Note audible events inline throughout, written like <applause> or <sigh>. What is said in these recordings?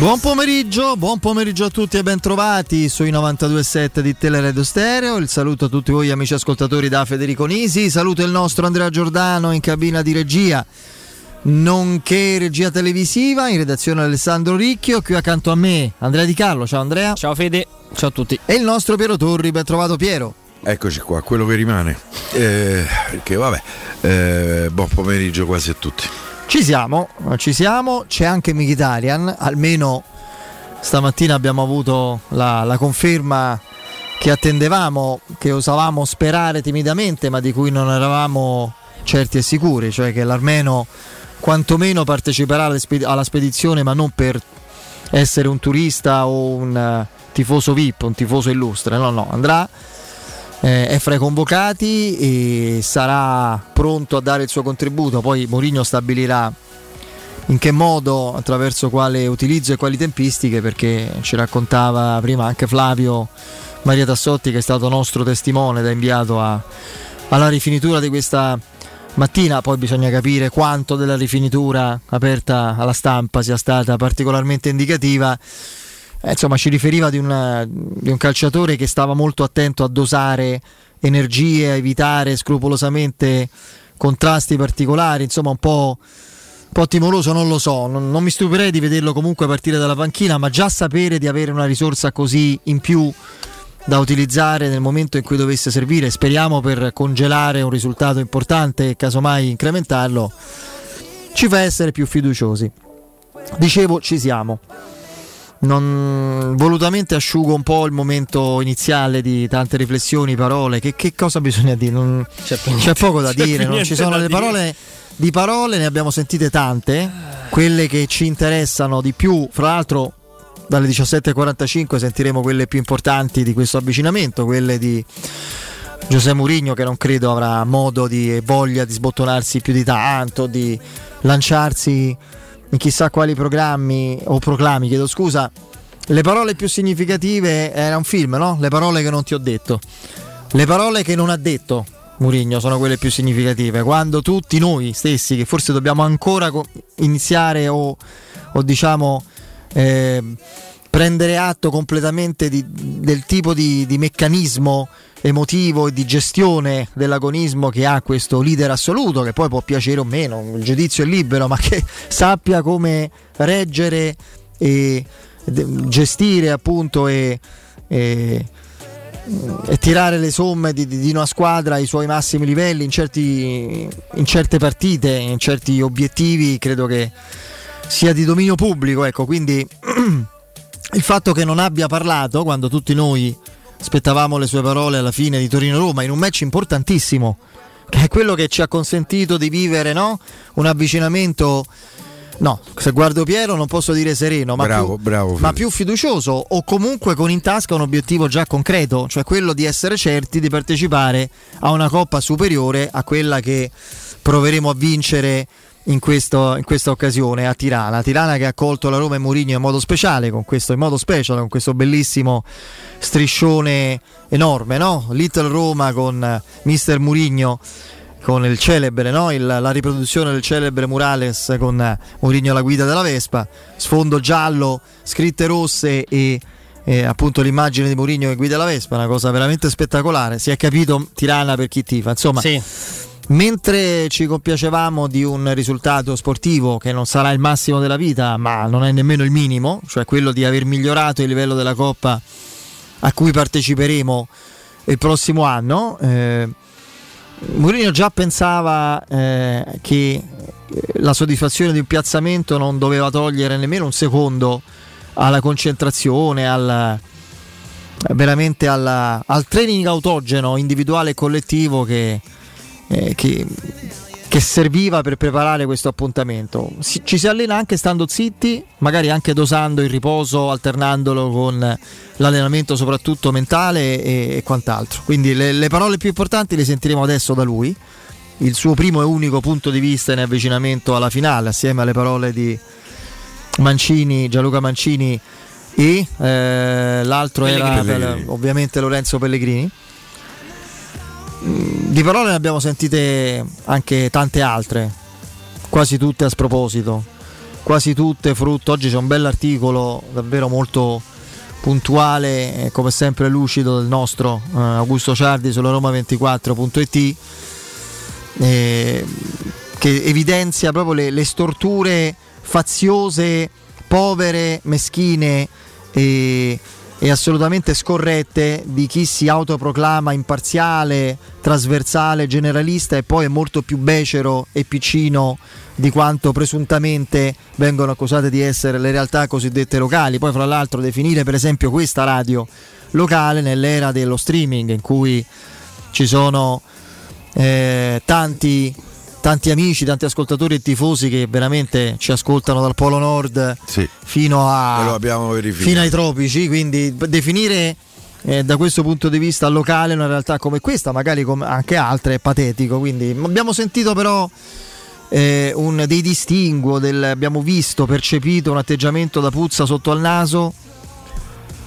Buon pomeriggio, buon pomeriggio a tutti e bentrovati sui 92.7 di Teleradio Stereo. Il saluto a tutti voi amici ascoltatori da Federico Nisi. Saluto il nostro Andrea Giordano in cabina di regia, nonché regia televisiva, in redazione Alessandro Ricchio. Qui accanto a me Andrea Di Carlo. Ciao Andrea. Ciao Fede, ciao a tutti. E il nostro Piero Torri, ben trovato Piero. Eccoci qua, quello che rimane. Eh, perché vabbè, eh, buon pomeriggio quasi a tutti. Ci siamo, ci siamo, c'è anche Mkhitaryan, almeno stamattina abbiamo avuto la, la, conferma che attendevamo, che osavamo sperare timidamente, ma di cui non eravamo certi e sicuri, cioè che l'Armeno quantomeno parteciperà alla spedizione, ma non per essere un turista o un eh, tifoso VIP, un tifoso illustre, no, no, andrà eh, è fra i convocati e sarà pronto a dare il suo contributo. Poi Mourinho stabilirà in che modo, attraverso quale utilizzo e quali tempistiche, perché ci raccontava prima anche Flavio Maria Tassotti, che è stato nostro testimone da inviato a, alla rifinitura di questa mattina. Poi bisogna capire quanto della rifinitura aperta alla stampa sia stata particolarmente indicativa eh, insomma ci riferiva di, una, di un calciatore che stava molto attento a dosare energie, a evitare scrupolosamente contrasti particolari, insomma un po', un po timoroso, non lo so, non, non, mi stupirei di vederlo comunque partire dalla panchina, ma già sapere di avere una risorsa così in più da utilizzare nel momento in cui dovesse servire, speriamo per congelare un risultato importante e casomai incrementarlo, ci fa essere più fiduciosi. Dicevo, ci siamo non, volutamente asciugo un po' il momento iniziale di tante riflessioni, parole. Che, che cosa bisogna dire? Non, c'è, c'è, poco da <laughs> dire, non ci sono le parole. Di parole ne abbiamo sentite tante, quelle che ci interessano di più, fra l'altro dalle 17.45 sentiremo quelle più importanti di questo avvicinamento, quelle di Giuseppe Mourinho che non credo avrà modo di voglia di sbottonarsi più di tanto, di lanciarsi in chissà quali programmi o proclami, chiedo scusa. Le parole più significative era un film, no? Le parole che non ti ho detto. Le parole che non ha detto Murigno sono quelle più significative. Quando tutti noi stessi, che forse dobbiamo ancora iniziare o, o diciamo eh, prendere atto completamente di, del tipo di, di meccanismo emotivo e di gestione dell'agonismo che ha questo leader assoluto, che poi può piacere o meno, il giudizio è libero, ma che sappia come reggere e gestire appunto e, e, e tirare le somme di, di, una squadra ai suoi massimi livelli in, certi, in certe partite, in certi obiettivi, credo che sia di dominio pubblico, ecco, quindi <clears throat> il fatto che non abbia parlato quando tutti noi aspettavamo le sue parole alla fine di Torino-Roma in un match importantissimo, che è quello che ci ha consentito di vivere no? un avvicinamento. No, se guardo Piero non posso dire sereno, ma, bravo, più, bravo, ma più fiducioso o comunque con in tasca un obiettivo già concreto, cioè quello di essere certi di partecipare a una coppa superiore a quella che proveremo a vincere in, questo, in, questa occasione a Tirana. Tirana che ha accolto la Roma e Mourinho in modo speciale, con questo, in modo special, con questo bellissimo striscione enorme, no? Little Roma con Mister Mourinho con il celebre, no? il, la riproduzione del celebre Murales con Mourinho alla guida della Vespa, sfondo giallo, scritte rosse e, e appunto l'immagine di Mourinho che guida la Vespa, una cosa veramente spettacolare. Si è capito Tirana per chi tifa, insomma. Sì Mentre ci compiacevamo di un risultato sportivo che non sarà il massimo della vita, ma non è nemmeno il minimo, cioè quello di aver migliorato il livello della Coppa a cui parteciperemo il prossimo anno, eh, Mourinho già pensava eh, che la soddisfazione di un piazzamento non doveva togliere nemmeno un secondo alla concentrazione, al, veramente alla, al training autogeno individuale e collettivo che eh, che, che, serviva per preparare questo appuntamento. Si, ci si allena anche stando zitti, magari anche dosando il riposo, alternandolo con l'allenamento soprattutto mentale e, e quant'altro. Quindi le, le parole più importanti le sentiremo adesso da lui. Il suo primo e unico punto di vista in avvicinamento alla finale, assieme alle parole di Mancini, Gianluca Mancini e eh, l'altro Pellegrini. era ovviamente Lorenzo Pellegrini. Mm, di parole ne abbiamo sentite anche tante altre, quasi tutte a sproposito. quasi tutte frutto, oggi c'è un bell'articolo davvero molto puntuale e come sempre lucido del nostro eh, Augusto Ciardi sulla Roma24.it eh, che evidenzia proprio le, le storture faziose, povere, meschine e, e, assolutamente scorrette di chi si autoproclama imparziale, trasversale, generalista e poi è molto più becero e piccino di quanto presuntamente vengono accusate di essere le realtà cosiddette locali. Poi fra l'altro definire per esempio questa radio locale nell'era dello streaming in cui ci sono eh, tanti, tanti amici, tanti ascoltatori e tifosi che veramente ci ascoltano dal Polo Nord sì. fino, a, fino, ai tropici, quindi definire eh, da questo punto di vista locale una realtà come questa, magari come anche altre, è patetico. Quindi abbiamo sentito però eh, un, dei distinguo, del, abbiamo visto, percepito un atteggiamento da puzza sotto al naso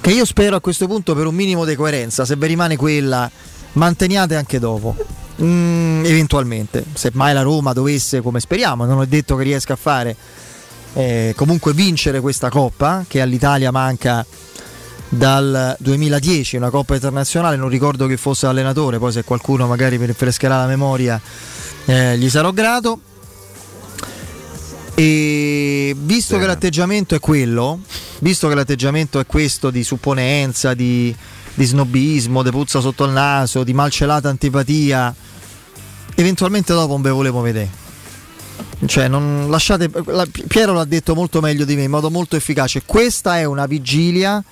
che io spero a questo punto per un minimo di coerenza, se vi rimane quella, manteniate anche dopo. Mm, eventualmente, se mai la Roma dovesse, come speriamo, non è detto che riesca a fare, eh, comunque vincere questa coppa che all'Italia manca dal 2010, una coppa internazionale, non ricordo che fosse allenatore, poi se qualcuno magari mi rinfrescherà la memoria eh, gli sarò grato. E visto Bene. che l'atteggiamento è quello, visto che l'atteggiamento è questo di supponenza, di, di snobismo, di puzza sotto il naso, di malcelata antipatia, eventualmente dopo non ve volevo vedere. Cioè, non lasciate. La, Piero l'ha detto molto meglio di me, in modo molto efficace. Questa è una vigilia.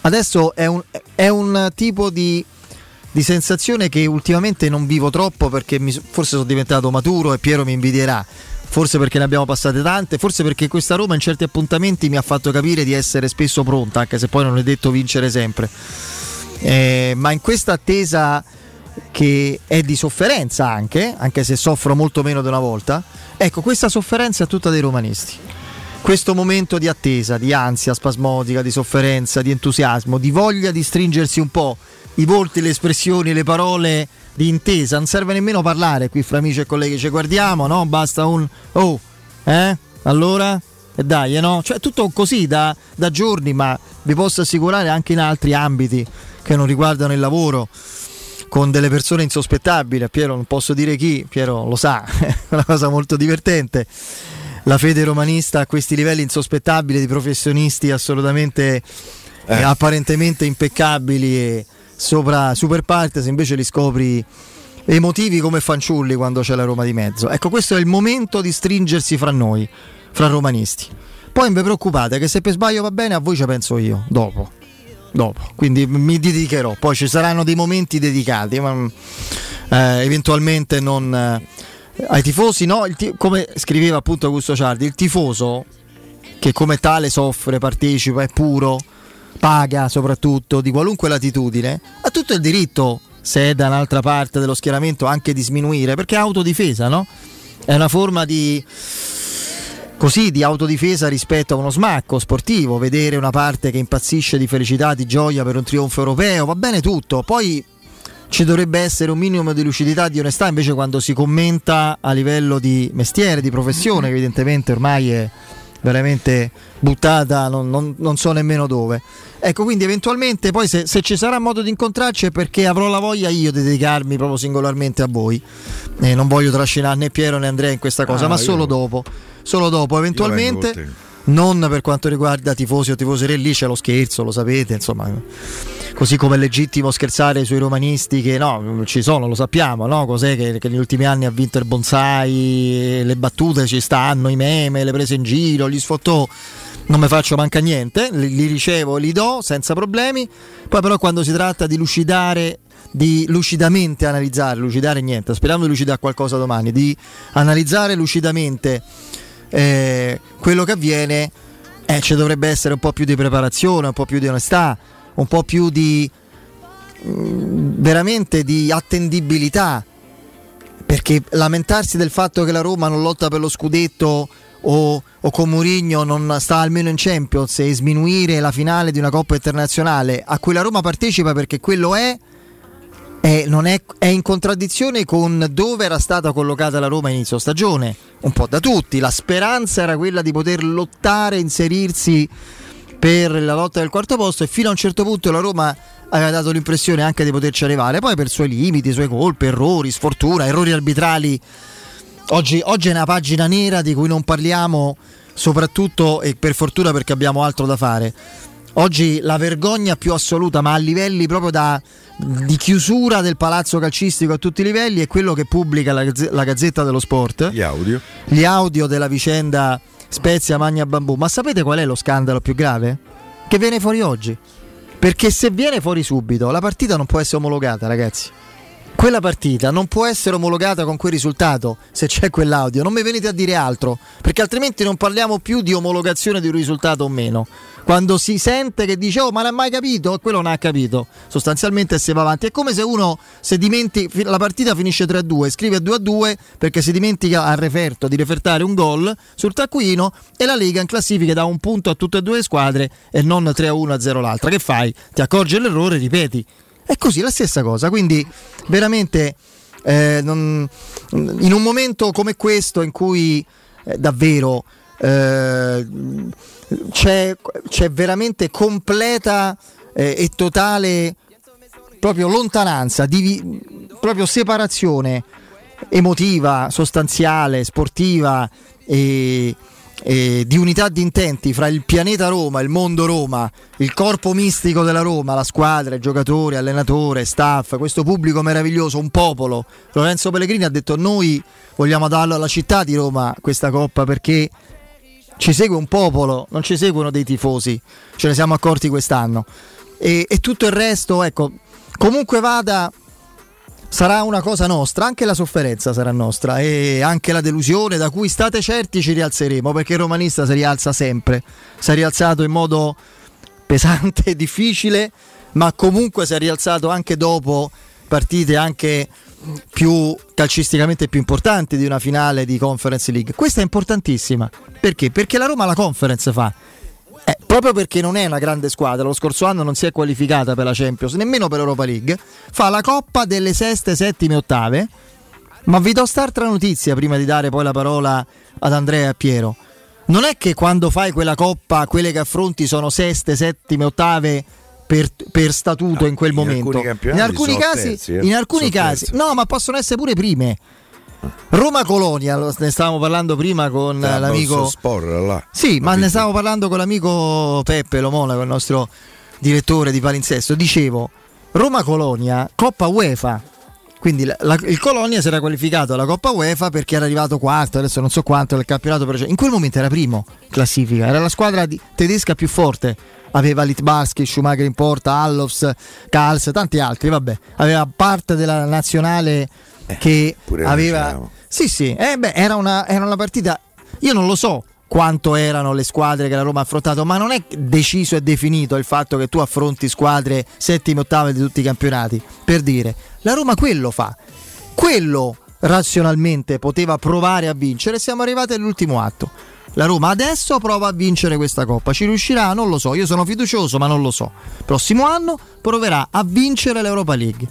Adesso è un, è un tipo di, di, sensazione che ultimamente non vivo troppo perché mi, forse sono diventato maturo e Piero mi invidierà forse perché ne abbiamo passate tante, forse perché questa Roma in certi appuntamenti mi ha fatto capire di essere spesso pronta, anche se poi non è detto vincere sempre. Eh, ma in questa attesa che è di sofferenza anche, anche se soffro molto meno di una volta, ecco, questa sofferenza è tutta dei romanisti. Questo momento di attesa, di ansia spasmodica, di sofferenza, di entusiasmo, di voglia di stringersi un po' i volti, le espressioni, le parole di intesa, non serve nemmeno parlare qui fra amici e colleghi, ci guardiamo, no? Basta un oh, eh? Allora? E dai, eh, no? Cioè tutto così da, da giorni, ma vi posso assicurare anche in altri ambiti che non riguardano il lavoro con delle persone insospettabili. A Piero non posso dire chi, Piero lo sa, <laughs> è una cosa molto divertente. La fede romanista a questi livelli insospettabili di professionisti assolutamente eh. Eh, apparentemente impeccabili e sopra Super Partes invece li scopri emotivi come fanciulli quando c'è la Roma di mezzo. Ecco, questo è il momento di stringersi fra noi, fra romanisti. Poi non vi preoccupate che se per sbaglio va bene a voi ci penso io, dopo. Dopo, quindi mi dedicherò. Poi ci saranno dei momenti dedicati, ma eh, eventualmente non eh, ai tifosi, no? T- come scriveva appunto Augusto Ciardi, il tifoso che come tale soffre, partecipa, è puro paga soprattutto di qualunque latitudine, ha tutto il diritto, se è da un'altra parte dello schieramento, anche di sminuire, perché è autodifesa, no? È una forma di così di autodifesa rispetto a uno smacco sportivo, vedere una parte che impazzisce di felicità, di gioia per un trionfo europeo, va bene tutto. Poi ci dovrebbe essere un minimo di lucidità, di onestà, invece quando si commenta a livello di mestiere, di professione, evidentemente ormai è veramente buttata, non, non, non, so nemmeno dove. Ecco, quindi eventualmente poi se, se, ci sarà modo di incontrarci è perché avrò la voglia io di dedicarmi proprio singolarmente a voi. Eh, non voglio trascinare né Piero né Andrea in questa cosa, ah, ma solo dopo. Solo dopo, eventualmente non per quanto riguarda tifosi o tifoserie, lì c'è lo scherzo, lo sapete, insomma, così come è legittimo scherzare sui romanisti che no, ci sono, lo sappiamo, no? Cos'è che, che negli ultimi anni ha vinto il bonsai, le battute ci stanno, i meme, le prese in giro, gli sfottò non mi faccio manca niente, li, li ricevo, li do senza problemi. Poi però quando si tratta di lucidare di lucidamente analizzare, lucidare niente, speriamo di lucidare qualcosa domani, di analizzare lucidamente eh, quello che avviene, eh, ci dovrebbe essere un po' più di preparazione, un po' più di onestà, un po' più di mm, veramente di attendibilità. Perché lamentarsi del fatto che la Roma non lotta per lo scudetto o, o con Murigno non sta almeno in Champions e sminuire la finale di una Coppa internazionale a cui la Roma partecipa perché quello è, è, è, è in contraddizione con dove era stata collocata la Roma inizio stagione un po' da tutti. La speranza era quella di poter lottare, inserirsi per la lotta del quarto posto e fino a un certo punto la Roma aveva dato l'impressione anche di poterci arrivare, poi per i suoi limiti, i suoi colpi, errori, sfortuna, errori arbitrali. Oggi, oggi è una pagina nera di cui non parliamo soprattutto e per fortuna perché abbiamo altro da fare. Oggi la vergogna più assoluta, ma a livelli proprio da, di chiusura del palazzo calcistico a tutti i livelli, è quello che pubblica la, la Gazzetta dello Sport. Gli audio. Gli audio della vicenda Spezia Magna Bambù. Ma sapete qual è lo scandalo più grave? Che viene fuori oggi. Perché se viene fuori subito, la partita non può essere omologata, ragazzi quella partita non può essere omologata con quel risultato se c'è quell'audio. Non mi venite a dire altro, perché altrimenti non parliamo più di omologazione di un risultato o meno. Quando si sente che dice oh ma non ha mai capito e quello non ha capito, sostanzialmente si va avanti. È come se uno se dimentica la partita finisce 3-2, scrive 2-2 perché si dimentica al referto di refertare un gol sul taccuino e la Lega in classifica dà un punto a tutte e due le squadre e non 3-1-0 l'altra. Che fai? Ti accorgi dell'errore, ripeti è così, la stessa cosa. Quindi veramente eh, non, in un momento come questo in cui eh, davvero eh, c'è, c'è, veramente completa eh, e totale proprio lontananza, divi, proprio separazione emotiva, sostanziale, sportiva e, eh, di unità di intenti fra il pianeta Roma, il mondo Roma, il corpo mistico della Roma, la squadra, i giocatori, allenatore, staff, questo pubblico meraviglioso, un popolo. Lorenzo Pellegrini ha detto noi vogliamo darlo alla città di Roma questa coppa perché ci segue un popolo, non ci seguono dei tifosi, ce ne siamo accorti quest'anno. E, e tutto il resto, ecco, comunque vada sarà una cosa nostra, anche la sofferenza sarà nostra e anche la delusione da cui state certi ci rialzeremo perché il romanista si rialza sempre, si è rialzato in modo pesante difficile, ma comunque si è rialzato anche dopo partite anche più calcisticamente più importanti di una finale di Conference League. Questa è importantissima perché? Perché la Roma la Conference fa eh, proprio perché non è una grande squadra, lo scorso anno non si è qualificata per la Champions, nemmeno per Europa League, fa la coppa delle seste, settime, ottave. Ma vi do st'altra notizia prima di dare poi la parola ad Andrea e a Piero. Non è che quando fai quella coppa, quelle che affronti sono seste, settime, ottave per, per statuto ah, in quel in momento. Alcuni in alcuni casi, terzi, eh? in alcuni casi no, ma possono essere pure prime. Roma Colonia, ne stavamo parlando prima con da l'amico Sporra, là. Sì, ma ne stavamo parlando con l'amico Peppe Lomonaco, il nostro direttore di palinsesto. Dicevo, Roma Colonia, Coppa UEFA. Quindi la, la, il Colonia si era qualificato alla Coppa UEFA perché era arrivato quarto, adesso non so quanto nel campionato, in quel momento era primo classifica, era la squadra di, tedesca più forte. Aveva Litbarski, Schumacher in porta, Allofs, Kals, tanti altri, vabbè. Aveva parte della nazionale eh, che aveva... Sì, sì, eh, beh, era, una, era una partita... Io non lo so quanto erano le squadre che la Roma ha affrontato, ma non è deciso e definito il fatto che tu affronti squadre settime, ottave di tutti i campionati. Per dire, la Roma quello fa. Quello razionalmente poteva provare a vincere, siamo arrivati all'ultimo atto. La Roma adesso prova a vincere questa coppa, ci riuscirà? Non lo so, io sono fiducioso ma non lo so. Prossimo anno proverà a vincere l'Europa League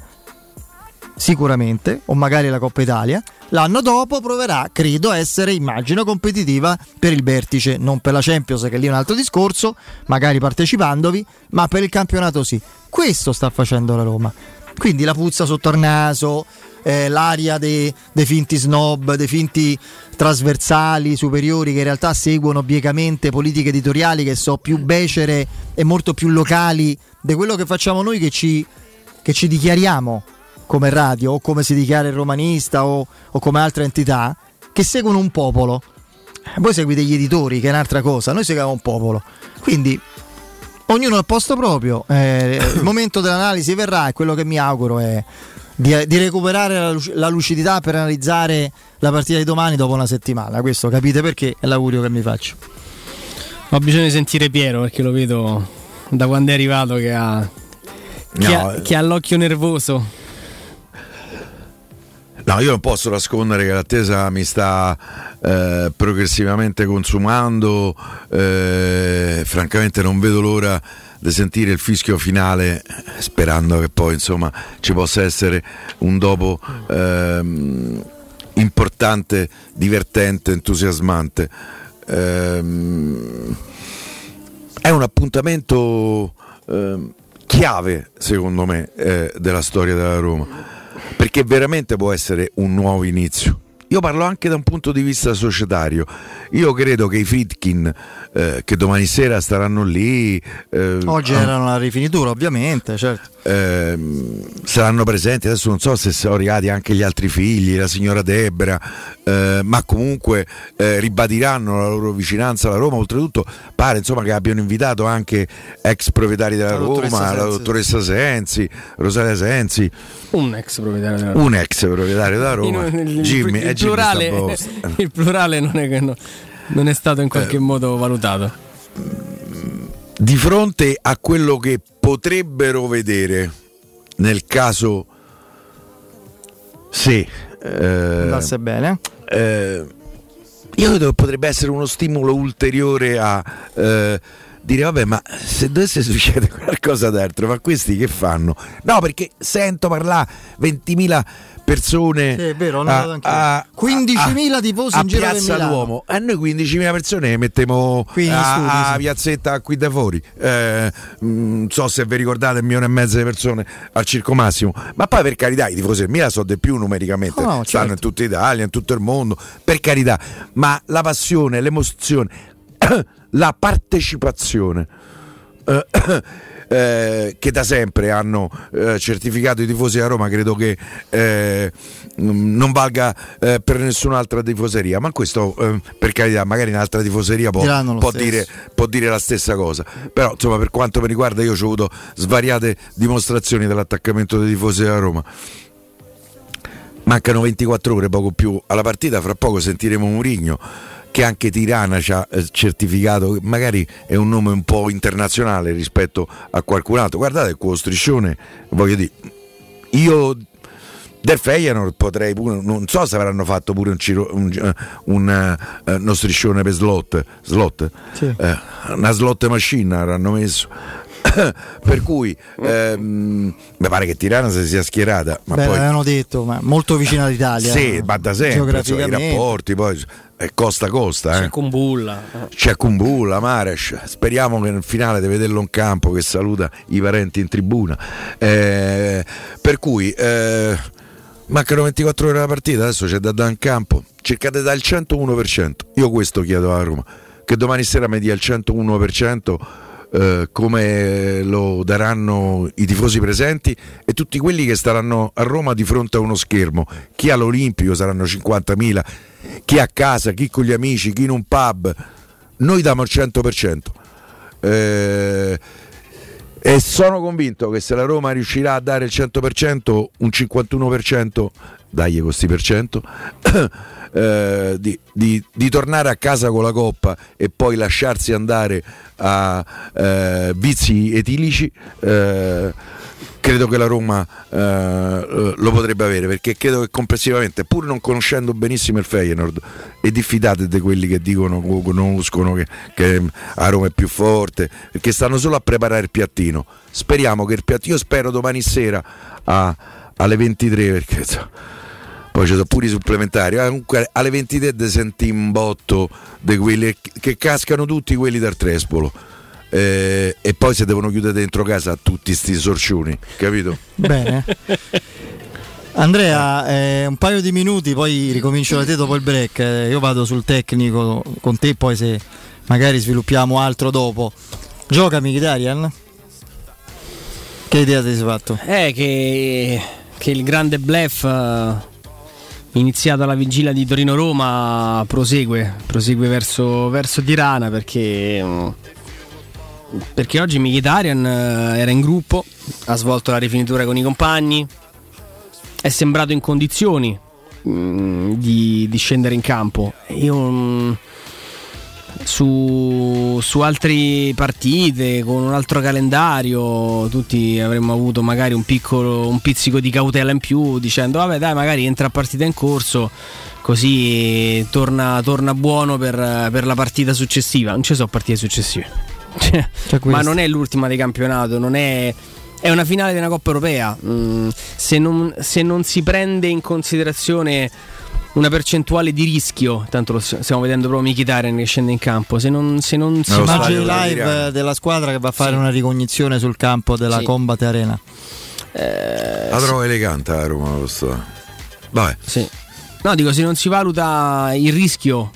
sicuramente, o magari la Coppa Italia. L'anno dopo proverà, credo, a essere, immagino, competitiva per il vertice, non per la Champions, che lì è un altro discorso, magari partecipandovi, ma per il campionato sì. Questo sta facendo la Roma. Quindi la puzza sotto il naso, eh, l'aria dei, dei, finti snob, dei finti trasversali, superiori che in realtà seguono biecamente politiche editoriali che sono più becere e molto più locali di quello che facciamo noi che ci, che ci dichiariamo come radio o come si dichiara il romanista o, o come altre entità che seguono un popolo. Voi seguite gli editori, che è un'altra cosa, noi seguiamo un popolo. Quindi ognuno al posto proprio. Eh, il <coughs> momento dell'analisi verrà e quello che mi auguro è di, di recuperare la, la, lucidità per analizzare la partita di domani dopo una settimana. Questo capite perché è l'augurio che mi faccio. Ho bisogno di sentire Piero perché lo vedo da quando è arrivato che ha, che no, ha, che ha l'occhio nervoso. No, io non posso nascondere che l'attesa mi sta eh, progressivamente consumando, eh, francamente non vedo l'ora di sentire il fischio finale, sperando che poi insomma ci possa essere un dopo ehm, importante, divertente, entusiasmante. Ehm, è un appuntamento eh, chiave, secondo me, eh, della storia della Roma, perché veramente può essere un nuovo inizio. Io parlo anche da un punto di vista societario. Io credo che i Fritkin eh, che domani sera staranno lì. Eh, Oggi ah, erano la rifinitura, ovviamente, certo. eh, saranno presenti. Adesso non so se sono arrivati anche gli altri figli, la signora Debra, eh, ma comunque eh, ribadiranno la loro vicinanza alla Roma. Oltretutto, pare insomma, che abbiano invitato anche ex proprietari della la Roma, la dottoressa Sensi, Rosalia Sensi. Un ex proprietario della Roma. Un ex proprietario della Roma. Il, il, Jimmy, il, il plurale, <laughs> il plurale non è che no, non è stato in qualche eh, modo valutato. Di fronte a quello che potrebbero vedere nel caso se eh, andasse bene, eh, io credo che potrebbe essere uno stimolo ulteriore a eh, dire vabbè ma se dovesse succedere <laughs> qualcosa d'altro ma questi che fanno? No perché sento parlare 20.000 persone sì, vero, a, a, 15.000 tifosi in giro Piazza Duomo. E noi 15.000 persone mettiamo Quindi, a, a piazzetta qui da fuori. Eh, non mm, so se vi ricordate un milione e mezzo di persone al Circo Massimo. Ma poi per carità i tifosi del Milan sono di più numericamente. Oh, no, stanno certo. in tutta Italia in tutto il mondo. Per carità ma la passione l'emozione <coughs> la partecipazione <coughs> eh, che da sempre hanno eh, certificato i tifosi a Roma, credo che eh, non valga eh, per nessun'altra tifoseria, ma questo eh, per carità, magari un'altra tifoseria può, può, dire, può, dire, la stessa cosa. Però insomma per quanto mi riguarda io ho avuto svariate dimostrazioni dell'attaccamento dei tifosi a Roma. Mancano 24 ore, poco più alla partita, fra poco sentiremo Murigno che anche Tirana ci ha eh, certificato, magari è un nome un po' internazionale rispetto a qualcun altro. Guardate quello striscione, voglio dire, io del Feyenoord potrei pure, non so se avranno fatto pure un, ciro, un, un, un uh, uno striscione per slot, slot? Sì. Eh, una slot machine avranno messo. <coughs> per cui ehm, mi pare che Tirana si sia schierata. Ma Beh, poi... avevano detto, ma molto vicino all'Italia. Sì, ma da sempre, insomma, i rapporti, poi è costa a costa. Eh. C'è Kumbulla. C'è Kumbulla, Mares. Speriamo che nel finale di vederlo in campo che saluta i parenti in tribuna. Eh, per cui eh, mancano 24 ore alla partita, adesso c'è da dare in campo. Cercate dal 101%. Io questo chiedo a Roma. Che domani sera mi dia il 101%. Eh, come lo daranno i tifosi presenti e tutti quelli che staranno a Roma di fronte a uno schermo. Chi all'Olimpico saranno 50.000, chi a casa, chi con gli amici, chi in un pub. Noi diamo il 100%. Eh, e sono convinto che se la Roma riuscirà a dare il 100%, un 51%, dagli questi per cento, <clears throat> eh, di, di, di, tornare a casa con la coppa e poi lasciarsi andare a eh, vizi etilici. Eh, credo che la Roma eh, lo potrebbe avere perché credo che complessivamente pur non conoscendo benissimo il Feyenoord e diffidate di quelli che dicono conoscono che, che a Roma è più forte perché stanno solo a preparare il piattino speriamo che il piattino io spero domani sera a, alle 23 perché poi ci sono pure i supplementari. Eh, comunque alle 23 senti in botto di quelli che cascano tutti quelli dal Trespolo. Eh, e poi si devono chiudere dentro casa tutti sti sorciuni, capito? Bene. Andrea, eh, un paio di minuti, poi ricomincio da te dopo il break. Eh, io vado sul tecnico con te, poi se magari sviluppiamo altro dopo. Gioca Mkhitaryan? Che idea ti sei fatto? Eh, che, che il grande blef uh iniziata la vigilia di Torino-Roma prosegue, prosegue verso, verso Tirana perché, perché oggi Mkhitaryan eh, era in gruppo, ha svolto la rifinitura con i compagni, è sembrato in condizioni mm, di, di, scendere in campo. Io mm, su, su altre partite con un altro calendario tutti avremmo avuto magari un piccolo un pizzico di cautela in più dicendo vabbè dai magari entra a partita in corso così torna, torna buono per, per, la partita successiva. Non ci sono partite successive. <laughs> Cioè, ma non è l'ultima di campionato non è è una finale di una Coppa Europea. Mm, se, non, se, non, si prende in considerazione una percentuale di rischio, tanto lo stiamo vedendo proprio Mkhitaryan che scende in campo, se non, se non si Immagini live della squadra che va a fare Sì. una ricognizione sul campo della Sì. Combat Arena. eh, La trovo elegante la Roma questo. Vabbè. Sì. No, dico, se non si valuta il rischio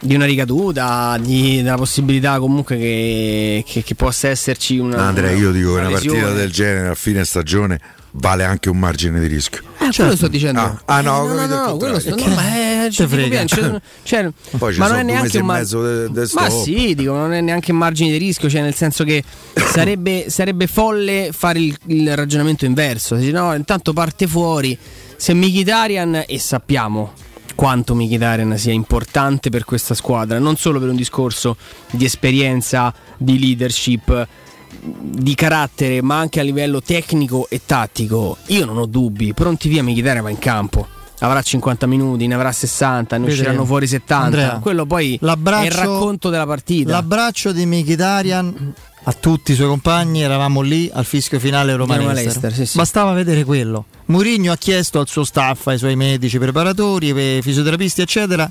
di una ricaduta, di, della possibilità comunque che, che- che possa esserci una. Andrea, io dico che una partita lesione. del genere a fine stagione vale anche un margine di rischio. Eh, quello sto dicendo. Ah, ah, no, ho no, no, no, quello sto, no, ma è, cioè, dico, frega. cioè, cioè, Poi ci ma sono non è due neanche e un mar- mezzo de- de Ma sì, dico, non è neanche un margine di rischio, cioè nel senso che <coughs> sarebbe, sarebbe folle fare il, il ragionamento inverso. Dici, no, intanto parte fuori. Se Mkhitaryan e sappiamo quanto Mkhitaryan sia importante per questa squadra, non solo per un discorso di esperienza, di leadership, di carattere, ma anche a livello tecnico e tattico. Io non ho dubbi, pronti via Mkhitaryan va in campo. Avrà 50 minuti, ne avrà 60, ne Vedremo. usciranno fuori 70. Andrea, Quello poi è il racconto della partita. L'abbraccio di Mkhitaryan a tutti i suoi compagni, eravamo lì al fischio finale Roma Roma Leicester. Leicester, sì, sì. Bastava vedere quello. Mourinho ha chiesto al suo staff, ai suoi medici preparatori, ai fisioterapisti, eccetera,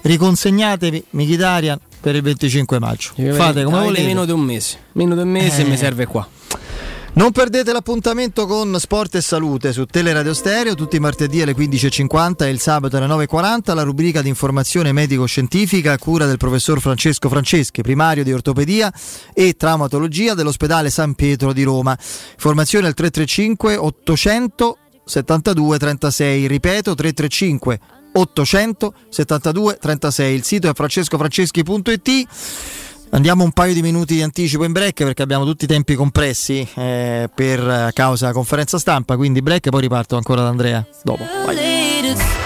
riconsegnatevi Mkhitaryan per il 25 maggio. Fate come volete. meno di un mese. Meno di un mese Eh. mi serve qua. Non perdete l'appuntamento con Sport e Salute su Teleradio Stereo tutti i martedì alle 15.50 e il sabato alle 9.40 la rubrica di informazione medico-scientifica a cura del professor Francesco Franceschi, primario di ortopedia e traumatologia dell'ospedale San Pietro di Roma. Informazioni al 335 800 72 36, ripeto 335 800 72 36. Il sito è francescofranceschi.it. Andiamo un paio di minuti di anticipo in break perché abbiamo tutti i tempi compressi eh, per causa conferenza stampa, quindi break e poi riparto ancora da Andrea dopo. Vai.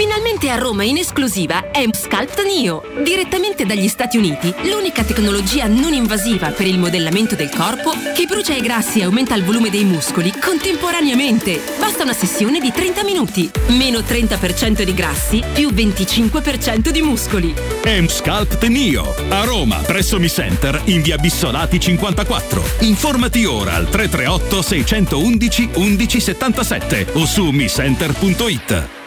Finalmente a Roma in esclusiva è Sculpt Neo, direttamente dagli Stati Uniti, l'unica tecnologia non invasiva per il modellamento del corpo che brucia i grassi e aumenta il volume dei muscoli contemporaneamente. Basta una sessione di 30 minuti, meno 30% di grassi più 25% di muscoli. M-Sculpt Neo a Roma presso Mi Center in via Bissolati 54. Informati ora al 338 611 1177 o su micenter.it.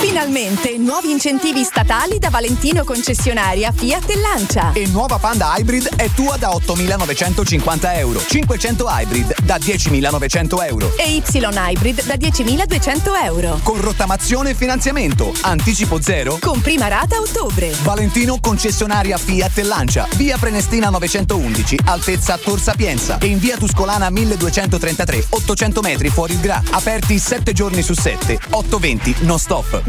Finalmente nuovi incentivi statali da Valentino concessionaria Fiat e Lancia. E nuova Panda Hybrid è tua da 8.950 euro. 500 Hybrid da 10.900 euro. E Y Hybrid da 10.200 euro. Con rottamazione e finanziamento. Anticipo zero. Con prima rata a ottobre. Valentino concessionaria Fiat e Lancia. Via Prenestina 911, altezza Tor Sapienza. E in via Tuscolana 1233, 800 metri fuori il Gra. Aperti 7 giorni su 7. 820 non stop.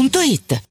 otticasalvagente.it.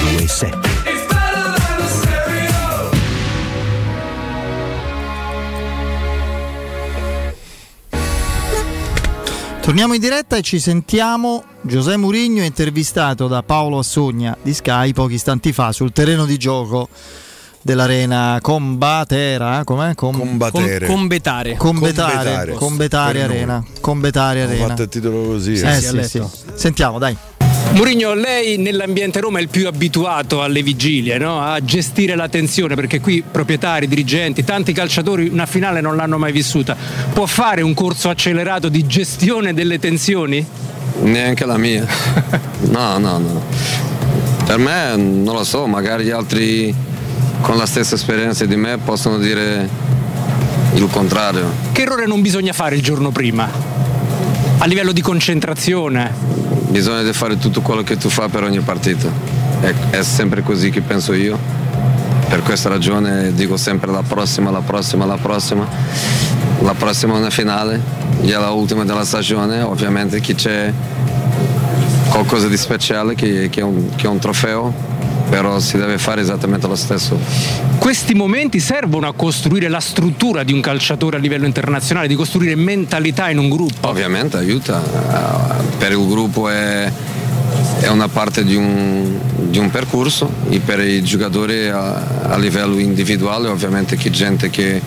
92.7 Torniamo in diretta e ci sentiamo. Giuseppe Murigno intervistato da Paolo Assogna di Sky pochi istanti fa sul terreno di gioco dell'arena Combatera, com'è? Com- Combatere. Com- combetare. Combetare, Combetare. Combetare Arena. Combetare Ho Arena. fatto il titolo così. Eh, eh. sì, sì. letto. Sentiamo, dai. Murigno, lei nell'ambiente Roma è il più abituato alle vigilie, no? a gestire la tensione, perché qui proprietari, dirigenti, tanti calciatori una finale non l'hanno mai vissuta. Può fare un corso accelerato di gestione delle tensioni? Neanche la mia. <laughs> No, no, no. Per me non lo so, magari gli altri con la stessa esperienza di me possono dire il contrario. Che errore non bisogna fare il giorno prima? A livello di concentrazione? Bisogna fare tutto quello che tu fai per ogni partita. È, è sempre così che penso io. Per questa ragione dico sempre la prossima, la prossima, la prossima. La prossima è una finale, è la ultima della stagione, ovviamente che c'è qualcosa di speciale che, che è un, che è un trofeo però si deve fare esattamente lo stesso. Questi momenti servono a costruire la struttura di un calciatore a livello internazionale, di costruire mentalità in un gruppo. Ovviamente aiuta, per il gruppo è, è una parte di un, di un percorso e per i giocatori a, a livello individuale ovviamente che gente che,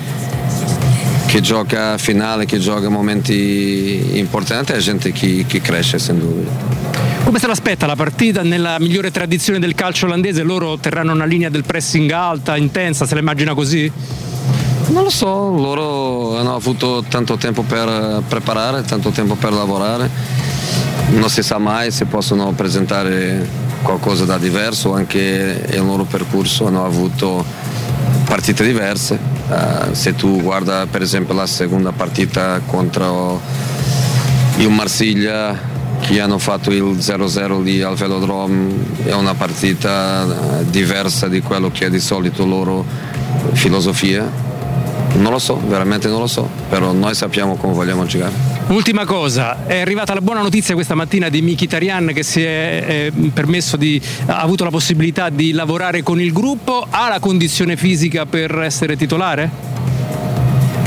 che gioca a finale, che gioca momenti importanti è gente che, che cresce senza dubbio. Come se l'aspetta la partita nella migliore tradizione del calcio olandese? Loro terranno una linea del pressing alta, intensa, se la immagina così? Non lo so, loro hanno avuto tanto tempo per preparare, tanto tempo per lavorare. Non si sa mai se possono presentare qualcosa da diverso, anche nel loro percorso hanno avuto partite diverse. Uh, se tu guarda per esempio la seconda partita contro il Marsiglia che hanno fatto il 0-0 lì al Velodrome è una partita eh, diversa di quello che è di solito loro filosofia. Non lo so, veramente non lo so, però noi sappiamo come vogliamo giocare. Ultima cosa, è arrivata la buona notizia questa mattina di Mkhitaryan che si è eh, permesso di, ha avuto la possibilità di lavorare con il gruppo, ha la condizione fisica per essere titolare?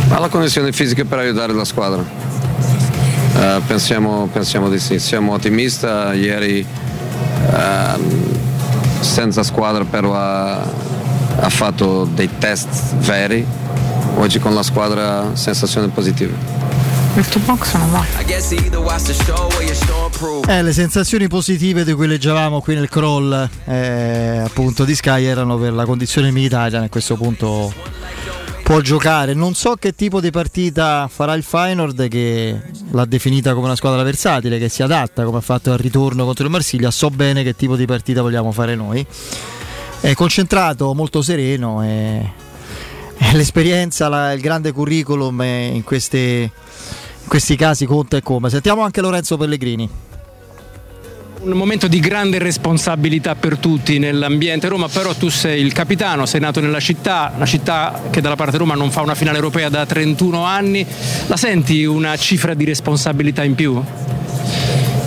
Ha la condizione fisica per aiutare la squadra. Uh, pensiamo, pensiamo, di sì, siamo ottimisti. Ieri uh, senza squadra però ha, ha, fatto dei test veri, oggi con la squadra sensazioni positive. Il tuo box non va. Eh, le sensazioni positive di cui leggevamo qui nel crawl eh, appunto di Sky erano per la condizione militare a questo punto può giocare. Non so che tipo di partita farà il Feyenoord che l'ha definita come una squadra versatile, che si adatta come ha fatto al ritorno contro il Marsiglia. So bene che tipo di partita vogliamo fare noi. È concentrato, molto sereno e, l'esperienza, la, il grande curriculum in, queste, in questi casi conta e come. Sentiamo anche Lorenzo Pellegrini un momento di grande responsabilità per tutti nell'ambiente Roma, però tu sei il capitano, sei nato nella città, una città che dalla parte Roma non fa una finale europea da 31 anni, la senti una cifra di responsabilità in più?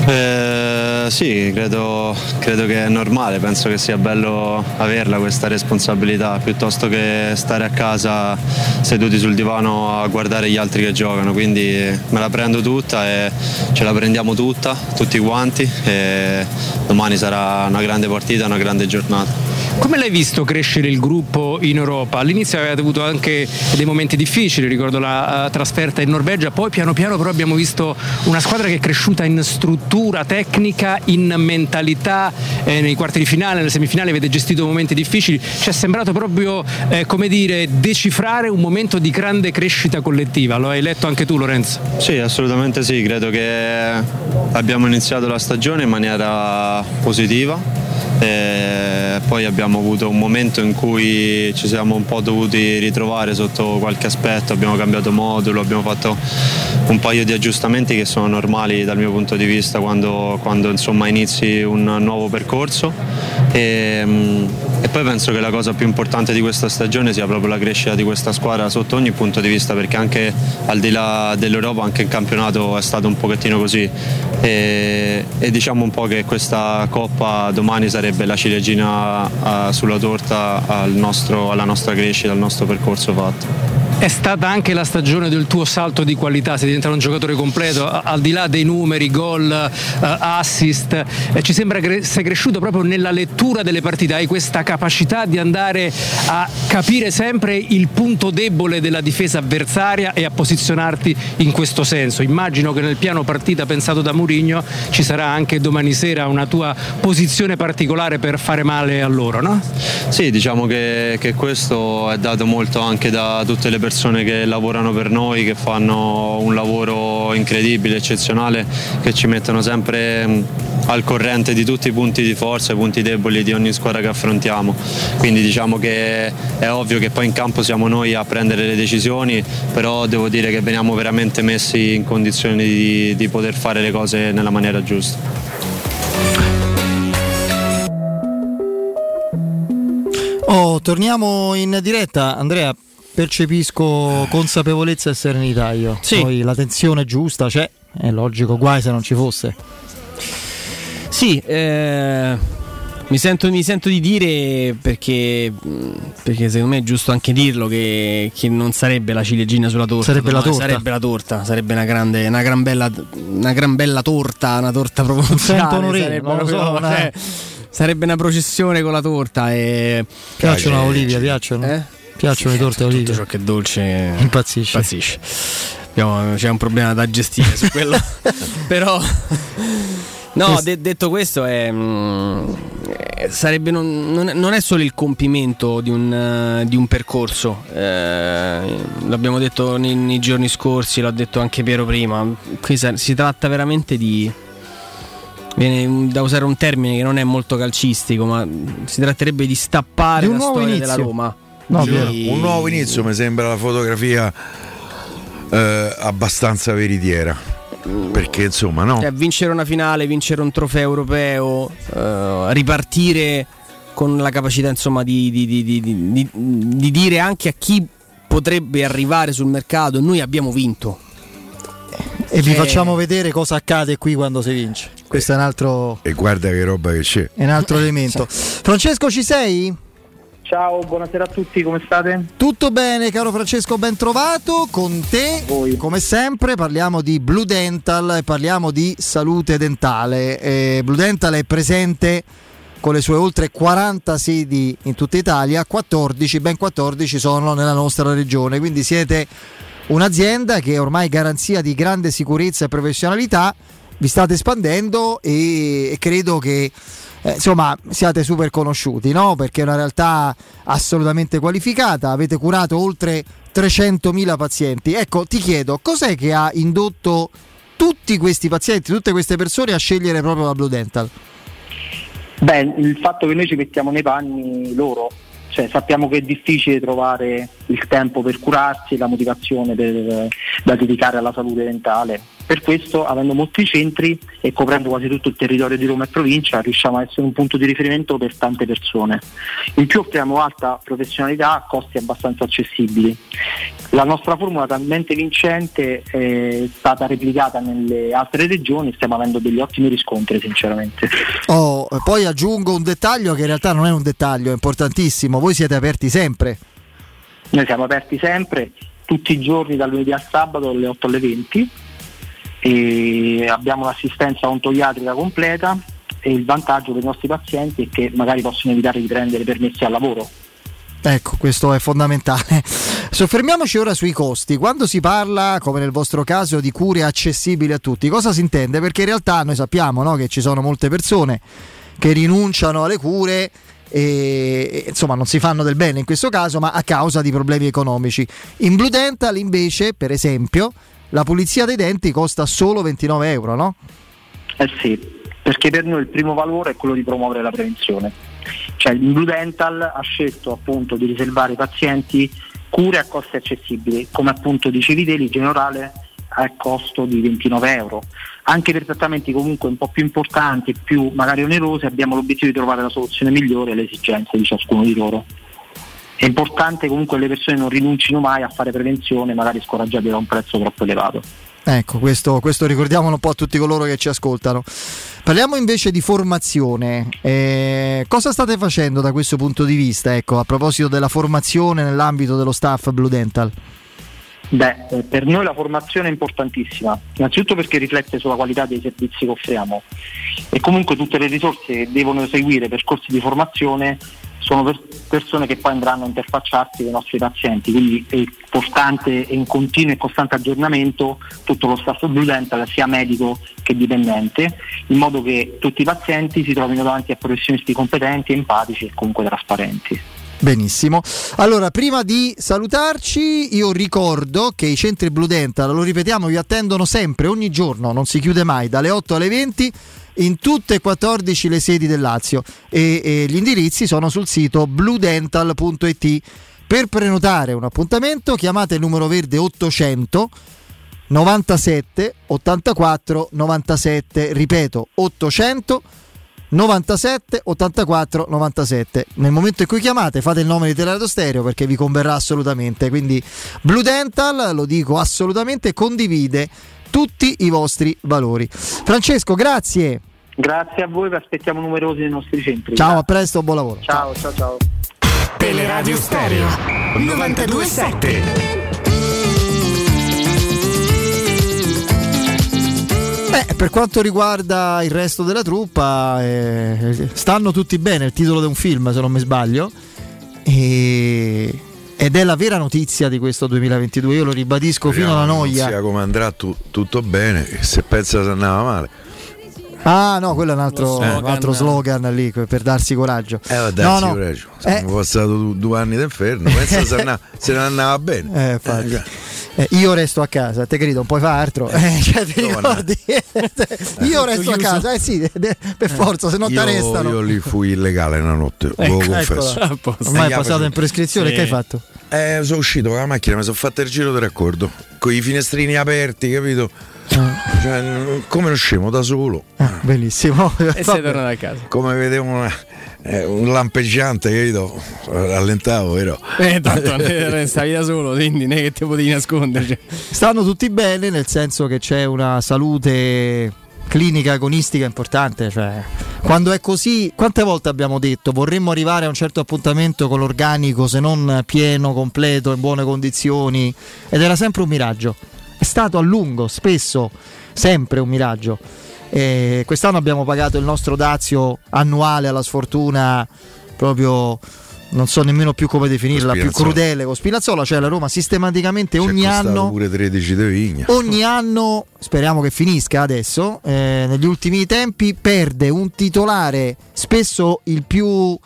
Eh, sì, credo, credo, che è normale, penso che sia bello averla questa responsabilità piuttosto che stare a casa seduti sul divano a guardare gli altri che giocano, quindi me la prendo tutta e ce la prendiamo tutta, tutti quanti e domani sarà una grande partita, una grande giornata. Come l'hai visto crescere il gruppo in Europa? All'inizio avete avuto anche dei momenti difficili, ricordo la uh, trasferta in Norvegia, poi piano piano però abbiamo visto una squadra che è cresciuta in struttura tecnica, in mentalità, eh, nei quarti di finale, nelle semifinali avete gestito momenti difficili, ci è sembrato proprio eh, come dire decifrare un momento di grande crescita collettiva, lo hai letto anche tu Lorenzo? Sì, assolutamente sì, credo che abbiamo iniziato la stagione in maniera positiva e poi abbiamo avuto un momento in cui ci siamo un po' dovuti ritrovare sotto qualche aspetto, abbiamo cambiato modulo, abbiamo fatto un paio di aggiustamenti che sono normali dal mio punto di vista quando, quando insomma, inizi un nuovo percorso. E, e, poi penso che la cosa più importante di questa stagione sia proprio la crescita di questa squadra sotto ogni punto di vista perché anche al di là dell'Europa anche il campionato è stato un pochettino così e, e diciamo un po' che questa coppa domani sarebbe la ciliegina uh, sulla torta al nostro, alla nostra crescita, al nostro percorso fatto. È stata anche la stagione del tuo salto di qualità, sei diventato un giocatore completo, al di là dei numeri, gol, uh, assist, eh, ci sembra che sei cresciuto proprio nella lettura delle partite, hai questa capacità di andare a capire sempre il punto debole della difesa avversaria e a posizionarti in questo senso. Immagino che nel piano partita pensato da Mourinho ci sarà anche domani sera una tua posizione particolare per fare male a loro, no? Sì, diciamo che, che questo è dato molto anche da tutte le persone persone che lavorano per noi, che fanno un lavoro incredibile, eccezionale, che ci mettono sempre al corrente di tutti i punti di forza, i punti deboli di ogni squadra che affrontiamo. Quindi diciamo che è ovvio che poi in campo siamo noi a prendere le decisioni, però devo dire che veniamo veramente messi in condizioni di, di poter fare le cose nella maniera giusta. Oh, torniamo in diretta, Andrea percepisco consapevolezza e serenità io. Sì. Poi la tensione giusta c'è, è logico, guai se non ci fosse. Sì, eh, Mi sento, mi sento, di dire perché, perché, secondo me è giusto anche dirlo che, che, non sarebbe la ciliegina sulla torta. Sarebbe la torta. Sarebbe la torta, sarebbe una grande, una gran bella, una gran bella torta, una torta promozionale. Sarebbe, non lo so, una... cioè, sarebbe una processione con la torta. E... Piacciono a Olivia, piacciono? Eh? Piacciono le torte a Olivia? Tutto ciò che è dolce <laughs> impazzisce. impazzisce. Abbiamo, c'è un problema da gestire su quello. <laughs> Però... No, de- detto questo, è, mh, sarebbe non, non, è solo il compimento di un, uh, di un percorso, eh, l'abbiamo detto nei, nei, giorni scorsi, l'ha detto anche Piero prima, qui sa- si tratta veramente di... Viene da usare un termine che non è molto calcistico, ma si tratterebbe di stappare di la storia inizio. della Roma. No, di... Un nuovo inizio mi sembra la fotografia eh, abbastanza veritiera. Perché insomma no. Cioè, vincere una finale vincere un trofeo europeo eh, ripartire con la capacità insomma di, di, di, di, dire anche a chi potrebbe arrivare sul mercato noi abbiamo vinto e vi facciamo vedere cosa accade qui quando si vince. Questo è un altro e guarda che roba che c'è. È un altro elemento. <laughs> Francesco ci sei? Ciao, buonasera a tutti, come state? Tutto bene, caro Francesco, ben trovato. Con te, Voi. come sempre, parliamo di Blue Dental e parliamo di salute dentale. Eh, Blue Dental è presente con le sue oltre 40 sedi in tutta Italia, 14, ben 14 sono nella nostra regione, quindi siete un'azienda che è ormai garanzia di grande sicurezza e professionalità, vi state espandendo e, e credo che eh, insomma siate super conosciuti, no? perché è una realtà assolutamente qualificata, avete curato oltre 300.000 pazienti. Ecco, ti chiedo, cos'è che ha indotto tutti questi pazienti, tutte queste persone a scegliere proprio la Blue Dental? Beh, il fatto che noi ci mettiamo nei panni loro, cioè, sappiamo che è difficile trovare il tempo per curarsi, la motivazione per, da dedicare alla salute dentale per questo, avendo molti centri e coprendo quasi tutto il territorio di Roma e provincia, riusciamo a essere un punto di riferimento per tante persone. In più offriamo alta professionalità a costi abbastanza accessibili. La nostra formula talmente vincente è stata replicata nelle altre regioni, stiamo avendo degli ottimi riscontri sinceramente. Oh, poi aggiungo un dettaglio che in realtà non è un dettaglio, è importantissimo, voi siete aperti sempre. Noi siamo aperti sempre, tutti i giorni dal lunedì al sabato alle 8 alle 20 e abbiamo un'assistenza ontoiatrica completa e il vantaggio dei nostri pazienti è che magari possono evitare di prendere permessi al lavoro. Ecco, questo è fondamentale. Soffermiamoci ora sui costi. Quando si parla, come nel vostro caso, di cure accessibili a tutti, cosa si intende? Perché in realtà noi sappiamo no, che ci sono molte persone che rinunciano alle cure e insomma non si fanno del bene in questo caso, ma a causa di problemi economici. In Blue Dental invece, per esempio, la pulizia dei denti costa solo 29 euro, no? Eh sì, perché per noi il primo valore è quello di promuovere la prevenzione. Cioè il Blue Dental ha scelto appunto di riservare ai pazienti cure a costi accessibili, come appunto dicevi te, in generale a costo di 29 euro. Anche per trattamenti comunque un po' più importanti, più magari onerosi, abbiamo l'obiettivo di trovare la soluzione migliore alle esigenze di ciascuno di loro è importante comunque che le persone non rinuncino mai a fare prevenzione, magari scoraggiate da un prezzo troppo elevato. Ecco, questo, questo ricordiamolo un po' a tutti coloro che ci ascoltano. Parliamo invece di formazione. Eh, cosa state facendo da questo punto di vista? Ecco, a proposito della formazione nell'ambito dello staff Blue Dental. Beh, eh, per noi la formazione è importantissima, innanzitutto perché riflette sulla qualità dei servizi che offriamo e comunque tutte le risorse che devono seguire percorsi di formazione sono persone che poi andranno a interfacciarsi con i nostri pazienti, quindi è importante e in continuo e costante aggiornamento tutto lo staff Dental, sia medico che dipendente, in modo che tutti i pazienti si trovino davanti a professionisti competenti, empatici e comunque trasparenti. Benissimo. Allora, prima di salutarci, io ricordo che i centri Blue Dental, lo ripetiamo, vi attendono sempre, ogni giorno, non si chiude mai, dalle 8 alle 20 in tutte e 14 le sedi del Lazio e, e gli indirizzi sono sul sito bludental.it. Per prenotare un appuntamento chiamate il numero verde 800 97 84 97, ripeto 800 97 84 97. Nel momento in cui chiamate fate il nome di Teleradio Stereo perché vi converrà assolutamente. Quindi Blue Dental, lo dico assolutamente, condivide tutti i vostri valori. Francesco, grazie. Grazie a voi, vi aspettiamo numerosi nei nostri centri. Ciao, a presto, buon lavoro. Ciao, ciao, ciao. Teleradio Stereo 927. Beh, per quanto riguarda il resto della truppa, eh, stanno tutti bene, il titolo di un film se non mi sbaglio, e- ed è la vera notizia di questo 2022, io lo ribadisco fino alla Speriamo che non noia. sia come andrà tu- tutto bene, se pensa se andava male. Ah no, quello è un altro, Lo slogan. un altro slogan lì per darsi coraggio. Eh, va No, darsi no. coraggio. Eh. Siamo passati du- due anni d'inferno, pensa se, <laughs> andava- se ne andava bene. Eh. Eh, io resto a casa, te credo, non puoi fare altro. Eh, cioè, ti ricordi? <laughs> io resto a casa, eh sì, per forza, se no ti io, arrestano. io lì fui illegale una notte, Ecco, lo confesso. eccola. Ormai è passato in prescrizione, che hai fatto? Eh, sono uscito con la macchina, mi sono fatto il giro di raccordo, con i finestrini aperti, capito? Cioè, n- come uno scemo da solo. Ah, Benissimo. E sei tornato a casa. Come vedevo una- eh, un lampeggiante, capito? Rallentavo, vero? Eh, tanto <laughs> stavi da solo, quindi non è che ti potevi nascondere. cioè. Stanno tutti bene, nel senso che c'è una salute clinica agonistica importante. Cioè, quando è così, quante volte abbiamo detto vorremmo arrivare a un certo appuntamento con l'organico, se non pieno, completo, in buone condizioni, ed era sempre un miraggio. È stato a lungo, spesso, sempre un miraggio. E quest'anno abbiamo pagato il nostro dazio annuale alla sfortuna proprio non so nemmeno più come definirla, più crudele con Spinazzola, cioè la Roma sistematicamente ogni anno pure 13 di vigna. ogni <laughs> anno, speriamo che finisca adesso, eh, negli ultimi tempi perde un titolare, spesso il più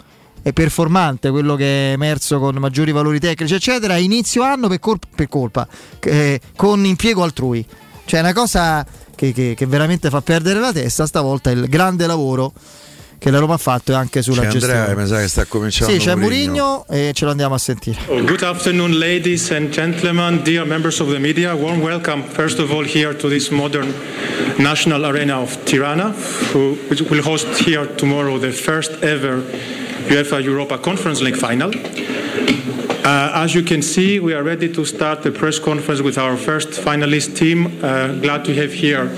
eh, performante, quello che è emerso con maggiori valori tecnici, eccetera, inizio anno per, col- per colpa, eh, con impiego altrui. Cioè è una cosa che, che- che veramente fa perdere la testa, stavolta il grande lavoro che la Roma ha fatto anche sulla C'è Andrea, gestione. mi sa che sta cominciando Sì, c'è Mourinho. Murigno e ce lo andiamo a sentire. Oh, Good afternoon, ladies and gentlemen, dear members of the media. Warm welcome, first of all, here to this modern national arena of Tirana, who, which will host here tomorrow the first ever UEFA Europa Conference League final. Uh, as you can see, we are ready to start the press conference with our first finalist team. Uh, glad to have here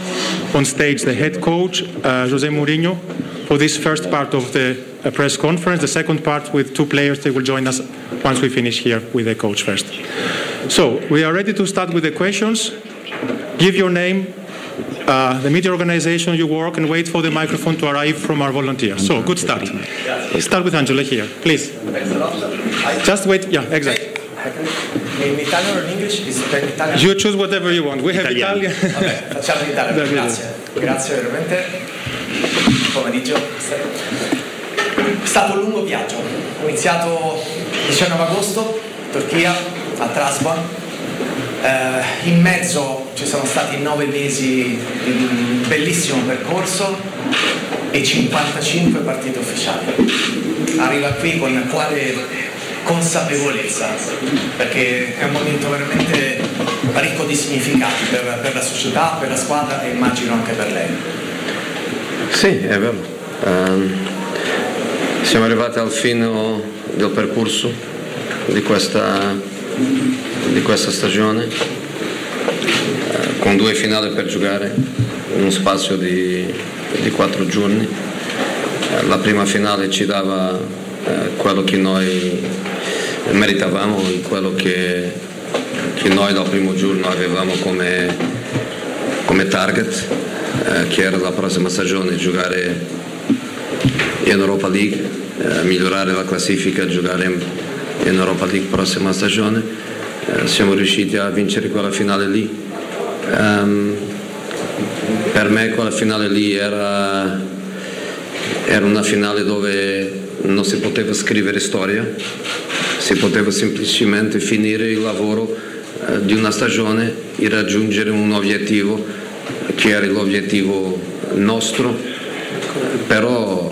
on stage the head coach, uh, Jose Mourinho, for this first part of the uh, press conference. The second part with two players, they will join us once we finish here with the coach first. So, we are ready to start with the questions. Give your name, uh, the media organization you work, and wait for the microphone to arrive from our volunteers. So, good start. Start with Angela here, please. Just wait. Yeah, exactly. In Italian or in English? In Italian? You choose whatever you want. We have Italian. <laughs> Vabbè, facciamo in Italia. Grazie. Grazie veramente. Buon pomeriggio. È stato un lungo viaggio. Ho iniziato il 19 agosto, Turchia, a Trasban. Eh, in mezzo ci sono stati nove mesi di un bellissimo percorso e 55 partite ufficiali. Arriva qui con quale consapevolezza, perché è un momento veramente ricco di significati per, per la società, per la squadra e immagino anche per lei. Sì, è vero. Ehm, siamo arrivati al fine del percorso di questa, di questa stagione, con due finali per giocare uno spazio di, di quattro giorni. Eh, la prima finale ci dava eh, quello che noi meritavamo, quello che, che noi dal primo giorno avevamo come, come target, eh, che era la prossima stagione giocare in Europa League, migliorare la classifica, giocare in, Europa League prossima stagione. Siamo riusciti a vincere quella finale lì. Ehm, per me quella finale lì era, era una finale dove non si poteva scrivere storia, si poteva semplicemente finire il lavoro eh, di una stagione e raggiungere un obiettivo che era l'obiettivo nostro, però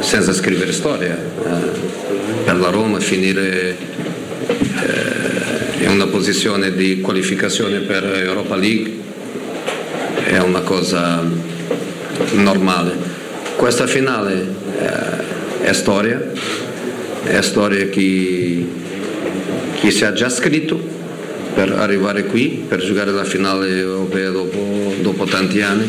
senza scrivere storia. Eh, per la Roma finire in una posizione di qualificazione per Europa League è una cosa normale. Questa finale eh, è storia, è storia che, che si è già scritto per arrivare qui, per giocare la finale europea dopo, dopo tanti anni.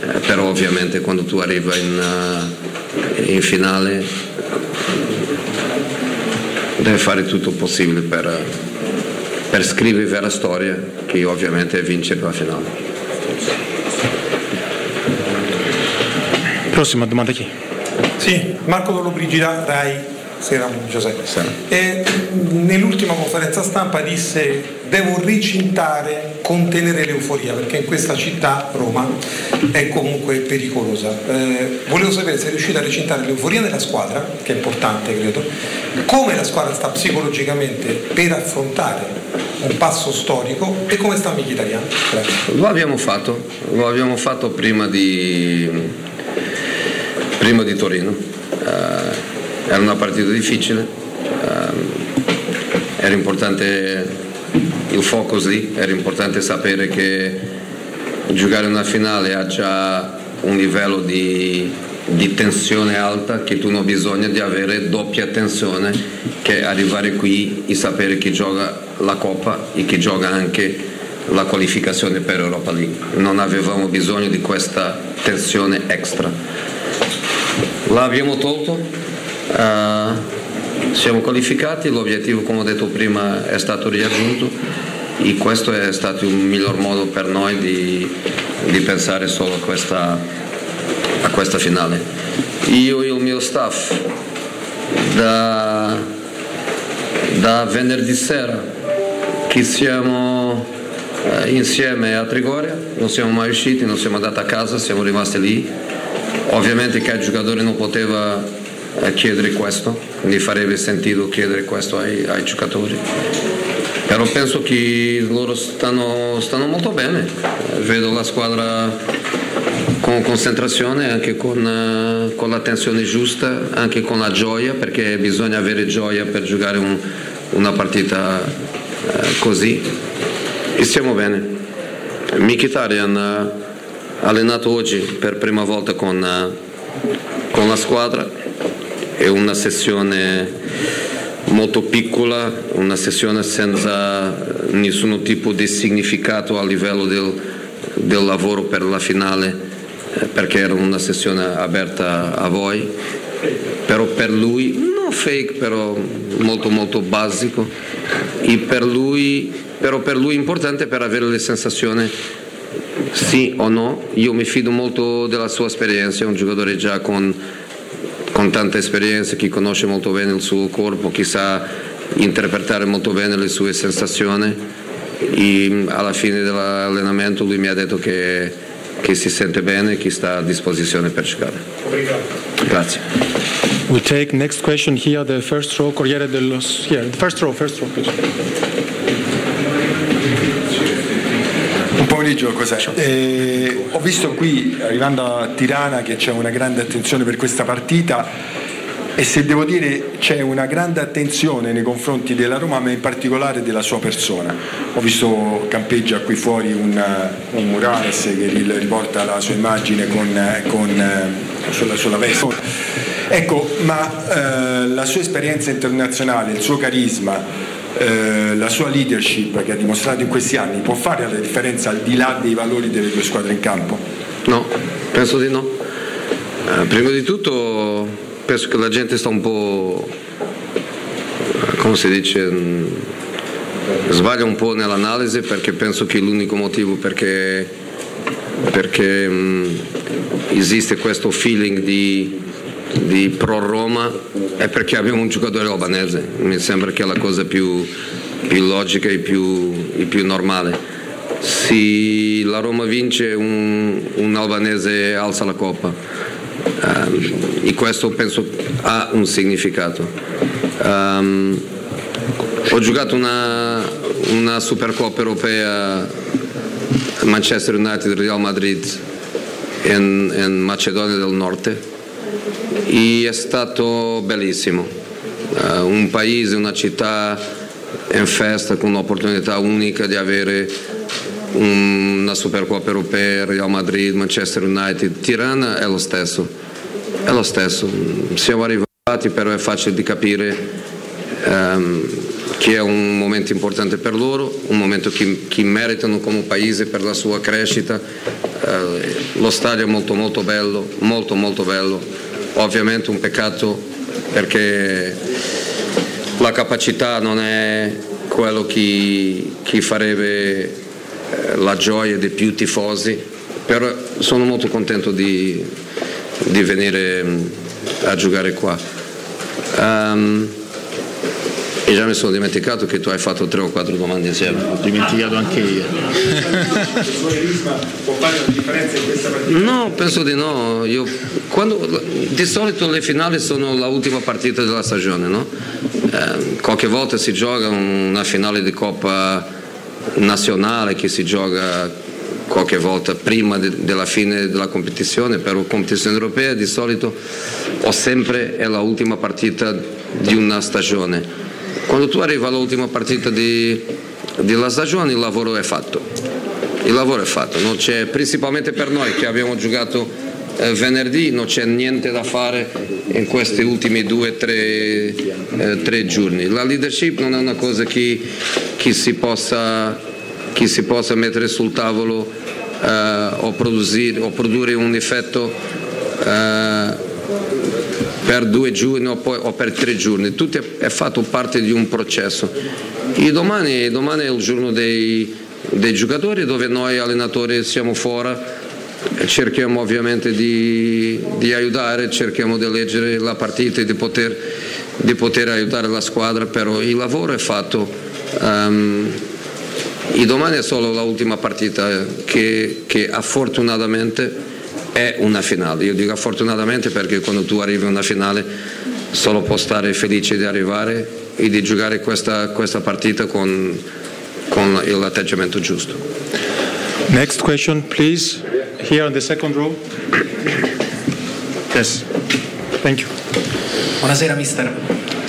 eh, però ovviamente quando tu arrivi in, uh, in finale devi fare tutto il possibile per, per scrivere la storia che ovviamente è vincere la finale. Prossima domanda chi? Sì, Marco Lollobrigida, Rai Sera Giuseppe. E nell'ultima conferenza stampa disse devo ricintare, contenere l'euforia perché in questa città, Roma, è comunque pericolosa. Eh, volevo sapere se è riuscito a recintare l'euforia nella squadra, che è importante credo, come la squadra sta psicologicamente per affrontare un passo storico e come sta Michi Italiano. Lo abbiamo fatto, lo abbiamo fatto prima di, prima di Torino. Uh, era una partita difficile, ehm, era importante il focus lì, era importante sapere che giocare una finale ha già un livello di, di tensione alta che tu non hai bisogno di avere doppia tensione che arrivare qui e sapere chi gioca la Coppa e chi gioca anche la qualificazione per Europa League. Non avevamo bisogno di questa tensione extra. L'abbiamo tolto, Uh, siamo qualificati, l'obiettivo come ho detto prima è stato raggiunto e questo è stato il miglior modo per noi di, di pensare solo a questa, a questa, finale. Io e il mio staff da, da venerdì sera che siamo uh, insieme a Trigoria, non siamo mai usciti, non siamo andati a casa, siamo rimasti lì. Ovviamente che il giocatore non poteva chiedere questo, quindi farebbe sentito chiedere questo ai, ai giocatori. Però penso che loro stanno, stanno molto bene, vedo la squadra con concentrazione, anche con, con l'attenzione giusta, anche con la gioia, perché bisogna avere gioia per giocare un, una partita eh, così. E stiamo bene. Mkhitaryan ha allenato oggi per prima volta con, con la squadra è una sessione molto piccola, una sessione senza nessun tipo di significato a livello del, del lavoro per la finale, eh, perché era una sessione aperta a voi, però per lui, non fake, però molto molto basico, e per lui, però per lui importante per avere le sensazioni sì o no, io mi fido molto della sua esperienza, è un giocatore già con con tanta esperienza, chi conosce molto bene il suo corpo, chi sa interpretare molto bene le sue sensazioni e alla fine dell'allenamento lui mi ha detto che, che si sente bene, che sta a disposizione per giocare. Grazie. We take next question here, the first row, Corriere dello... Here, first row, first row, please. Pomeriggio, cos'è? Eh, ho visto qui, arrivando a Tirana, che c'è una grande attenzione per questa partita e se devo dire c'è una grande attenzione nei confronti della Roma, ma in particolare della sua persona. Ho visto campeggia qui fuori un, un murales che riporta la sua immagine con, con, eh, sulla, sulla veste. Ecco, ma eh, la sua esperienza internazionale, il suo carisma, eh, la sua leadership che ha dimostrato in questi anni può fare la differenza al di là dei valori delle due squadre in campo? No, penso di no. Eh, prima di tutto penso che la gente sta un po', eh, come si dice, mm, sbaglia un po' nell'analisi perché penso che l'unico motivo perché, perché mh, mm, esiste questo feeling di di Pro Roma è perché abbiamo un giocatore albanese, mi sembra che è la cosa più, più logica e più, e più, normale. Se la Roma vince un, un albanese alza la coppa um, e questo penso ha un significato. Um, ho giocato una, una Supercoppa europea Manchester United Real Madrid in, in Macedonia del Nord e è stato bellissimo. Uh, un paese, una città in festa con un'opportunità unica di avere una Supercoppa europea, Real Madrid, Manchester United, Tirana è lo stesso, è lo stesso. Siamo arrivati, però è facile di capire um, che è un momento importante per loro, un momento che, che meritano come paese per la sua crescita eh, lo stadio è molto molto bello, molto molto bello, ovviamente un peccato perché la capacità non è quello che, che farebbe eh, la gioia di più tifosi, però sono molto contento di, di venire mm, a giocare qua. Um, e già mi sono dimenticato che tu hai fatto tre o quattro domande insieme. Ho dimenticato anche io. No, penso di no. Io, quando, di solito le finali sono l'ultima partita della stagione, no? Eh, qualche volta si gioca una finale di Coppa nazionale che si gioca qualche volta prima de, della fine della competizione, però competizione europea di solito o sempre è l'ultima partita di una stagione quando tu arrivi all'ultima partita di, della stagione il lavoro è fatto. Il lavoro è fatto, non c'è, principalmente per noi che abbiamo giocato eh, venerdì, non c'è niente da fare in questi ultimi due tre, eh, tre, giorni. La leadership non è una cosa che, che, si, possa, che si, possa, mettere sul tavolo eh, o, produzir, o, produrre un effetto eh, per due giorni o, poi, o per tre giorni, tutto è fatto parte di un processo. E domani, domani è il giorno dei, dei giocatori dove noi allenatori siamo fuori cerchiamo ovviamente di, di, aiutare, cerchiamo di leggere la partita e di poter, di poter, aiutare la squadra, però il lavoro è fatto. Um, e domani è solo l'ultima partita che, che fortunatamente è una finale. Io dico fortunatamente perché quando tu arrivi a una finale solo può stare felice di arrivare e di giocare questa, questa partita con, con l'atteggiamento giusto. Next question, please. Here on the second row. Yes. Thank you. Buonasera mister.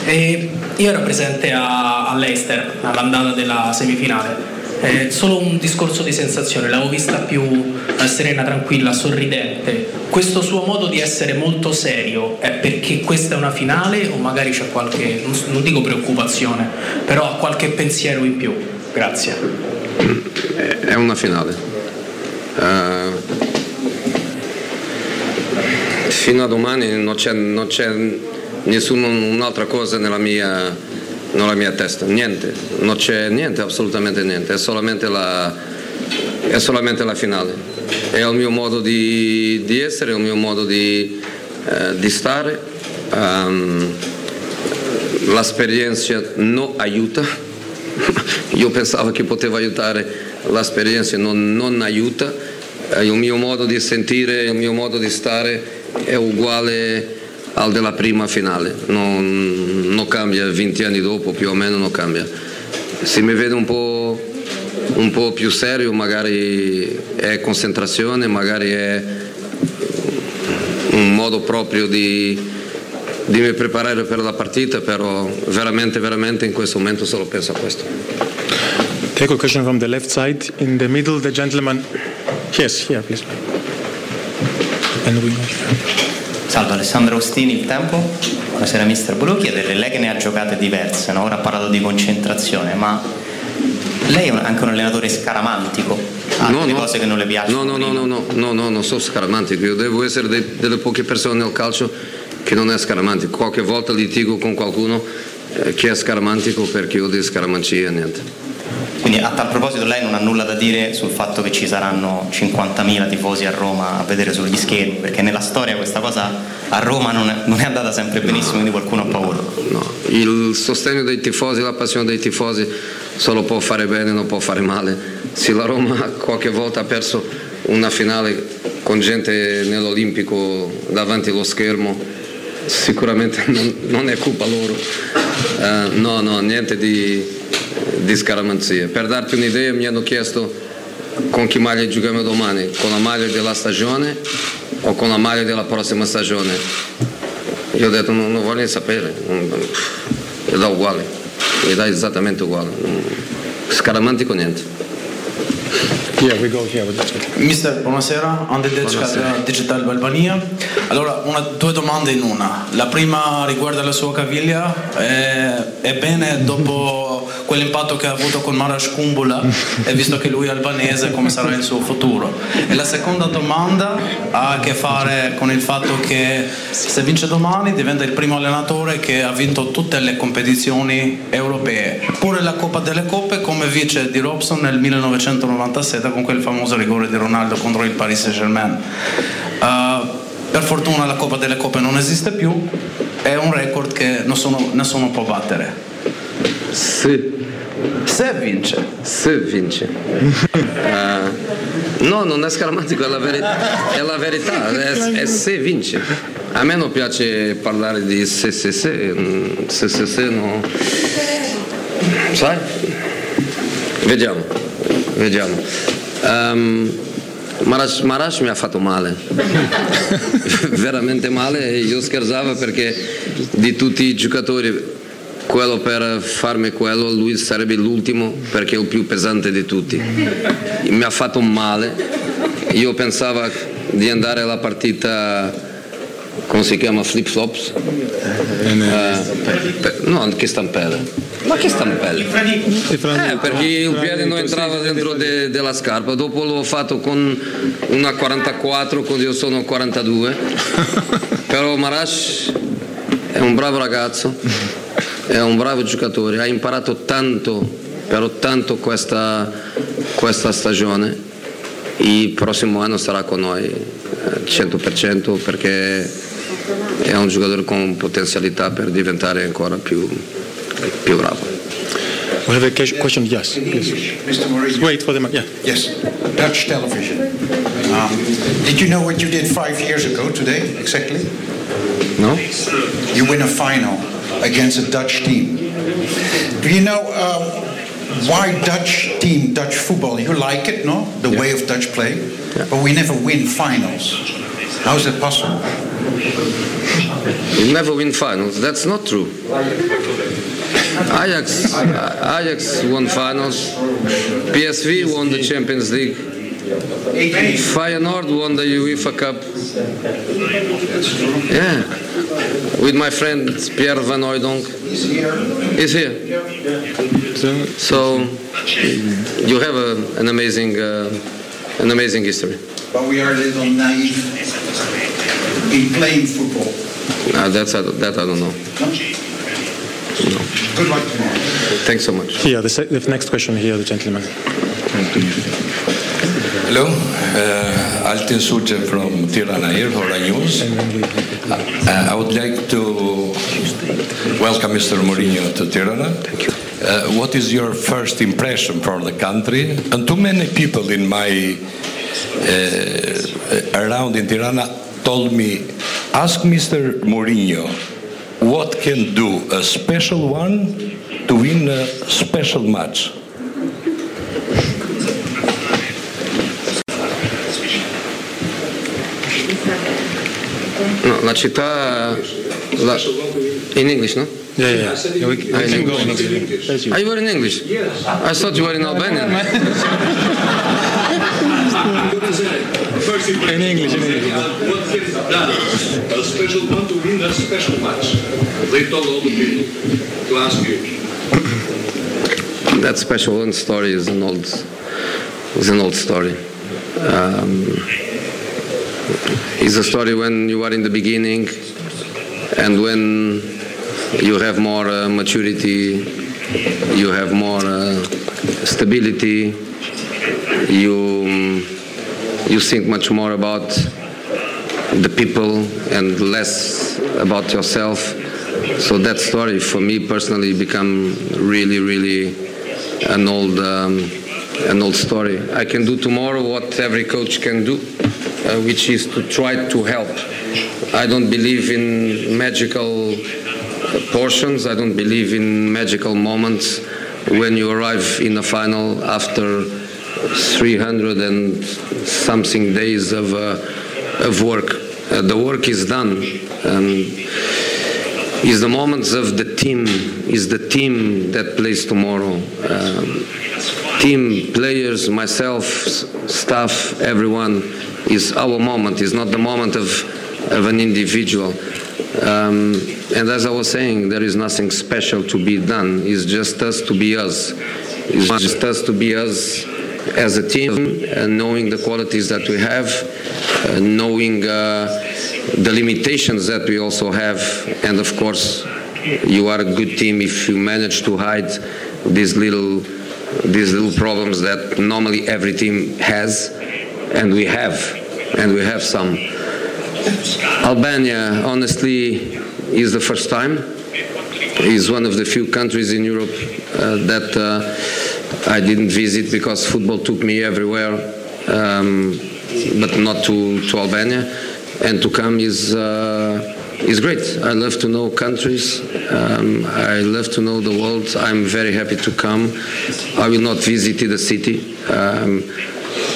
Eh, io ero presente a, all'Eister all'andata della semifinale eh, solo un discorso di sensazione, l'avevo vista più eh, serena, tranquilla, sorridente. Questo suo modo di essere molto serio è perché questa è una finale o magari c'è qualche, non dico preoccupazione, però ha qualche pensiero in più? Grazie. È una finale. Uh, fino a domani non c'è, non c'è nessuna un'altra cosa nella mia nella mia testa, niente, non c'è niente, assolutamente niente, è solamente la, è solamente la finale, è il mio modo di, di essere, il mio modo di, eh, di stare, um, l'esperienza non aiuta, <laughs> io pensavo che poteva aiutare, l'esperienza non, non aiuta, il mio modo di sentire, il mio modo di stare è uguale al della prima finale, non, non, cambia 20 anni dopo, più o meno non cambia. Se mi vede un po', un po' più serio magari è concentrazione, magari è un modo proprio di, di mi preparare per la partita, però veramente, veramente in questo momento solo penso a questo. Take a question from the left side, in the middle, the gentleman. Yes, here, please. And we Salve Alessandro Ostini, il tempo. Buonasera mister. Volevo chiederle, lei che ne ha giocate diverse, no? ora ha parlato di concentrazione, ma lei è anche un allenatore scaramantico? Ha no, no. cose che non le piacciono? No, no, no, no, no, no, non sono scaramantico, io devo essere de- delle poche persone nel calcio che non è scaramantico. Qualche volta litigo con qualcuno eh, che è scaramantico perché io di scaramanzia niente. Quindi a tal proposito lei non ha nulla da dire sul fatto che ci saranno 50.000 tifosi a Roma a vedere sugli schermi, perché nella storia questa cosa a Roma non è, non è andata sempre benissimo, quindi qualcuno ha paura. No, il sostegno dei tifosi, la passione dei tifosi solo può fare bene, non può fare male. Se la Roma <laughs> qualche volta ha perso una finale con gente nell'Olimpico davanti allo schermo, sicuramente non, non è colpa loro. Uh, no, no, niente di di scaramanzia. Per darti un'idea mi hanno chiesto con che maglia giochiamo domani, con la maglia della stagione o con la maglia della prossima stagione. Io ho detto non, non voglio sapere, mi dà uguale, mi dà esattamente uguale, scaramantico niente. Yeah, we go here Mister, buonasera, Andy Digital, Digital Albania. Allora, una, due domande in una. La prima riguarda la sua caviglia. È, è bene dopo quell'impatto che ha avuto con Marash Kumbula e visto che lui è albanese come sarà il suo futuro. E la seconda domanda ha a che fare con il fatto che se vince domani diventa il primo allenatore che ha vinto tutte le competizioni europee, pure la Coppa delle Coppe come vice di Robson nel 1997 con quel famoso rigore di Ronaldo contro il Paris Saint Germain. Uh, per fortuna la Coppa delle Coppe non esiste più, è un record che nessuno, nessuno può battere. Sì. Se vince. Se vince. Uh, no, non è scaramantico, è la, veri- è la verità, è, è, se vince. A me non piace parlare di se se se, mm, se se se no. Sai? Vediamo, vediamo. Um, Marash, Marash mi ha fatto male, <laughs> veramente male. Io scherzavo perché di tutti i giocatori, quello per farmi quello, lui sarebbe l'ultimo perché è il più pesante di tutti. Mi ha fatto male. Io pensavo di andare alla partita, come si chiama, flip flops? Uh, no, che stampelle. Ma che stampelle? Eh, perché il piede non entrava dentro de, della scarpa, dopo l'ho fatto con una 44 quando io sono 42, <laughs> però Marash è un bravo ragazzo, è un bravo giocatore, ha imparato tanto, però tanto questa, questa stagione, il prossimo anno sarà con noi 100% perché è un giocatore con potenzialità per diventare ancora più più bravo. We have a question, yes. Mr. Mourinho. Wait for the mic, yeah. Yes, Dutch television. Um, did you know what you did five years ago today, exactly? No. You win a final against a Dutch team. Do you know um, why Dutch team, Dutch football, you like it, no? The way of Dutch play? But we never win finals. How is that possible? We never win finals. That's not true. Ajax, Ajax won finals. PSV won the Champions League. Feyenoord won the UEFA Cup. Yeah, with my friend Pierre Van Hooydonk. He's here. So you have a, an amazing, uh, an amazing history. But we are a little naive in playing football. Uh, that's that I don't know. Good luck tomorrow. Thanks so much. Yeah, the, the next question here, the gentleman. Hello, uh, Altin Suja from Tirana here, Hora News. Uh, I would like to welcome Mr. Mourinho to Tirana. Thank you. Uh, what is your first impression for the country? And too many people in my uh, around in Tirana told me, ask Mr. Mourinho what can do a special one to win a special match. No, la città. La, in English, no? Yeah, yeah. yeah we, we Ah, in can go in English. English. That's you. Ah, were in English? Yes. I thought you were in Albanian. <laughs> in English, in English. What can done a special one to win a special match? They told all the people to ask you. that special one story is an old is an old story. Um, it's a story when you are in the beginning and when you have more uh, maturity, you have more uh, stability, you you think much more about the people and less about yourself. So that story for me personally become really, really an old, um, an old story. I can do tomorrow what every coach can do, uh, which is to try to help. I don't believe in magical portions. I don't believe in magical moments when you arrive in a final after 300 and something days of, uh, of work. Uh, the work is done. Um, is the moments of the team, is the team that plays tomorrow. Um, team, players, myself, staff, everyone is our moment, is not the moment of, of an individual. Um, and as I was saying, there is nothing special to be done. It's just us to be us. It's just us to be us as a team, uh, knowing the qualities that we have, uh, knowing the limitations that we also have, and of course, you are a good team if you manage to hide these little these little problems that normally every team has, and we have, and we have some. Albania, honestly, is the first time. Is one of the few countries in Europe uh, that uh, I didn't visit because football took me everywhere, um, but not to, to Albania. And to come is uh, is great. I love to know countries. Um, I love to know the world. I'm very happy to come. I will not visit the city. Um,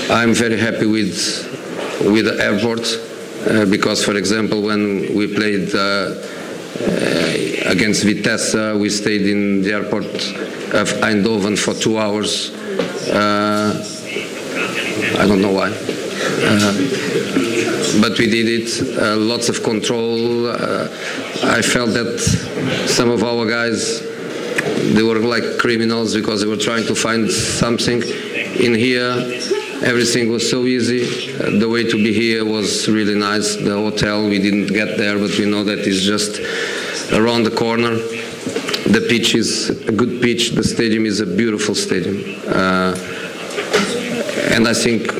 I'm very happy with with the airport uh, because, for example, when we played uh, against Vitesse, we stayed in the airport of Eindhoven for two hours. Uh, I don't know why. Uh, but we did it. Uh, lots of control. Uh, I felt that some of our guys, they were like criminals because they were trying to find something. In here, everything was so easy. Uh, the way to be here was really nice. The hotel, we didn't get there, but we know that it's just around the corner. The pitch is a good pitch. The stadium is a beautiful stadium. Uh, and I think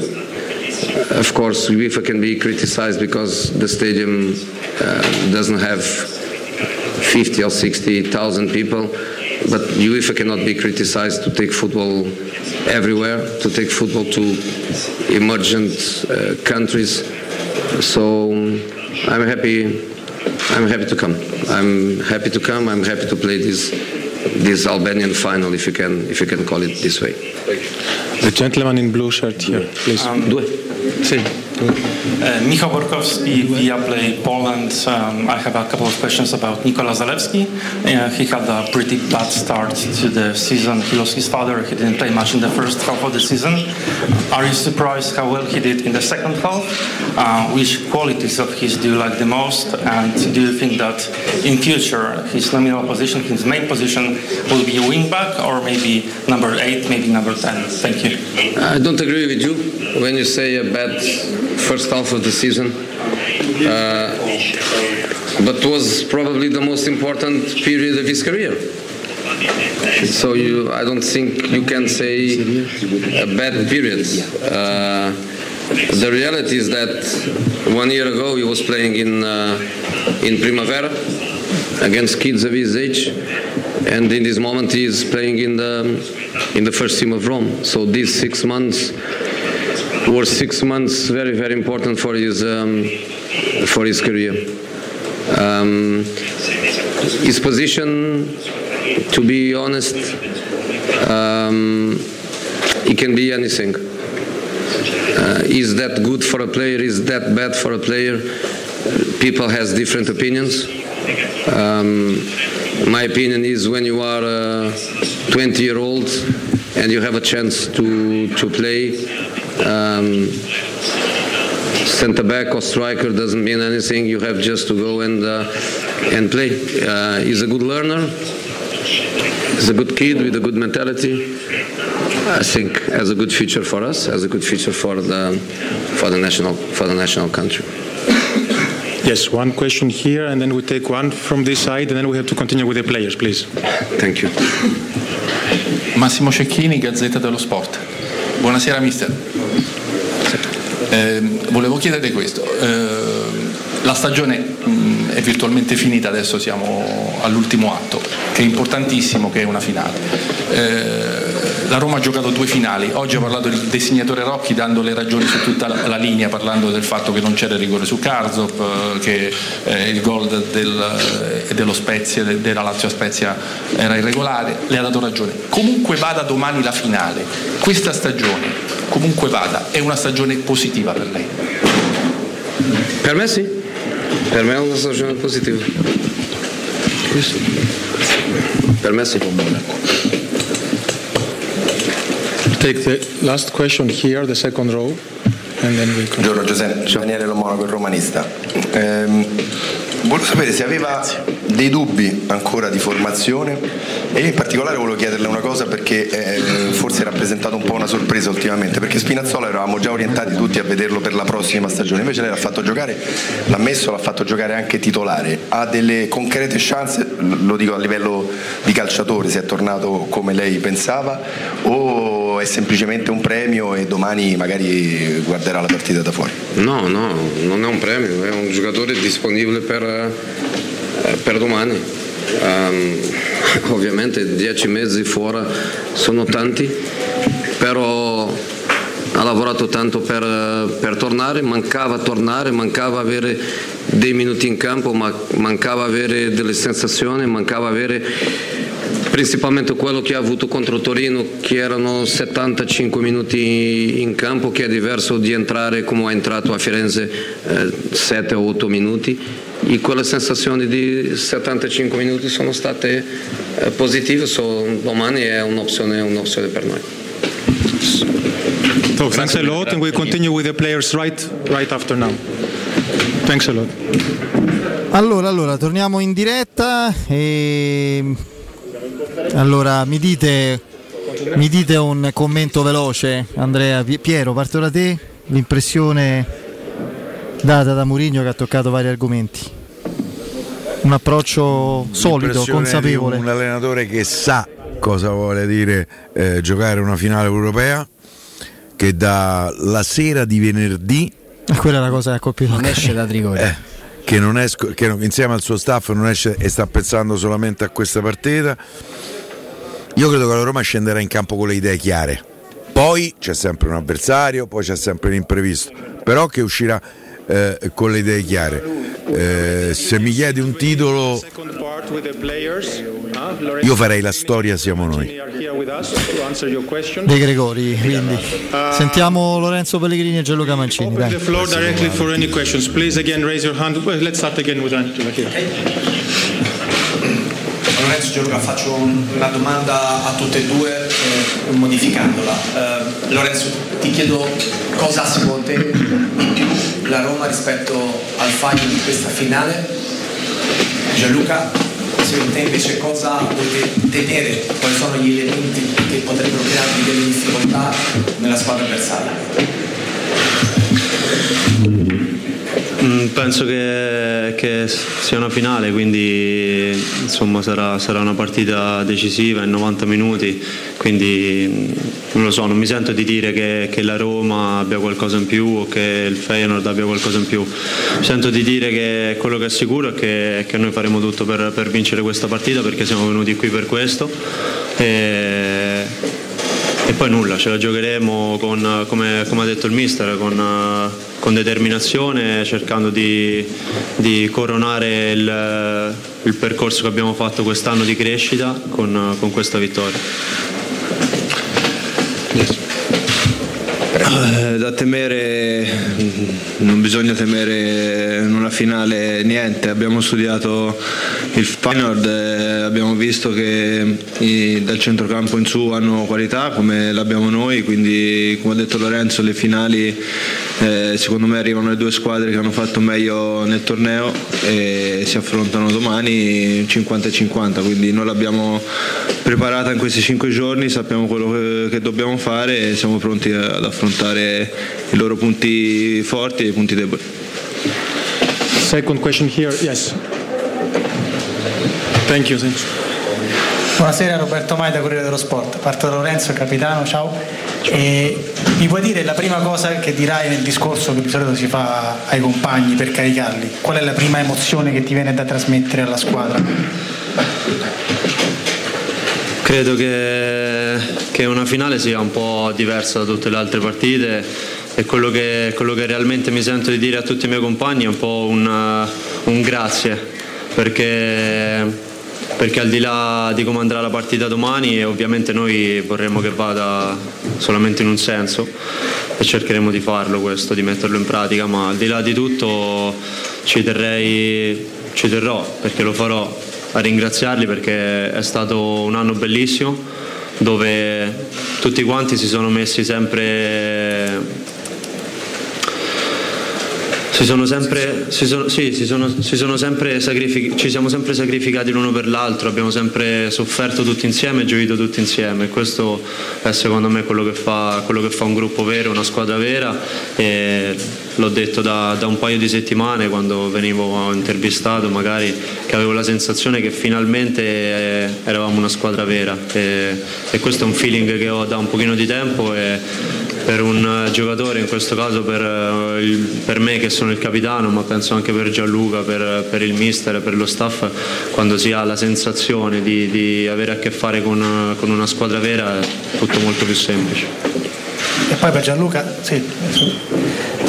of course, UEFA can be criticized because the stadium uh, doesn't have 50 or 60,000 people, but UEFA cannot be criticized to take football everywhere, to take football to emergent uh, countries. So I'm happy. I'm happy to come. I'm happy to come. I'm happy to play this this Albanian final, if you can if you can call it this way. The gentleman in blue shirt here, please. Um, Sì. Uh, Michał Borkowski, Viaplay Poland. Um, I have a couple of questions about Nikola Zalewski. Uh, he had a pretty bad start to the season. He lost his father. He didn't play much in the first half of the season. Are you surprised how well he did in the second half? Uh, which qualities of his do you like the most? And do you think that in future his nominal position, his main position, will be wing back or maybe number eight, maybe number ten? Thank you. I don't agree with you when you say a bad first half of the season. Uh, but was probably the most important period of his career. So you, I don't think you can say a bad period. Uh, the reality is that one year ago he was playing in uh, in Primavera against kids of his age, and in this moment he is playing in the in the first team of Rome. So these six months were six months very very important for his um, for his career. Um, his position, to be honest, um, he can be anything. Uh, is that good for a player? Is that bad for a player? People has different opinions. Um, my opinion is when you are a 20 year old and you have a chance to to play, um, center back or striker doesn't mean anything. You have just to go and uh, and play. Uh, he's a good learner. He's a good kid with a good mentality. I think has a good future for us, has a good future for the for the national for the national country. Yes, one question here, and then we take one from this side, and then we have to continue with the players, please. Thank you. Massimo Cecchini, Gazzetta dello Sport. Buonasera mister. Eh, volevo chiedere questo. Eh, la stagione mh, è virtualmente finita, adesso siamo all'ultimo atto, che è importantissimo, che è una finale. Eh, la Roma ha giocato due finali, oggi ha parlato il disegnatore Rocchi dando le ragioni su tutta la, linea, parlando del fatto che non c'era rigore su Karzop, eh, che eh, il gol del, eh, dello Spezia, de- della Lazio Spezia era irregolare, le ha dato ragione. Comunque vada domani la finale, questa stagione, comunque vada, è una stagione positiva per lei. Per me sì, per me è una stagione positiva. Per me sì. Take the last question here, the second row. and then we Buongiorno Giuseppe, Daniele Lo Monaco, il romanista. Ehm, volevo sapere se aveva dei dubbi ancora di formazione e in particolare volevo chiederle una cosa perché eh, forse è rappresentato un po' una sorpresa ultimamente, perché Spinazzola eravamo già orientati tutti a vederlo per la prossima stagione, invece lei l'ha fatto giocare, l'ha messo, l'ha fatto giocare anche titolare, ha delle concrete chance, lo dico a livello di calciatore, se è tornato come lei pensava o è semplicemente un premio e domani magari guarderà la partita da fuori? No, no, non è un premio, è un giocatore disponibile per, per domani. Ehm, <laughs> ovviamente dieci mesi fuori sono tanti, però ha lavorato tanto per, per tornare, mancava tornare, mancava avere dei minuti in campo, ma mancava avere delle sensazioni, mancava avere principalmente quello che ha avuto contro Torino che erano 75 minuti in campo che è diverso di entrare come è entrato a Firenze eh, 7 o 8 minuti e quelle sensazioni di 75 minuti sono state eh, positive so, domani è un'opzione, un'opzione per noi So thanks a lot, and we continue with the players right, right after now. Thanks a lot. Allora, allora, torniamo in diretta e allora mi dite, mi dite un commento veloce, Andrea, Pi- Piero, parto da te, l'impressione data da Mourinho che ha toccato vari argomenti. Un approccio solido, consapevole. di un allenatore che sa cosa vuole dire eh, giocare una finale europea che dalla sera di venerdì Eh, Quella è la cosa che ha colpito. Non esce da Trigori. eh, che, non esco- che non- insieme al suo staff non esce e sta pensando solamente a questa partita io credo che la Roma scenderà in campo con le idee chiare poi c'è sempre un avversario poi c'è sempre l'imprevisto però che uscirà eh, con le idee chiare Eh, se mi chiedi un titolo io farei la storia siamo noi. De Gregori, quindi sentiamo Lorenzo Pellegrini e Gianluca Mancini. Dai. the floor directly for any questions. Please again raise your hand. Well, let's start again with Angela here. Lorenzo Gianluca, faccio un- una domanda a tutte e due, eh, modificandola. Eh, Lorenzo, ti chiedo cosa secondo te di più la Roma rispetto al faglio di questa finale? Gianluca, secondo te invece cosa dovete temere? Quali sono gli elementi che potrebbero crearvi delle difficoltà nella squadra avversaria? Mm, Penso che, che sia una finale, quindi insomma sarà, sarà una partita decisiva in 90 minuti, quindi mm, non lo so, non mi sento di dire che, che la Roma abbia qualcosa in più o che il Feyenoord abbia qualcosa in più, sento di dire che quello che è sicuro è che, che noi faremo tutto per, per vincere questa partita perché siamo venuti qui per questo. E, e poi nulla, ce la giocheremo con, come, come ha detto il mister, con, eh, con determinazione, cercando di, di coronare il, il percorso che abbiamo fatto quest'anno di crescita con, con questa vittoria. Eh, da temere non bisogna temere in una finale niente, abbiamo studiato il Feyenoord, eh, abbiamo visto che i- dal centrocampo in su hanno qualità come l'abbiamo noi, quindi come ha detto Lorenzo le finali eh, secondo me arrivano le due squadre che hanno fatto meglio nel torneo e si affrontano domani 50-50, quindi noi l'abbiamo preparata in questi cinque giorni, sappiamo quello che, che dobbiamo fare e siamo pronti ad affrontare i loro punti forti i punti deboli. Second question here. Yes. Thank you. Thanks. Buonasera Roberto Maida, Corriere dello Sport. Parto da Lorenzo, capitano, ciao. E mi puoi dire la prima cosa che dirai nel discorso che di solito si fa ai compagni per caricarli? Qual è la prima emozione che ti viene da trasmettere alla squadra? Credo che, che una finale sia un po' diversa da tutte le altre partite e quello che, quello che realmente mi sento di dire a tutti i miei compagni è un po' un, un grazie perché, perché al di là di come andrà la partita domani ovviamente noi vorremmo che vada solamente in un senso e cercheremo di farlo questo, di metterlo in pratica, ma al di là di tutto ci terrei, ci terrò perché lo farò. A ringraziarli perché è stato un anno bellissimo dove tutti quanti si sono messi sempre Si sono sempre, si sono, sì, si sono, si sono sempre sacrific- ci siamo sempre sacrificati l'uno per l'altro, abbiamo sempre sofferto tutti insieme e gioito tutti insieme. Questo è secondo me quello che, fa, quello che fa un gruppo vero, una squadra vera. E l'ho detto da, da un paio di settimane quando venivo intervistato, magari che avevo la sensazione che finalmente eh, eravamo una squadra vera. E, e questo è un feeling che ho da un pochino di tempo. E, per un giocatore, in questo caso per, eh, il- per me che sono il capitano, ma penso anche per Gianluca, per, per il mister per lo staff, quando si ha la sensazione di, di avere a che fare con, con una squadra vera è tutto molto più semplice. E poi per Gianluca, sì.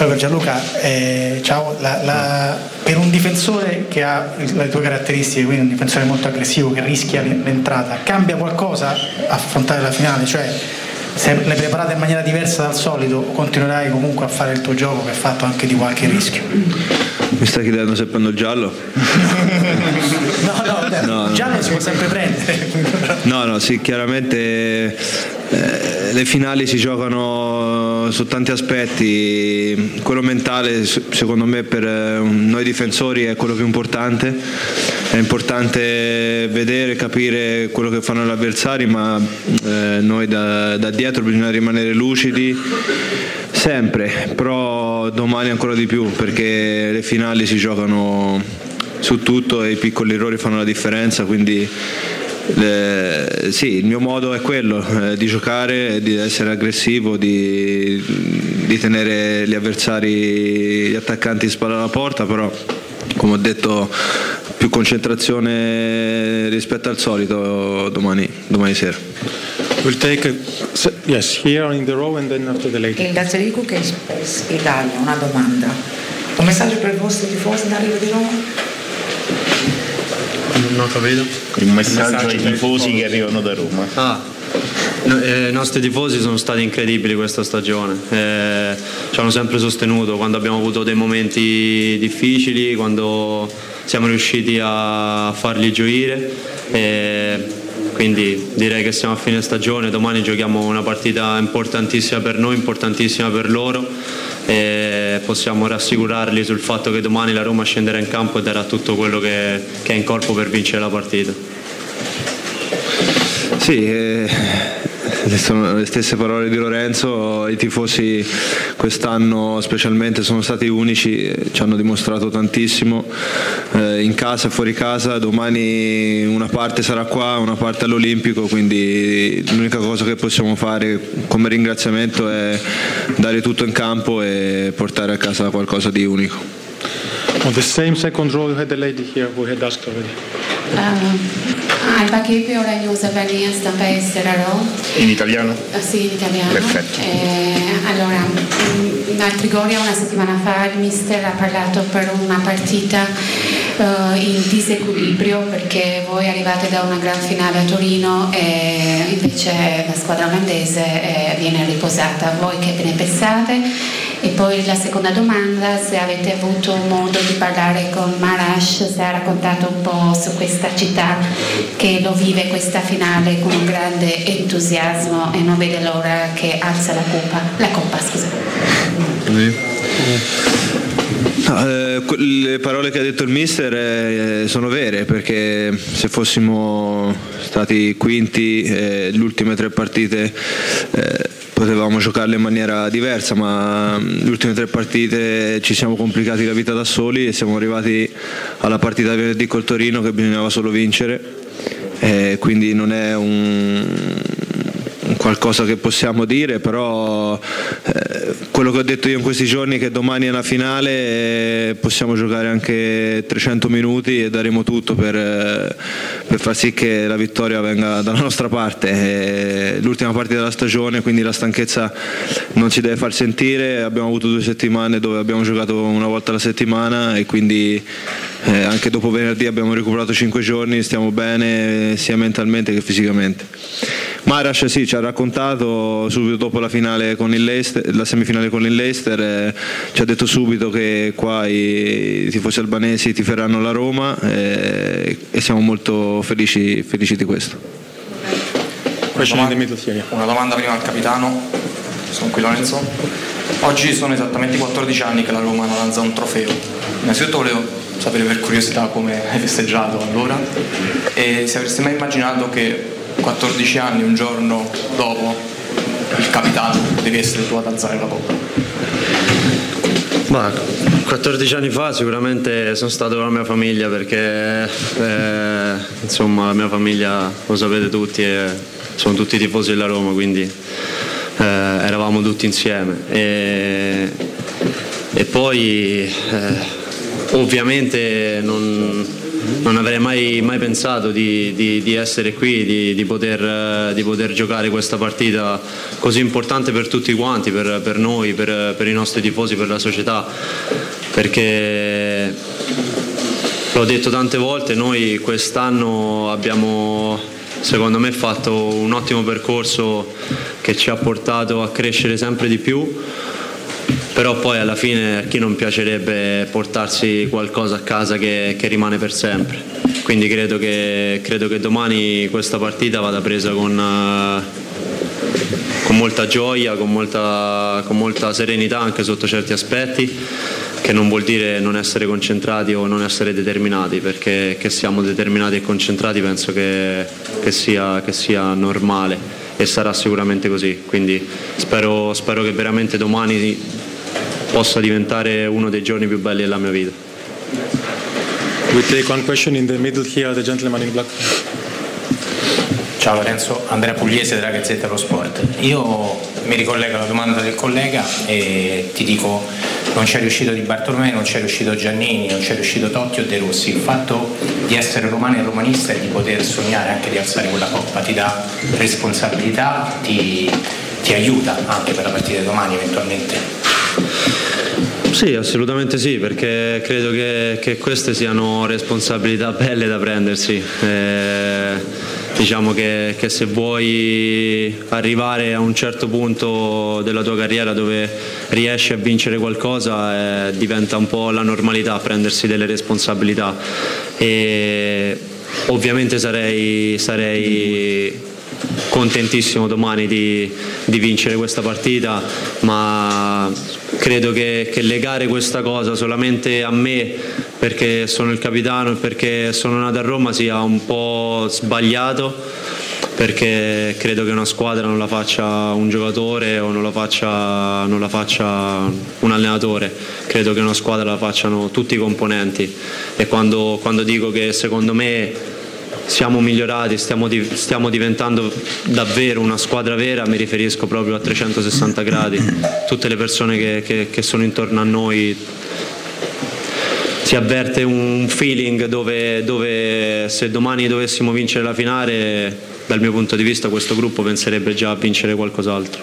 Poi per Gianluca, eh, ciao, la- la- per un difensore che ha le tue caratteristiche, quindi un difensore molto aggressivo che rischia l'entrata, cambia qualcosa affrontare la finale? Cioè se l'hai preparata in maniera diversa dal solito continuerai comunque a fare il tuo gioco che è fatto anche di qualche rischio? Mi stai chiedendo se prendo il giallo? <laughs> No, no, No, no. giallo si può sempre prendere. No, no, sì, chiaramente eh, le finali si giocano su tanti aspetti, quello mentale secondo me per eh, noi difensori è quello più importante, è importante vedere, capire quello che fanno gli avversari, ma eh, noi da, da dietro bisogna rimanere lucidi sempre, però domani ancora di più perché le finali si giocano su tutto e i piccoli errori fanno la differenza, quindi eh, sì, il mio modo è quello, eh, di giocare, di essere aggressivo, di, di tenere gli avversari, gli attaccanti in spalla alla porta, però come ho detto più concentrazione rispetto al solito domani, domani sera. We'll take a, so- yes here in the row and then after the lady. Il Dazzarico che Italia, una domanda. Un messaggio per i vostri tifosi in arrivo di Roma? Non ho capito. Un messaggio ai tifosi che arrivano da Roma. Ah, no, eh, I nostri tifosi sono stati incredibili questa stagione, eh, ci hanno sempre sostenuto quando abbiamo avuto dei momenti difficili, quando siamo riusciti a farli gioire. eh, quindi direi che siamo a fine stagione, domani giochiamo una partita importantissima per noi, importantissima per loro e possiamo rassicurarli sul fatto che domani la Roma scenderà in campo e darà tutto quello che, che è in corpo per vincere la partita. Sì, eh, sono le stesse parole di Lorenzo, i tifosi quest'anno specialmente sono stati unici, ci hanno dimostrato tantissimo eh, in casa e fuori casa, domani una parte sarà qua, una parte all'Olimpico, quindi l'unica cosa che possiamo fare come ringraziamento è dare tutto in campo e portare a casa qualcosa di unico. On the same second row you had the lady here who had asked already. Uh, Alba Chepi, ora news Albania, stampa estera Rho. In italiano? Eh, Sì, in italiano. Perfetto. Eh, allora, mm, a Trigoria una settimana fa il mister ha parlato per una partita eh, in disequilibrio perché voi arrivate da una gran finale a Torino e invece la squadra olandese eh, viene riposata. Voi che ne pensate? E poi la seconda domanda, se avete avuto modo di parlare con Marash, se ha raccontato un po' su questa città che lo vive questa finale con un grande entusiasmo e non vede l'ora che alza la coppa, la coppa scusa. Eh, le parole che ha detto il mister eh, sono vere perché se fossimo stati quinti eh, le ultime tre partite eh, potevamo giocarle in maniera diversa ma mm, le ultime tre partite ci siamo complicati la vita da soli e siamo arrivati alla partita venerdì col Torino che bisognava solo vincere. Eh, quindi non è un, un qualcosa che possiamo dire, però eh, quello che ho detto io in questi giorni è che domani è la finale e possiamo giocare anche 300 minuti e daremo tutto per, eh, per far sì che la vittoria venga dalla nostra parte. È l'ultima partita della stagione, quindi la stanchezza non si deve far sentire. Abbiamo avuto due settimane dove abbiamo giocato una volta alla settimana e quindi eh, anche dopo venerdì abbiamo recuperato 5 giorni, stiamo bene sia mentalmente che fisicamente. Marash sì, ci ha raccontato subito dopo la, finale con il Leicester, la semifinale con il Leicester, eh, ci ha detto subito che qua i, tifosi albanesi tiferanno la Roma eh, e siamo molto felici, felici di questo. Here. yeah. Una domanda prima al capitano, sono qui Lorenzo. Oggi sono esattamente 14 anni che la Roma non lancia un trofeo. Innanzitutto volevo sapere per curiosità come hai festeggiato allora e se avresti mai immaginato che 14 anni, un giorno dopo, il capitano devi essere tu ad alzare la coppa. Ma 14 anni fa sicuramente sono stato con la mia famiglia perché eh, insomma la mia famiglia lo sapete tutti e sono tutti tifosi della Roma quindi eh, eravamo tutti insieme e, e poi eh, ovviamente non, non avrei mai, mai pensato di, di- di essere qui, di, poter, eh, di poter giocare questa partita così importante per tutti quanti, per, per noi, per, per i nostri tifosi, per la società, perché l'ho detto tante volte, noi quest'anno abbiamo secondo me fatto un ottimo percorso che ci ha portato a crescere sempre di più però poi alla fine a chi non piacerebbe portarsi qualcosa a casa che, che rimane per sempre. Quindi credo che, credo che domani questa partita vada presa con, eh, con molta gioia, con molta, con molta serenità anche sotto certi aspetti, che non vuol dire non essere concentrati o non essere determinati, perché che siamo determinati e concentrati penso che, che sia, che sia normale e sarà sicuramente così. Quindi spero, spero che veramente domani possa diventare uno dei giorni più belli della mia vita. We take one question in the middle here, the gentleman in black. Ciao Lorenzo, Andrea Pugliese della Gazzetta dello Sport. Io mi ricollego alla domanda del collega e ti dico non c'è riuscito Di Bartolomei, non c'è riuscito Giannini, non c'è riuscito Totti o De Rossi. Il fatto di essere romano e romanista e di poter sognare anche di alzare quella coppa ti dà responsabilità, ti, ti aiuta anche per la partita di domani eventualmente. Sì, assolutamente sì, perché credo che, che queste siano responsabilità belle da prendersi. Eh, diciamo che, che se vuoi arrivare a un certo punto della tua carriera dove riesci a vincere qualcosa, eh, diventa un po' la normalità prendersi delle responsabilità. E ovviamente sarei, sarei contentissimo domani di, di vincere questa partita, ma credo che, che legare questa cosa solamente a me perché sono il capitano e perché sono nato a Roma sia un po' sbagliato perché credo che una squadra non la faccia un giocatore o non la faccia, non la faccia un allenatore, credo che una squadra la facciano tutti i componenti. E quando, quando dico che secondo me siamo migliorati, stiamo, di- stiamo diventando davvero una squadra vera, mi riferisco proprio a 360 gradi, tutte le persone che, che- che sono intorno a noi si avverte un feeling dove, dove se domani dovessimo vincere la finale, dal mio punto di vista questo gruppo penserebbe già a vincere qualcos'altro.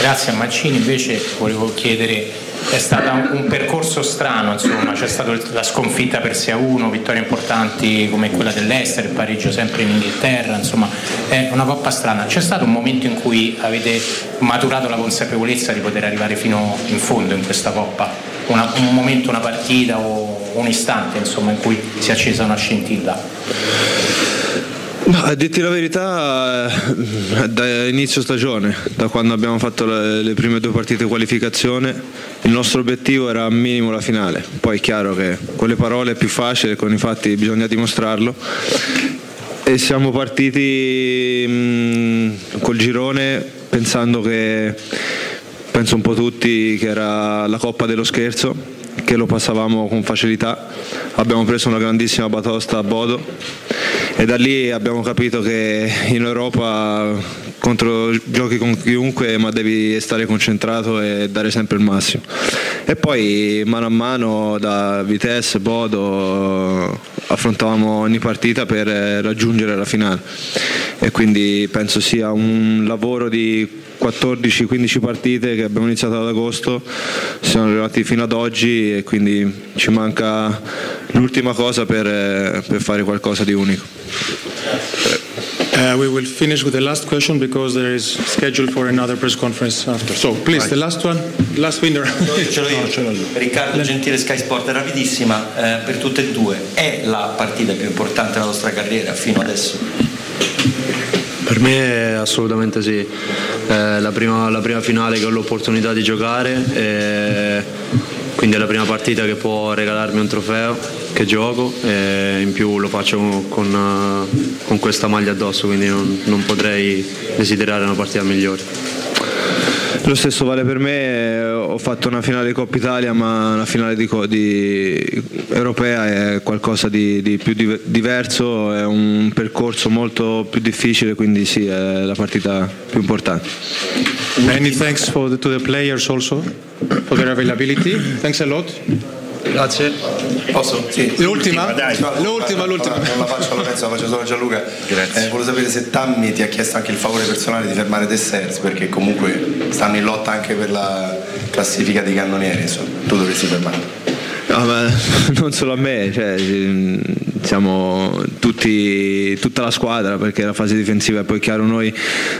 Grazie a Mancini invece volevo chiedere, è stato un, percorso strano, insomma, c'è stata la sconfitta per 6-1, vittorie importanti come quella dell'Ester, il pareggio sempre in Inghilterra, insomma è una coppa strana. C'è stato un momento in cui avete maturato la consapevolezza di poter arrivare fino in fondo in questa coppa? Una- un momento, una partita o un istante insomma, in cui si è accesa una scintilla? A dirti la verità, eh, da inizio stagione, da quando abbiamo fatto le, prime due partite di qualificazione, il nostro obiettivo era minimo la finale. Poi è chiaro che con le parole è più facile, con i fatti bisogna dimostrarlo. E siamo partiti mh, col girone pensando che, penso un po' tutti, che era la coppa dello scherzo, che lo passavamo con facilità. Abbiamo preso una grandissima batosta a Bodo e da lì abbiamo capito che in Europa contro giochi con chiunque ma devi stare concentrato e dare sempre il massimo e poi mano a mano da Vitesse, Bodo affrontavamo ogni partita per raggiungere la finale e quindi penso sia un lavoro di 14-15 partite che abbiamo iniziato ad agosto, siamo arrivati fino ad oggi e quindi ci manca l'ultima cosa per, eh, per fare qualcosa di unico. Uh, we will finish with the last question because there is scheduled for another press conference after. So please, the last one, last winner. <laughs> Ce l'ho io. Riccardo Gentile Sky Sport, rapidissima eh, per tutte e due. È la partita più importante della vostra carriera fino adesso? Per me assolutamente sì, È la prima, la prima finale che ho l'opportunità di giocare. E quindi è la prima partita che può regalarmi un trofeo che gioco e in più lo faccio con, eh, con questa maglia addosso, quindi non, non potrei desiderare una partita migliore. Lo stesso vale per me, ho fatto una finale di Coppa Italia, ma una finale di, di- europea è qualcosa di, di più div- diverso, è un percorso molto più difficile, quindi sì, è la partita più importante. Many thanks for the, to the players also for their availability. Thanks a lot. Grazie. Posso? Sì. L'ultima? L'ultima, l'ultima. Non la faccio a Lorenzo, la faccio solo a Gianluca. Grazie. volevo sapere se Tammy ti ha chiesto anche il favore personale di fermare De Serres, perché comunque stanno in lotta anche per la classifica dei cannonieri, insomma. Tu dovresti fermarlo. No, ma <laughs> non solo a me, cioè, mm, siamo tutti, tutta la squadra perché la fase difensiva è poi chiaro noi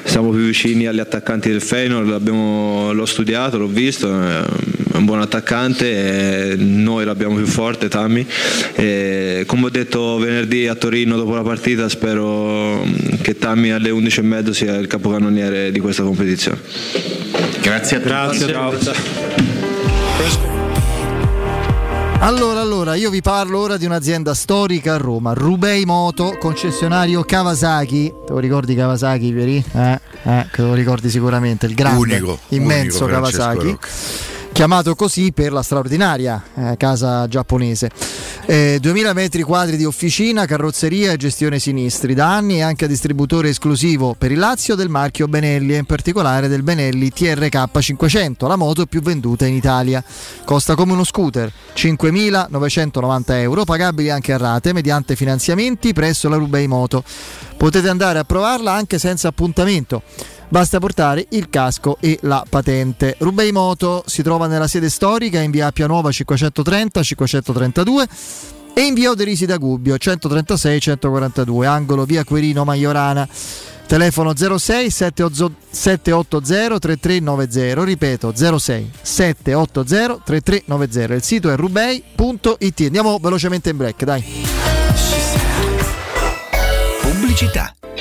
siamo più vicini agli attaccanti del Feyenoord, l'abbiamo- l'ho studiato, l'ho visto, è un buon attaccante, e noi l'abbiamo più forte Tammy. E come ho detto venerdì a Torino dopo la partita spero che Tammy alle 11.30 sia il capocannoniere di questa competizione. Grazie a tutti. Grazie. Ciao. Allora, allora, io vi parlo ora di un'azienda storica a Roma, Rubei Moto, concessionario Kawasaki. Te lo ricordi Kawasaki, Pieri? Eh, eh, te lo ricordi sicuramente, il grande, Unico, immenso unico Kawasaki. Chiamato così per la straordinaria eh, casa giapponese. Eh, 2000 metri quadri di officina, carrozzeria e gestione sinistri. Da anni è anche distributore esclusivo per il Lazio del marchio Benelli e in particolare del Benelli TRK 500, la moto più venduta in Italia. Costa come uno scooter, 5.990 euro, pagabili anche a rate mediante finanziamenti presso la Rubei Moto. Potete andare a provarla anche senza appuntamento. Basta portare il casco e la patente. Rubei Moto si trova nella sede storica in via Appia Nuova 530-532 e in via Oderisi da Gubbio 136-142, angolo via Querino Maiorana. Telefono 06 780 3390, ripeto 06 780 3390. Il sito è rubei.it. Andiamo velocemente in break, dai. Pubblicità.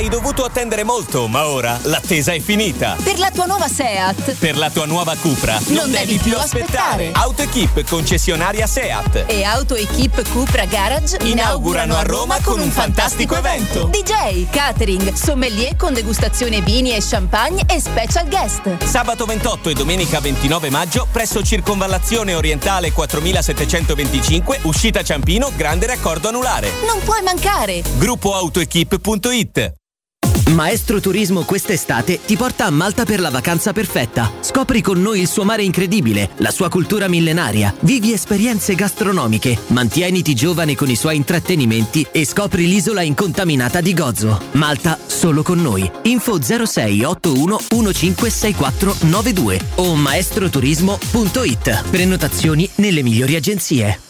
Hai dovuto attendere molto, ma ora l'attesa è finita. Per la tua nuova SEAT. Per la tua nuova Cupra Non devi più aspettare. AutoEquip concessionaria Seat. E Auto Equip Cupra Garage Inaugurano a Roma con un fantastico evento. DJ, catering, sommelier con degustazione vini e champagne e special guest. Sabato 28 e domenica 29 maggio presso Circonvallazione Orientale 4725, uscita Ciampino, grande raccordo anulare. Non puoi mancare. Gruppoautoequip.it Maestro Turismo quest'estate ti porta a Malta per la vacanza perfetta. Scopri con noi il suo mare incredibile, la sua cultura millenaria, vivi esperienze gastronomiche, mantieniti giovane con i suoi intrattenimenti e scopri l'isola incontaminata di Gozo. Malta solo con noi. Info 06 81 156492 o maestroturismo.it. Prenotazioni nelle migliori agenzie.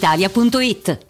brispalitalia.it.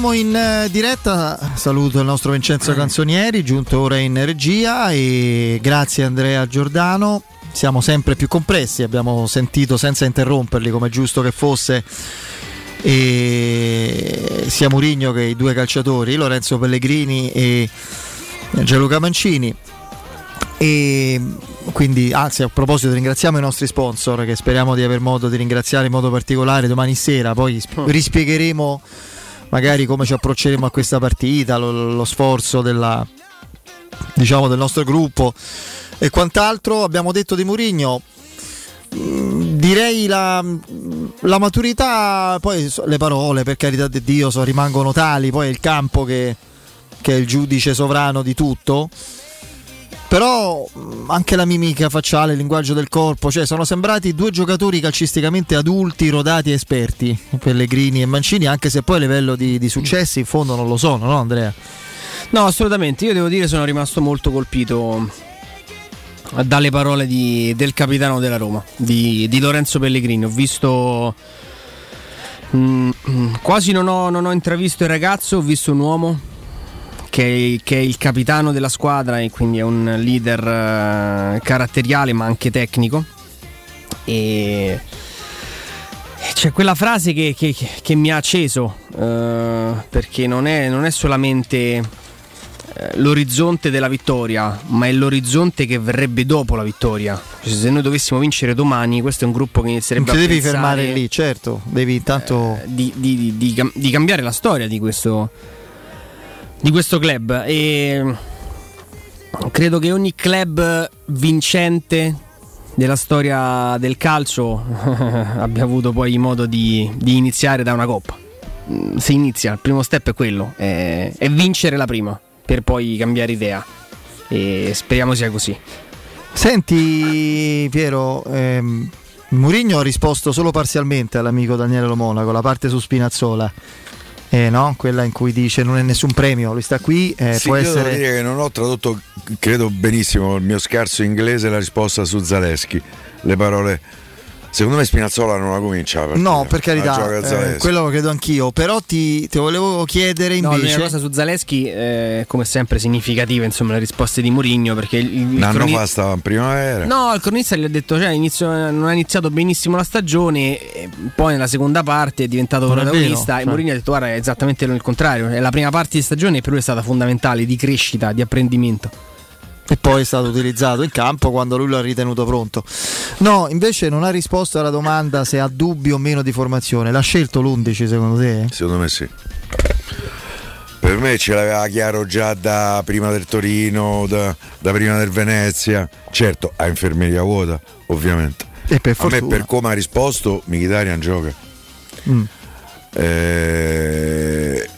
Torniamo in eh, diretta, saluto il nostro Vincenzo Canzonieri, giunto ora in regia e grazie Andrea Giordano. Siamo sempre più compressi, abbiamo sentito senza interromperli come giusto che fosse e sia Murigno che i due calciatori, Lorenzo Pellegrini e Gianluca Mancini. E quindi, anzi, a proposito, ringraziamo i nostri sponsor che speriamo di aver modo di ringraziare in modo particolare domani sera. Poi sp- rispiegheremo magari come ci approcceremo a questa partita, lo, lo sforzo della, diciamo, del nostro gruppo e quant'altro. Abbiamo detto di Murigno. mm, Direi la, la maturità, poi le parole per carità di Dio so- rimangono tali, poi è il campo che, che è il giudice sovrano di tutto. Però mh, anche la mimica facciale, il linguaggio del corpo, cioè sono sembrati due giocatori calcisticamente adulti, rodati e esperti, Pellegrini e Mancini, anche se poi a livello di, di successi in fondo non lo sono, no Andrea? No, assolutamente. Io devo dire sono rimasto molto colpito dalle parole di- del capitano della Roma, di, di Lorenzo Pellegrini. Ho visto. mm, mm, quasi non ho, non ho intravisto il ragazzo, ho visto un uomo che è, che è il capitano della squadra e quindi è un leader eh, caratteriale ma anche tecnico. E c'è quella frase che, che- che mi ha acceso eh, perché non è, non è solamente eh, l'orizzonte della vittoria, ma è l'orizzonte che verrebbe dopo la vittoria. Cioè, se noi dovessimo vincere domani, questo è un gruppo che inizierebbe Non a devi fermare lì, certo, devi intanto... di, di- di- di di cambiare la storia di questo, di questo club. E credo che ogni club vincente della storia del calcio <laughs> abbia avuto poi modo di, di iniziare da una coppa. Mm, Si inizia, il primo step è quello, è, è vincere la prima per poi cambiare idea. E speriamo sia così. Senti Piero, ehm, Mourinho ha risposto solo parzialmente all'amico Daniele Lo Monaco, la parte su Spinazzola. Eh, no? Quella in cui dice non è nessun premio, lui sta qui, eh, Sì, può essere... dire che non ho tradotto, credo benissimo, il mio scarso inglese la risposta su Zaleschi. Le parole. Secondo me Spinazzola non la comincia. la partita. No, per La carità, eh, quello lo credo anch'io, però ti, ti volevo chiedere No, invece... l'unica cosa su Zaleschi, eh, come sempre, significativa insomma, le risposte di Mourinho perché il, Un anno croni- fa stava in primavera. No, il cronista gli ha detto cioè, inizio- non ha iniziato benissimo la stagione, e poi nella seconda parte è diventato Non è protagonista vero, e cioè. Mourinho ha detto guarda è esattamente il contrario, è la prima parte di stagione per lui è stata fondamentale, di crescita, di apprendimento. E poi è stato utilizzato in campo quando lui l'ha ritenuto pronto. No, invece non ha risposto alla domanda se ha dubbi o meno di formazione. L'ha scelto l'11 secondo te? Secondo me sì. Per me ce l'aveva chiaro già da prima del Torino, da, da prima del Venezia. Certo, a infermeria vuota, ovviamente. E per a me per come ha risposto, Mkhitaryan gioca. Mm. Eh,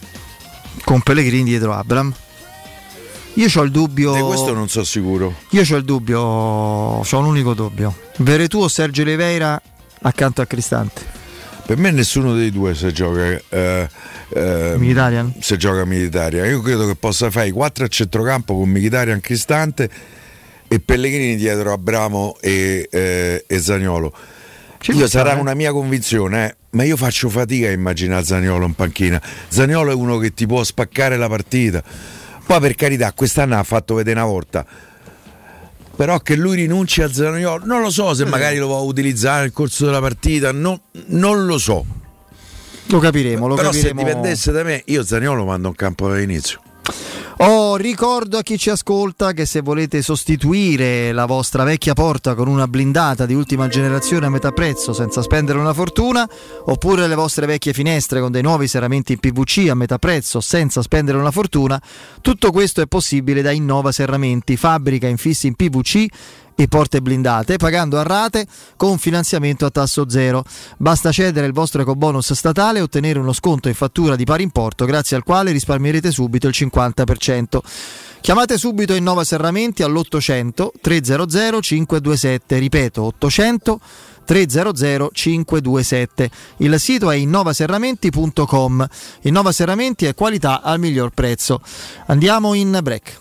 Con Pellegrini dietro Abram. Io ho il dubbio. di questo non sono sicuro. Io ho il dubbio, ho un unico dubbio. Veretù o Sergio Oliveira accanto a Cristante. Per me nessuno dei due se gioca eh, eh, Mkhitaryan? se gioca Militaria. Io credo che possa fare i quattro a centrocampo con Mkhitaryan Cristante e Pellegrini dietro Abramo e, eh, e Zagnolo. Io sarà stare. una mia convinzione, eh, ma io faccio fatica a immaginare Zagnolo in panchina. Zagnolo è uno che ti può spaccare la partita. Poi per carità, quest'anno ha fatto vedere una volta. Però che lui rinunci a Zagnolo, non lo so se magari lo va a utilizzare nel corso della partita, no- non lo so. Lo capiremo, lo Però capiremo. se dipendesse da me, io Zagnolo mando in campo dall'inizio. Oh, ricordo a chi ci ascolta che se volete sostituire la vostra vecchia porta con una blindata di ultima generazione a metà prezzo senza spendere una fortuna, oppure le vostre vecchie finestre con dei nuovi serramenti in PVC a metà prezzo senza spendere una fortuna, tutto questo è possibile da Innova Serramenti, fabbrica infissi in PVC e porte blindate pagando a rate con finanziamento a tasso zero. Basta cedere il vostro ecobonus statale e ottenere uno sconto in fattura di pari importo grazie al quale risparmierete subito il 50%. Chiamate subito Innova Serramenti all'800 300 527, ripeto 800 300 527. Il sito è innovaserramenti.com. Innova Serramenti è qualità al miglior prezzo. Andiamo in break.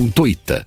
gratuita.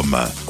Roma.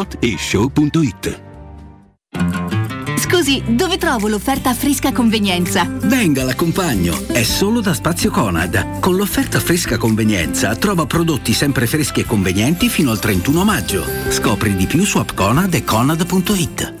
whatishow.it. Scusi, dove trovo l'offerta fresca convenienza? Venga, l'accompagno. È solo da Spazio Conad. Con l'offerta fresca convenienza trova prodotti sempre freschi e convenienti fino al 31 maggio. Scopri di più su appconad e conad.it.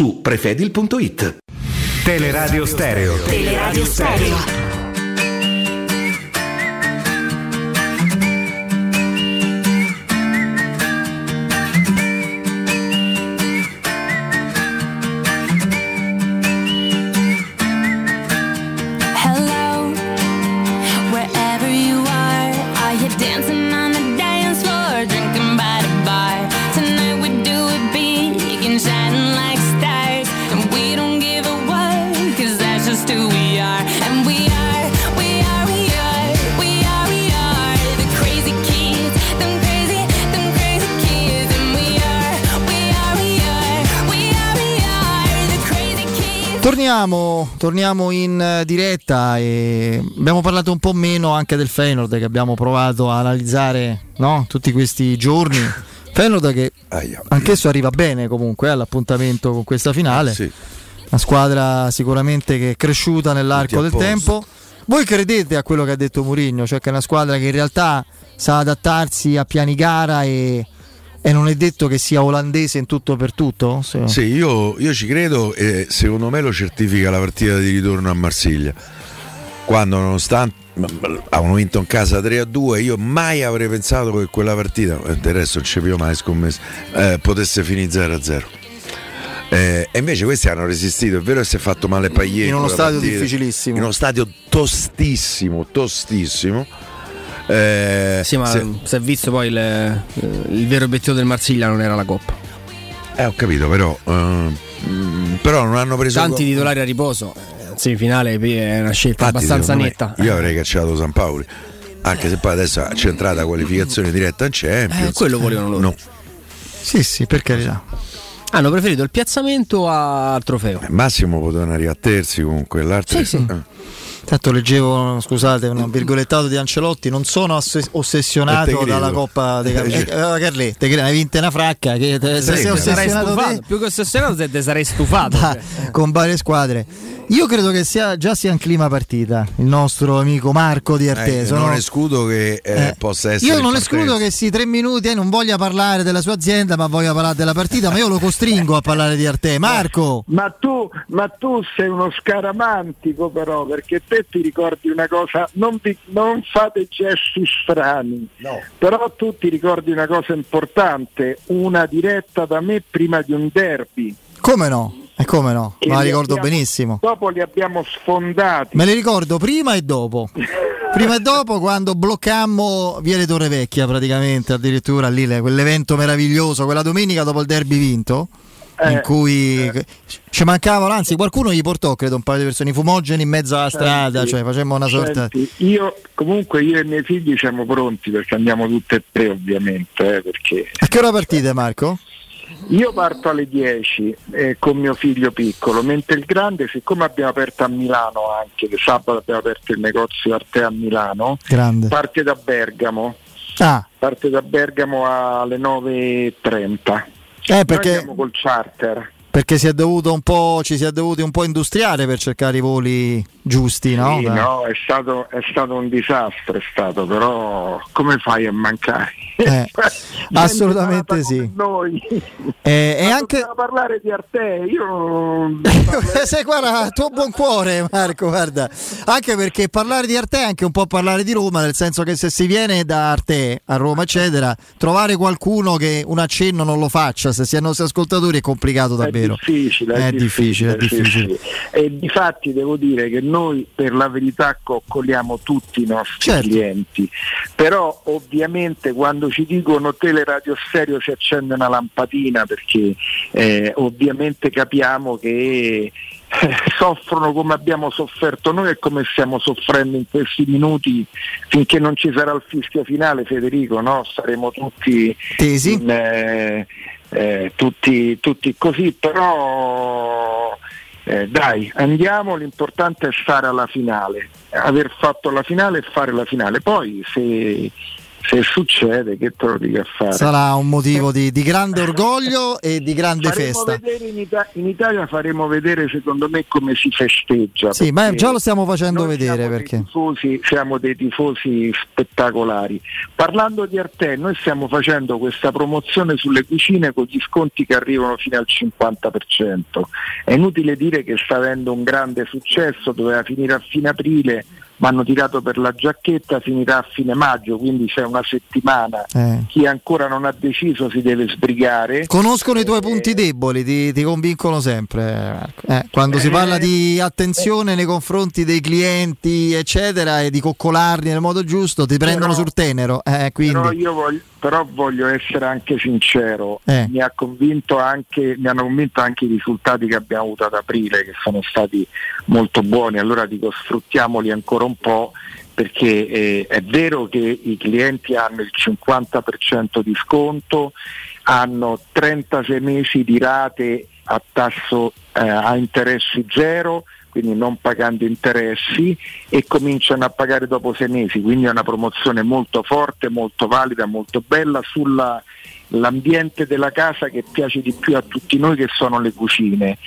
prefedil.it. Teleradio Stereo. Teleradio Stereo. Torniamo, torniamo in eh, diretta e abbiamo parlato un po' meno anche del Feyenoord che abbiamo provato a analizzare no, tutti questi giorni. <laughs> Feyenoord che anch'esso arriva bene comunque all'appuntamento con questa finale. Una squadra sicuramente che è cresciuta nell'arco del tempo. Voi credete a quello che ha detto Mourinho, cioè che è una squadra che in realtà sa adattarsi a piani gara e, e non è detto che sia olandese in tutto per tutto? Se- Sì, io, io ci credo e secondo me lo certifica la partita di ritorno a Marsiglia. Quando nonostante avevano vinto in casa 3 a 2, io mai avrei pensato che quella partita, e del resto non ci più mai scommesso, eh, potesse finire 0 a 0. Eh, e invece questi hanno resistito, è vero che si è fatto male Payet In uno stadio partita, difficilissimo. In uno stadio tostissimo, tostissimo. Eh, Sì, ma se- si è visto poi il, eh, il vero obiettivo del Marsiglia non era la Coppa. eh, ho capito, però, eh, mm, però non hanno preso Tanti go- titolari a riposo. eh, Semifinale è una scelta Infatti, abbastanza netta. Io avrei cacciato San Paoli. Anche se poi adesso c'è entrata qualificazione diretta in Champions. Eh, quello volevano loro. No. Sì, sì, per carità. Hanno preferito il piazzamento al trofeo. Massimo potevano arrivare a terzi comunque. L'altro Sì, sì. eh. Tanto leggevo, scusate, un virgolettato di Ancelotti, non sono ossessionato credo. dalla Coppa dei Campioni. Eh, Eh, Carlè, te cre- hai vinto una fracca, che te, se sei ossessionato stufato. te Più che ossessionato, te te sarei stufato. da- <laughs> cioè. con varie squadre. Io credo che sia, già sia in clima partita il nostro amico Marco di Eh, Arteso. non no? escludo che eh, Eh, possa essere. Io non escludo che sì, tre minuti e non voglia parlare della sua azienda, ma voglia parlare della partita, ma io lo costringo a parlare di Arte. Marco! Ma tu, ma tu sei uno scaramantico però, perché te ti ricordi una cosa, non, vi- non fate gesti strani, però tu ti ricordi una cosa importante, una diretta da me prima di un derby. Come no? E come no? Ma la ricordo abbiamo- benissimo. Dopo li abbiamo sfondati. Me li ricordo prima e dopo. <laughs> Prima e dopo quando bloccammo Viale Torre Vecchia praticamente, addirittura lì le- quell'evento meraviglioso, quella domenica dopo il derby vinto, in Eh, cui ci mancavano, anzi qualcuno gli portò, credo, un paio di persone, fumogeni in mezzo alla strada, Senti, cioè facemmo una sorta... senti, io comunque io e i miei figli siamo pronti perché andiamo tutte e tre ovviamente, eh, perché A che ora partite Marco? Io parto alle 10 eh, con mio figlio piccolo, mentre il grande, siccome abbiamo aperto a Milano anche, che sabato abbiamo aperto il negozio Arte a Milano, Grande. parte da Bergamo. Ah, Parte da Bergamo alle 9.30. Eh, Noi perché- andiamo col charter. perché si è dovuto un po', ci si è dovuti un po' industriare per cercare i voli giusti, no? Sì, no, è stato, è stato un disastro, è stato, però come fai a mancare? Eh, Gente <laughs> <laughs> assolutamente sì. Noi. Eh, e anche parlare di Arte, io <laughs> Sei guarda, tuo buon cuore Marco, guarda. Anche perché parlare di Arte è anche un po' parlare di Roma, nel senso che se si viene da Arte a Roma, eccetera, trovare qualcuno che un accenno non lo faccia, se si è nostri ascoltatori è complicato davvero. È difficile, è, È difficile, è sì, difficile. sì. E difatti devo dire che noi per la verità coccoliamo tutti i nostri Certo. clienti, però ovviamente quando ci dicono teleradio stereo si accende una lampadina perché eh, ovviamente capiamo che soffrono come abbiamo sofferto noi e come stiamo soffrendo in questi minuti finché non ci sarà il fischio finale Federico, no? saremo tutti, Tesi. in, eh, eh, tutti, tutti così, però eh, dai andiamo, l'importante è stare alla finale, aver fatto la finale e fare la finale, poi se, se succede che dica a fare. Sarà un motivo di, di grande orgoglio e di grande Faremo festa. in, Ita- in Italia faremo vedere secondo me come si festeggia. Sì, ma già lo stiamo facendo vedere siamo dei perché. tifosi- siamo dei tifosi spettacolari. Parlando di Arte, noi stiamo facendo questa promozione sulle cucine con gli sconti che arrivano fino al 50%. È inutile dire che sta avendo un grande successo, doveva finire a fine aprile, ma hanno tirato per la giacchetta, finirà a fine maggio, quindi c'è una settimana. Eh. Chi ancora non ha deciso si deve sbrigare. Conoscono i tuoi punti deboli, ti, ti convincono sempre. Eh, quando si parla di attenzione nei confronti dei clienti, eccetera, e di coccolarli nel modo giusto, ti prendono sul tenero. Eh, quindi. Però io voglio, però voglio essere anche sincero, Eh. mi, ha convinto anche, mi hanno convinto anche i risultati che abbiamo avuto ad aprile, che sono stati molto buoni, allora dico sfruttiamoli ancora un po' perché eh, è vero che i clienti hanno il 50% di sconto, hanno 36 mesi di rate a tasso eh, a interessi zero, quindi non pagando interessi e cominciano a pagare dopo sei mesi, quindi è una promozione molto forte, molto valida, molto bella sull'ambiente della casa che piace di più a tutti noi che sono le cucine.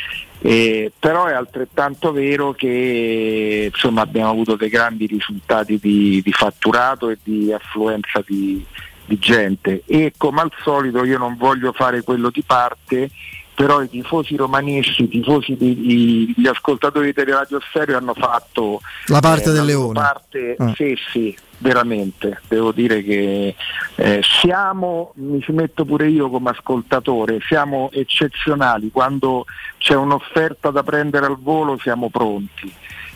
Eh, però è altrettanto vero che insomma, abbiamo avuto dei grandi risultati di, di fatturato e di affluenza di, di gente e come al solito io non voglio fare quello di parte però i tifosi romanisti, i tifosi di- i- gli ascoltatori di Teleradio Stereo hanno fatto La parte del loro leone. parte, Ah. sì, sì, veramente. Devo dire che eh, siamo, mi ci metto pure io come ascoltatore, siamo eccezionali. Quando c'è un'offerta da prendere al volo siamo pronti.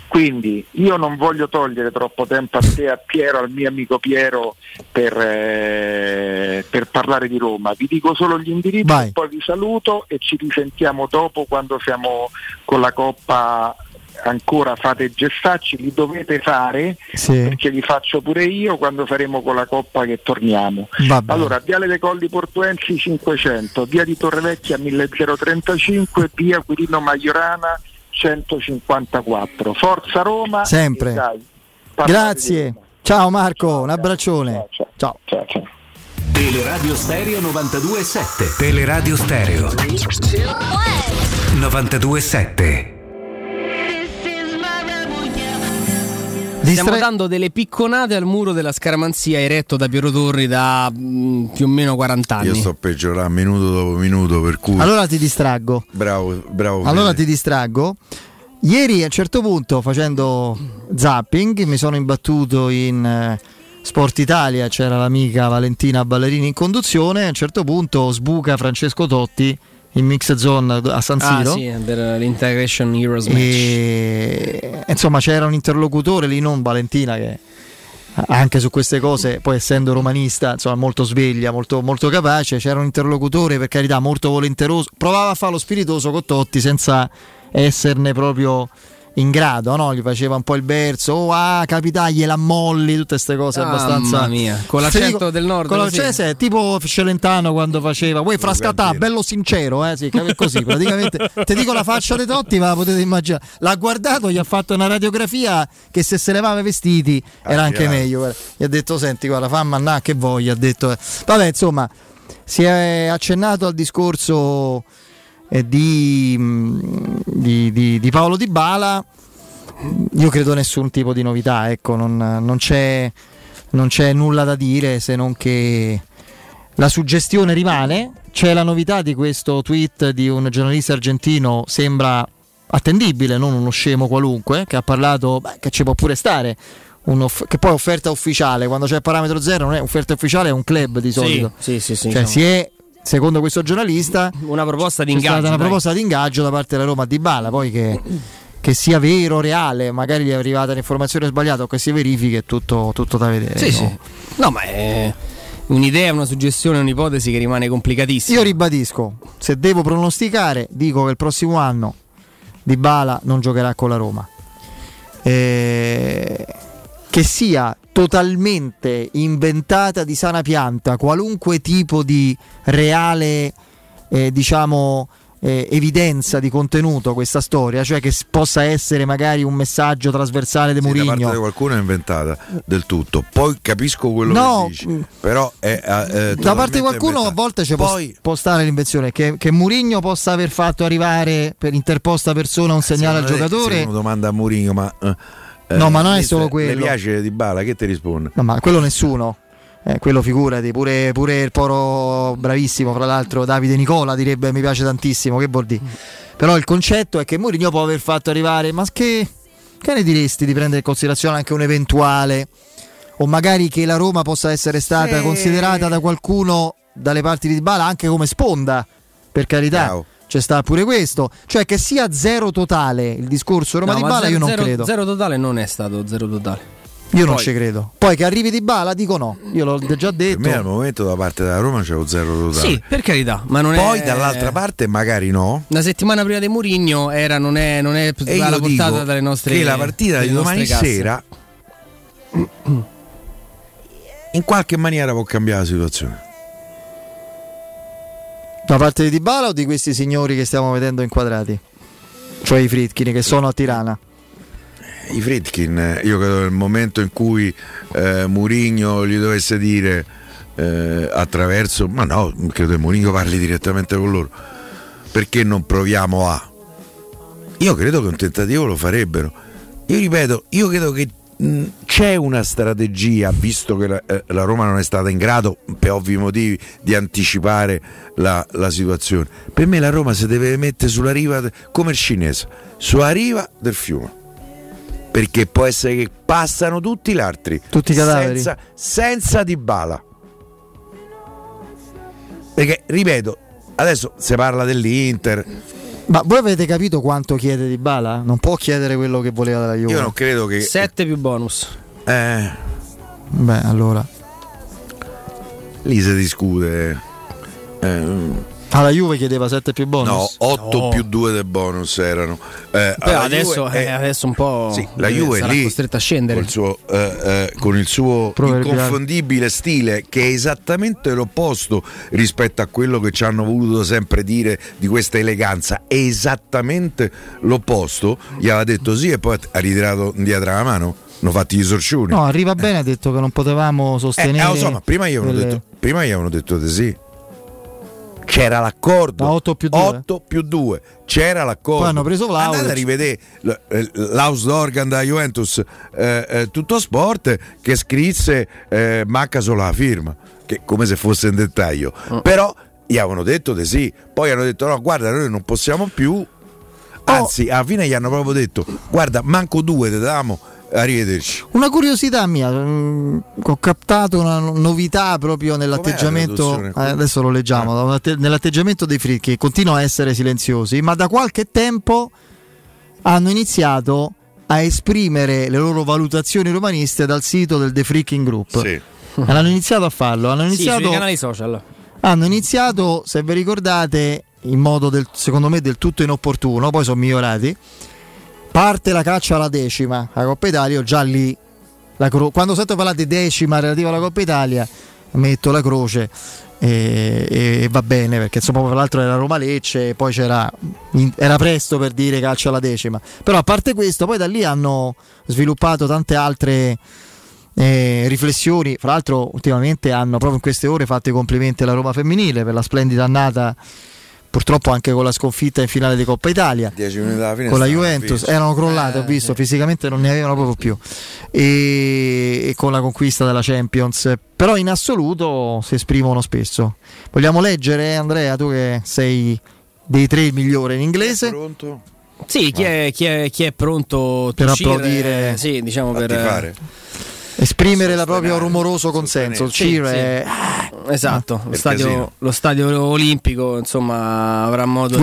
Quindi io non voglio togliere troppo tempo a te, a Piero, al mio amico Piero per, eh, per parlare di Roma. Vi dico solo gli indirizzi, Vai. poi vi saluto e ci risentiamo dopo quando siamo con la Coppa ancora fate gestacci, li dovete fare Sì. perché li faccio pure io quando faremo con la Coppa che torniamo. Va bene. Allora, Viale dei Colli Portuensi 500, Via di Torrevecchia 1035, Via Quirino Maiorana 154. Forza Roma. Sempre. dai, Grazie. Ciao Marco, un abbraccione. Ciao. Teleradio Stereo 92.7 Teleradio Stereo 92.7 Stiamo Distra- dando delle picconate al muro della scaramanzia eretto da Piero Torri da mm, più o meno 40 anni. Io sto peggiorando minuto dopo minuto, per cui. Allora ti distraggo. bravo, bravo. Allora Fede. ti distraggo. Ieri a un certo punto facendo zapping mi sono imbattuto in eh, Sport Italia, c'era l'amica Valentina Ballerini in conduzione, a un certo punto sbuca Francesco Totti in mix zone a San Ah, Siro. sì, per l'Integration Heroes Match. E insomma c'era un interlocutore lì, non Valentina che anche su queste cose, poi essendo romanista, insomma, molto sveglia, molto, molto capace, c'era un interlocutore per carità molto volenteroso, provava a fare lo spiritoso con Totti senza esserne proprio in grado, no? gli faceva un po' il verso, oh ah, capità, gliela molli, tutte queste cose Mamma abbastanza... mia, con l'accento dico- del nord, con così. cioè, tipo Celentano quando faceva, uè frascatà, bello sincero, eh? sì, così, praticamente, <laughs> ti dico la faccia dei Totti, ma la potete immaginare. L'ha guardato, gli ha fatto una radiografia che se se levava i vestiti era Ah, anche chiaro. meglio. guarda. Gli ha detto, senti, guarda, fammi andare che voglia, ha detto... eh. Vabbè, insomma, si è accennato al discorso di, mh, di, di- di Paolo Di Bala. Io credo nessun tipo di novità, ecco, non, non c'è, non c'è nulla da dire se non che la suggestione rimane. C'è la novità di questo tweet di un giornalista argentino, sembra attendibile, non uno scemo qualunque, che ha parlato, beh, che ci può pure stare, che poi è offerta ufficiale, quando c'è parametro zero non è offerta ufficiale, è un club di solito. Sì, sì, sì, Cioè diciamo. si è, secondo questo giornalista, una proposta di ingaggio. una dai. proposta di ingaggio da parte della Roma di Bala, poi che, che sia vero, reale, magari gli è arrivata l'informazione sbagliata o che si verifichi è tutto, tutto da vedere. Sì, no? sì. No, ma è un'idea, una suggestione, un'ipotesi che rimane complicatissima. Io ribadisco, se devo pronosticare, dico che il prossimo anno Di Bala non giocherà con la Roma. Eh, che sia totalmente inventata di sana pianta qualunque tipo di reale eh, diciamo eh, evidenza di contenuto questa storia, cioè che possa essere magari un messaggio trasversale di Sì, da parte di qualcuno è inventata del tutto. Poi capisco quello No, che dici, però è, eh, eh, da parte di qualcuno a inventata. volte ci può, può stare l'invenzione che, che Mourinho possa aver fatto arrivare per interposta persona un segnale al giocatore. Se uno domanda a Mourinho, ma eh, No, ma non è solo quello. Le piace di Bala, che ti risponde? No, ma quello nessuno. Eh, quello figurati, pure, pure il poro bravissimo, fra l'altro Davide Nicola direbbe mi piace tantissimo, che vuol dire? Però il concetto è che Mourinho può aver fatto arrivare, ma che, che ne diresti di prendere in considerazione anche un eventuale o magari che la Roma possa essere stata Sì. considerata da qualcuno dalle parti di Bala anche come sponda, per carità. C'è sta pure questo, cioè che sia zero totale il discorso Roma No, di Bala, zero- io non zero- credo. Zero totale non è stato zero totale. Io non Poi- ci credo. Poi che arrivi di Bala dico no. Io l'ho già Per detto. me al momento da parte della Roma c'è un zero totale. Sì, per carità, ma non Poi è dall'altra parte magari no. Una settimana prima di Mourinho era, non è, non è E alla io portata dico dalle nostre che la partita di domani sera <clears throat> in qualche maniera può cambiare la situazione. Da parte di Dybala o di questi signori che stiamo vedendo inquadrati? Cioè i Fritkin che sono a Tirana. I Fritkin, io credo nel momento in cui eh, Murigno gli dovesse dire eh, attraverso, ma no, credo che Murigno parli direttamente con loro, perché non proviamo a? Io credo che un tentativo lo farebbero. Io ripeto, io credo che c'è una strategia, visto che la, eh, la Roma non è stata in grado, per ovvi motivi, di anticipare la, la situazione. Per me la Roma si deve mettere sulla riva, come il cinese, sulla riva del fiume perché può essere che passano tutti gli altri Tutti i cadaveri. senza, senza di bala perché ripeto adesso si parla dell'Inter Ma voi avete capito quanto chiede Dybala? Non può chiedere quello che voleva dalla Juve. io non credo che 7 più bonus. eh, Beh, allora. lì si discute eh, Alla Juve chiedeva 7 più bonus. no 8 No. più 2 del bonus erano Eh, Però adesso, Juve eh, è- adesso un po' Sì, la eh, Juve è sarà lì costretta a scendere. Con il suo, eh, eh, con il suo inconfondibile stile, che è esattamente l'opposto rispetto a quello che ci hanno voluto sempre dire di questa eleganza. È esattamente l'opposto. Gli aveva detto sì e poi ha ritirato indietro la mano. Hanno fatti gli sorciuni. No, arriva bene, ha detto che non potevamo Eh, sostenere. eh, so, ma prima gli avevano delle- detto, prima gli avevano detto di sì. C'era l'accordo. Da 8 più 2. 8 più 2. C'era l'accordo. Poi hanno preso Vlahovic. Andate a rivedere eh, l'Aus d'Organ da Juventus, eh, eh, tutto sport, che scrisse eh, manca solo la firma, che come se fosse in dettaglio. Oh. Però gli avevano detto di sì. Poi hanno detto no, guarda, noi non possiamo più. Anzi, alla fine gli hanno proprio detto, guarda, manco due, te damo, arrivederci. Una curiosità mia, mm, ho captato una no- novità proprio nell'atteggiamento, eh, adesso lo leggiamo, atte- nell'atteggiamento dei Fritchi, che continua a essere silenziosi, ma da qualche tempo hanno iniziato a esprimere le loro valutazioni romaniste dal sito del The Freaking Group. Sì. <laughs> Hanno iniziato a farlo, hanno Sì, iniziato, sui canali social. hanno iniziato, se vi ricordate, in modo del, secondo me del tutto inopportuno, poi sono migliorati. Parte la caccia alla decima, la Coppa Italia, già lì, cro- quando sento parlare di decima relativa alla Coppa Italia, metto la croce e, e va bene, perché insomma tra l'altro era Roma Lecce e poi c'era, era presto per dire calcio alla decima. Però a parte questo, poi da lì hanno sviluppato tante altre eh, riflessioni. Fra l'altro, ultimamente hanno proprio in queste ore fatto i complimenti alla Roma femminile per la splendida annata. Purtroppo anche con la sconfitta in finale di Coppa Italia 10 minuti alla fine con la Juventus erano crollate, ho visto fisicamente non ne avevano proprio più e, e con la conquista della Champions. Però in assoluto si esprimono spesso. Vogliamo leggere, Andrea, tu che sei dei tre il migliore in inglese? Pronto? Sì, chi è, chi è- chi è pronto Per applaudire. eh, sì, diciamo per fare. Esprimere il proprio rumoroso consenso. Il Sì, cheer sì. è- Esatto, lo il stadio, lo stadio olimpico insomma avrà modo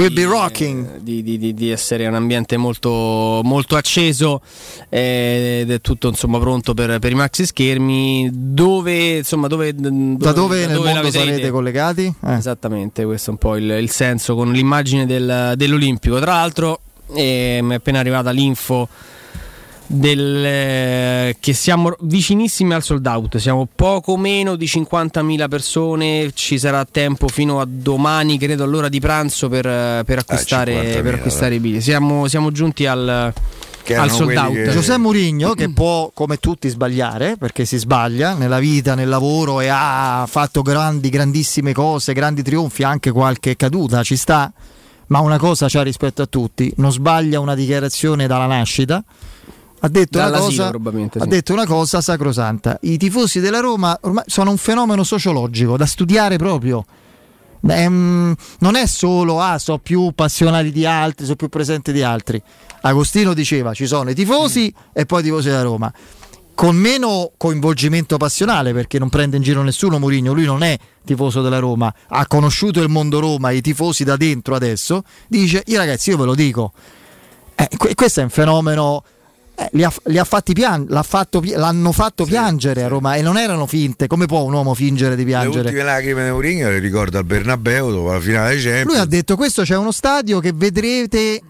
di, di, di- di- essere un ambiente molto, molto acceso eh, ed è tutto insomma pronto per, per i maxi schermi dove insomma dove, Da dove nel la mondo sarete collegati? Eh. Esattamente, questo è un po' il, il senso con l'immagine del- dell'Olimpico. Tra l'altro, e mi è appena arrivata l'info del, eh, che siamo vicinissimi al sold out, siamo poco meno di 50.000 persone, ci sarà tempo fino a domani, credo all'ora di pranzo per, eh, per acquistare, 50.000, per acquistare i biglietti. Siamo, siamo giunti al, al sold out. Giuseppe Mourinho che può come tutti sbagliare perché si sbaglia nella vita, nel lavoro e ha fatto grandi, grandissime cose, grandi trionfi, anche qualche caduta ci sta, ma una cosa c'ha rispetto a tutti, non sbaglia una dichiarazione dalla nascita. Ha detto, una cosa, probabilmente, ha sì. detto una cosa sacrosanta. I tifosi della Roma ormai sono un fenomeno sociologico da studiare proprio. Ehm, non è solo ah, sono più appassionati di altri, sono più presenti di altri. Agostino diceva ci sono i tifosi e poi i tifosi della Roma. Con meno coinvolgimento passionale perché non prende in giro nessuno Mourinho, lui non è tifoso della Roma, ha conosciuto il mondo Roma, i tifosi da dentro adesso, dice io ragazzi io ve lo dico, eh, que- questo è un fenomeno eh, li, ha, li ha fatti pian- l'ha fatto pi- l'hanno fatto piangere a Roma e non erano finte. Come può un uomo fingere di Le piangere? ultime lacrime di Mourinho le ricorda al Bernabeu dopo la finale dei Champions. Lui ha detto: Questo c'è uno stadio che vedrete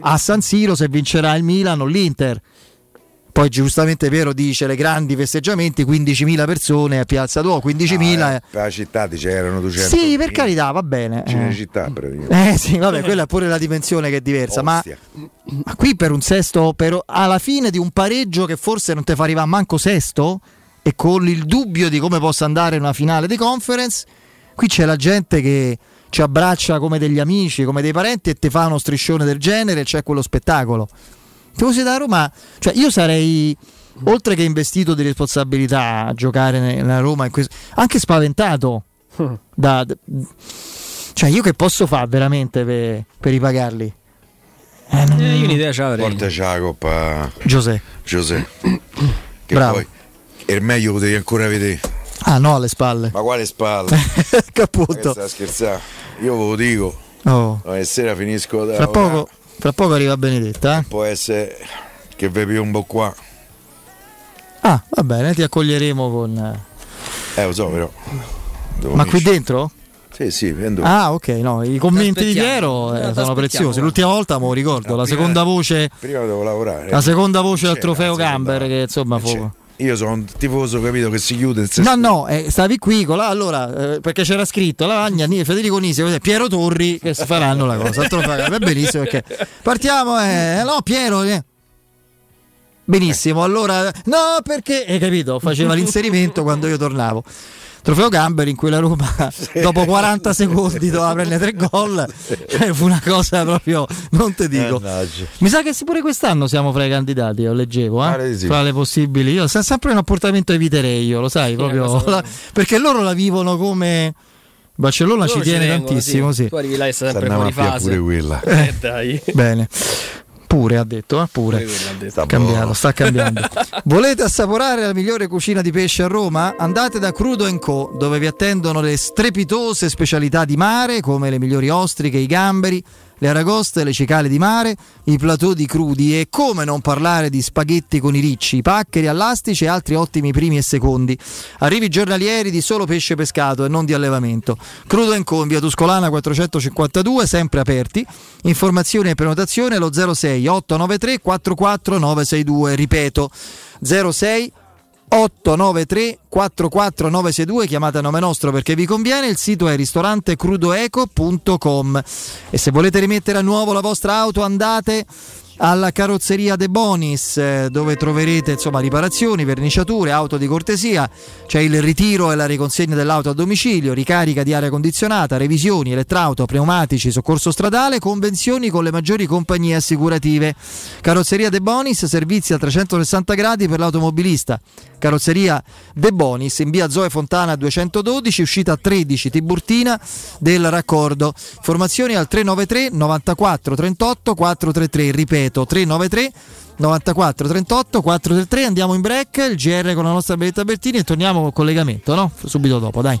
a San Siro se vincerà il Milan o l'Inter. Poi giustamente Piero dice le grandi festeggiamenti, 15.000 persone a Piazza Duomo, 15.000. No, eh, la città c'erano 200. sì, per carità, va bene. Cinecittà praticamente. Eh sì, vabbè, quella è pure la dimensione che è diversa. Ma, ma qui per un sesto, per, alla fine di un pareggio che forse non ti fa arrivare manco sesto, e con il dubbio di come possa andare una finale di conference, qui c'è la gente che ci abbraccia come degli amici, come dei parenti e ti fa uno striscione del genere e c'è quello spettacolo. Tifosi da Roma, cioè io sarei oltre che investito di responsabilità a giocare nella Roma, in questo- anche spaventato. Da, da- cioè, io che posso fare veramente per, per ripagarli? Eh, non- Eh, io un'idea ce l'avrei. Porta la coppa Giuseppe. Giuseppe. Che Bravo. poi è il meglio potevi ancora vedere. Ah, no, alle spalle. Ma quale spalle? <laughs> Caputto. Sta scherzando. Io ve lo dico. Oh. Domani sera finisco da Fra poco, fra poco arriva Benedetta. eh? Può essere che vi piombo qua. Ah, va bene, ti accoglieremo con. eh, lo so, però. Devo Ma qui unirci. dentro? Sì, sì, vendo. Ah, ok, no, i commenti di. Piero eh, No, sono preziosi. L'ultima volta, me lo ricordo, la prima- seconda voce. Prima devo lavorare. La seconda voce al trofeo. Gamber, che insomma fu. Io sono un tifoso, capito, che si chiude No, no, eh, stavi qui con la, allora, eh, perché c'era scritto Lavagna, Federico Nisi? Piero Torri che si faranno la cosa. Va benissimo perché partiamo, eh, no, Piero. eh. Benissimo, allora, no, perché, hai capito? Faceva l'inserimento quando io tornavo. Trofeo Gamber in cui la Roma <laughs> dopo 40 secondi doveva <laughs> prendere tre gol. Eh, fu una cosa proprio, non te dico. Mannaggia. Mi sa che sì, pure quest'anno siamo fra i candidati, lo leggevo, eh? Sì. fra le possibili. Io se- sempre un apportamento eviterei io, lo sai, proprio la- perché loro la vivono come Barcellona Loro ci tiene tengono, sì. sì. Tu arrivi là e sempre fuori fase. pure quella. Eh, dai. Bene. Pure ha detto, eh? pure. Pure ha detto. Sta cambiando, sta cambiando. <laughs> Volete assaporare la migliore cucina di pesce a Roma? Andate da Crudo Co, dove vi attendono le strepitose specialità di mare, come le migliori ostriche, i gamberi, le aragoste, le cicale di mare, i plateau di crudi e come non parlare di spaghetti con i ricci, i paccheri all'astice e altri ottimi primi e secondi. Arrivi giornalieri di solo pesce pescato e non di allevamento. Crudo Co in via Tuscolana 452, sempre aperti. Informazioni e prenotazione allo 06 893 44962, ripeto 06 893 44962 chiamate a nome nostro perché vi conviene il sito è ristorantecrudoeco.com e se volete rimettere a nuovo la vostra auto andate alla carrozzeria De Bonis eh, dove troverete insomma riparazioni, verniciature, auto di cortesia, c'è il ritiro e la riconsegna dell'auto a domicilio, ricarica di aria condizionata, revisioni, elettrauto, pneumatici, soccorso stradale, convenzioni con le maggiori compagnie assicurative. Carrozzeria De Bonis, servizi a 360 gradi per l'automobilista. Carrozzeria De Bonis in via Zoe Fontana 212, uscita 13 Tiburtina del raccordo. Informazioni al 393 94 38 433, ripeto 393 94 38 433, andiamo in break, il GR con la nostra Benetta Bertini e torniamo col collegamento, no? Subito dopo, dai.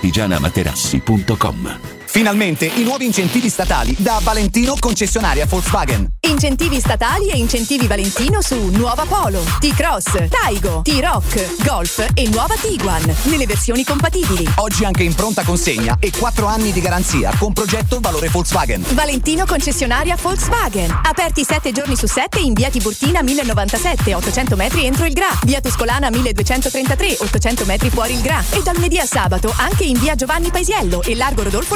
artigianamaterassi.com. Finalmente i nuovi incentivi statali da Valentino concessionaria Volkswagen. Incentivi statali e incentivi Valentino su Nuova Polo, T-Cross, Taigo, T-Rock, Golf e nuova Tiguan nelle versioni compatibili. Oggi anche in pronta consegna e 4 anni di garanzia con progetto valore Volkswagen. Valentino concessionaria Volkswagen. Aperti 7 giorni su 7 in via Tiburtina 1097, 800 metri entro il Gra. Via Tuscolana 1233, 800 metri fuori il Gra. E dal lunedì al sabato anche in via Giovanni Paisiello e largo Rodolfo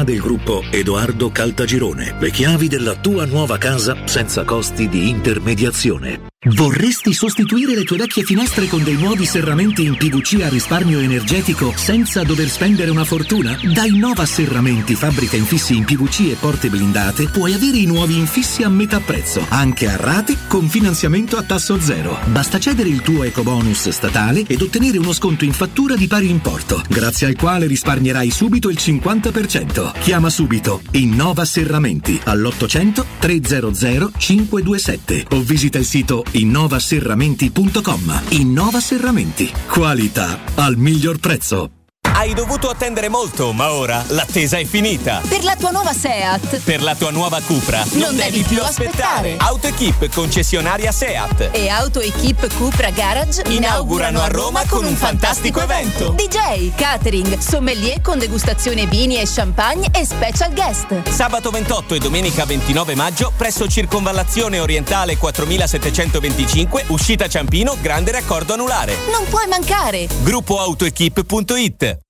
del gruppo Edoardo Caltagirone. Le chiavi della tua nuova casa senza costi di intermediazione. Vorresti sostituire le tue vecchie finestre con dei nuovi serramenti in PVC a risparmio energetico senza dover spendere una fortuna? Da Innova Serramenti, fabbrica infissi in PVC e porte blindate, puoi avere i nuovi infissi a metà prezzo, anche a rate con finanziamento a tasso zero. Basta cedere il tuo ecobonus statale ed ottenere uno sconto in fattura di pari importo, grazie al quale risparmierai subito il 50%. Chiama subito Innova Serramenti all'800 300 527 o visita il sito innovaserramenti.com. Innova Serramenti, qualità al miglior prezzo. Hai dovuto attendere molto, ma ora l'attesa è finita. Per la tua nuova SEAT. Per la tua nuova Cupra Non devi più aspettare. AutoEquip concessionaria SEAT. E AutoEquip Cupra Garage Inaugurano a Roma con un fantastico evento. DJ, catering, sommelier con degustazione vini e champagne e special guest. Sabato 28 e domenica 29 maggio presso Circonvallazione Orientale 4725, uscita Ciampino, grande raccordo anulare. Non puoi mancare. Gruppoautoequip.it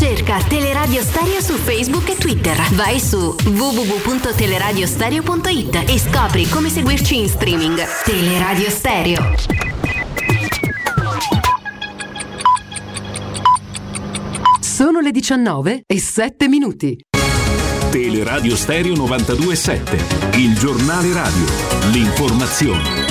Cerca Teleradio Stereo su Facebook e Twitter. Vai su www.teleradiostereo.it e scopri come seguirci in streaming. Teleradio Stereo. Sono le 19 e 7 minuti. Teleradio Stereo 927, il giornale radio, l'informazione.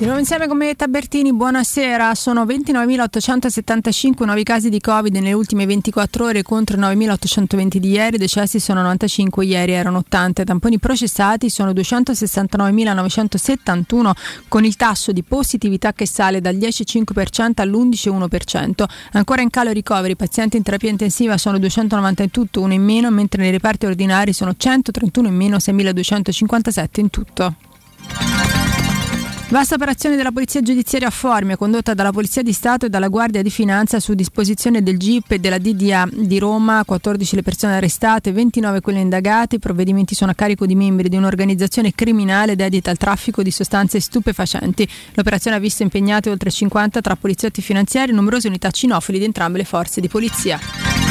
Di nuovo insieme con Metta Bertini, buonasera. Sono 29.875 nuovi casi di Covid nelle ultime 24 ore contro i 9.820 di ieri, decessi sono 95, ieri erano 80, tamponi processati sono 269.971 con il tasso di positività che sale dal 10,5% all'11,1%. Ancora in calo i ricoveri, pazienti in terapia intensiva sono 298, uno in meno, mentre nei reparti ordinari sono 131 in meno, 6.257 in tutto. Vasta operazione della Polizia Giudiziaria a Formia, condotta dalla Polizia di Stato e dalla Guardia di Finanza su disposizione del GIP e della DDA di Roma, 14 le persone arrestate, 29 quelle indagate, i provvedimenti sono a carico di membri di un'organizzazione criminale dedita al traffico di sostanze stupefacenti. L'operazione ha visto impegnate oltre 50 tra poliziotti finanziari e numerose unità cinofili di entrambe le forze di polizia.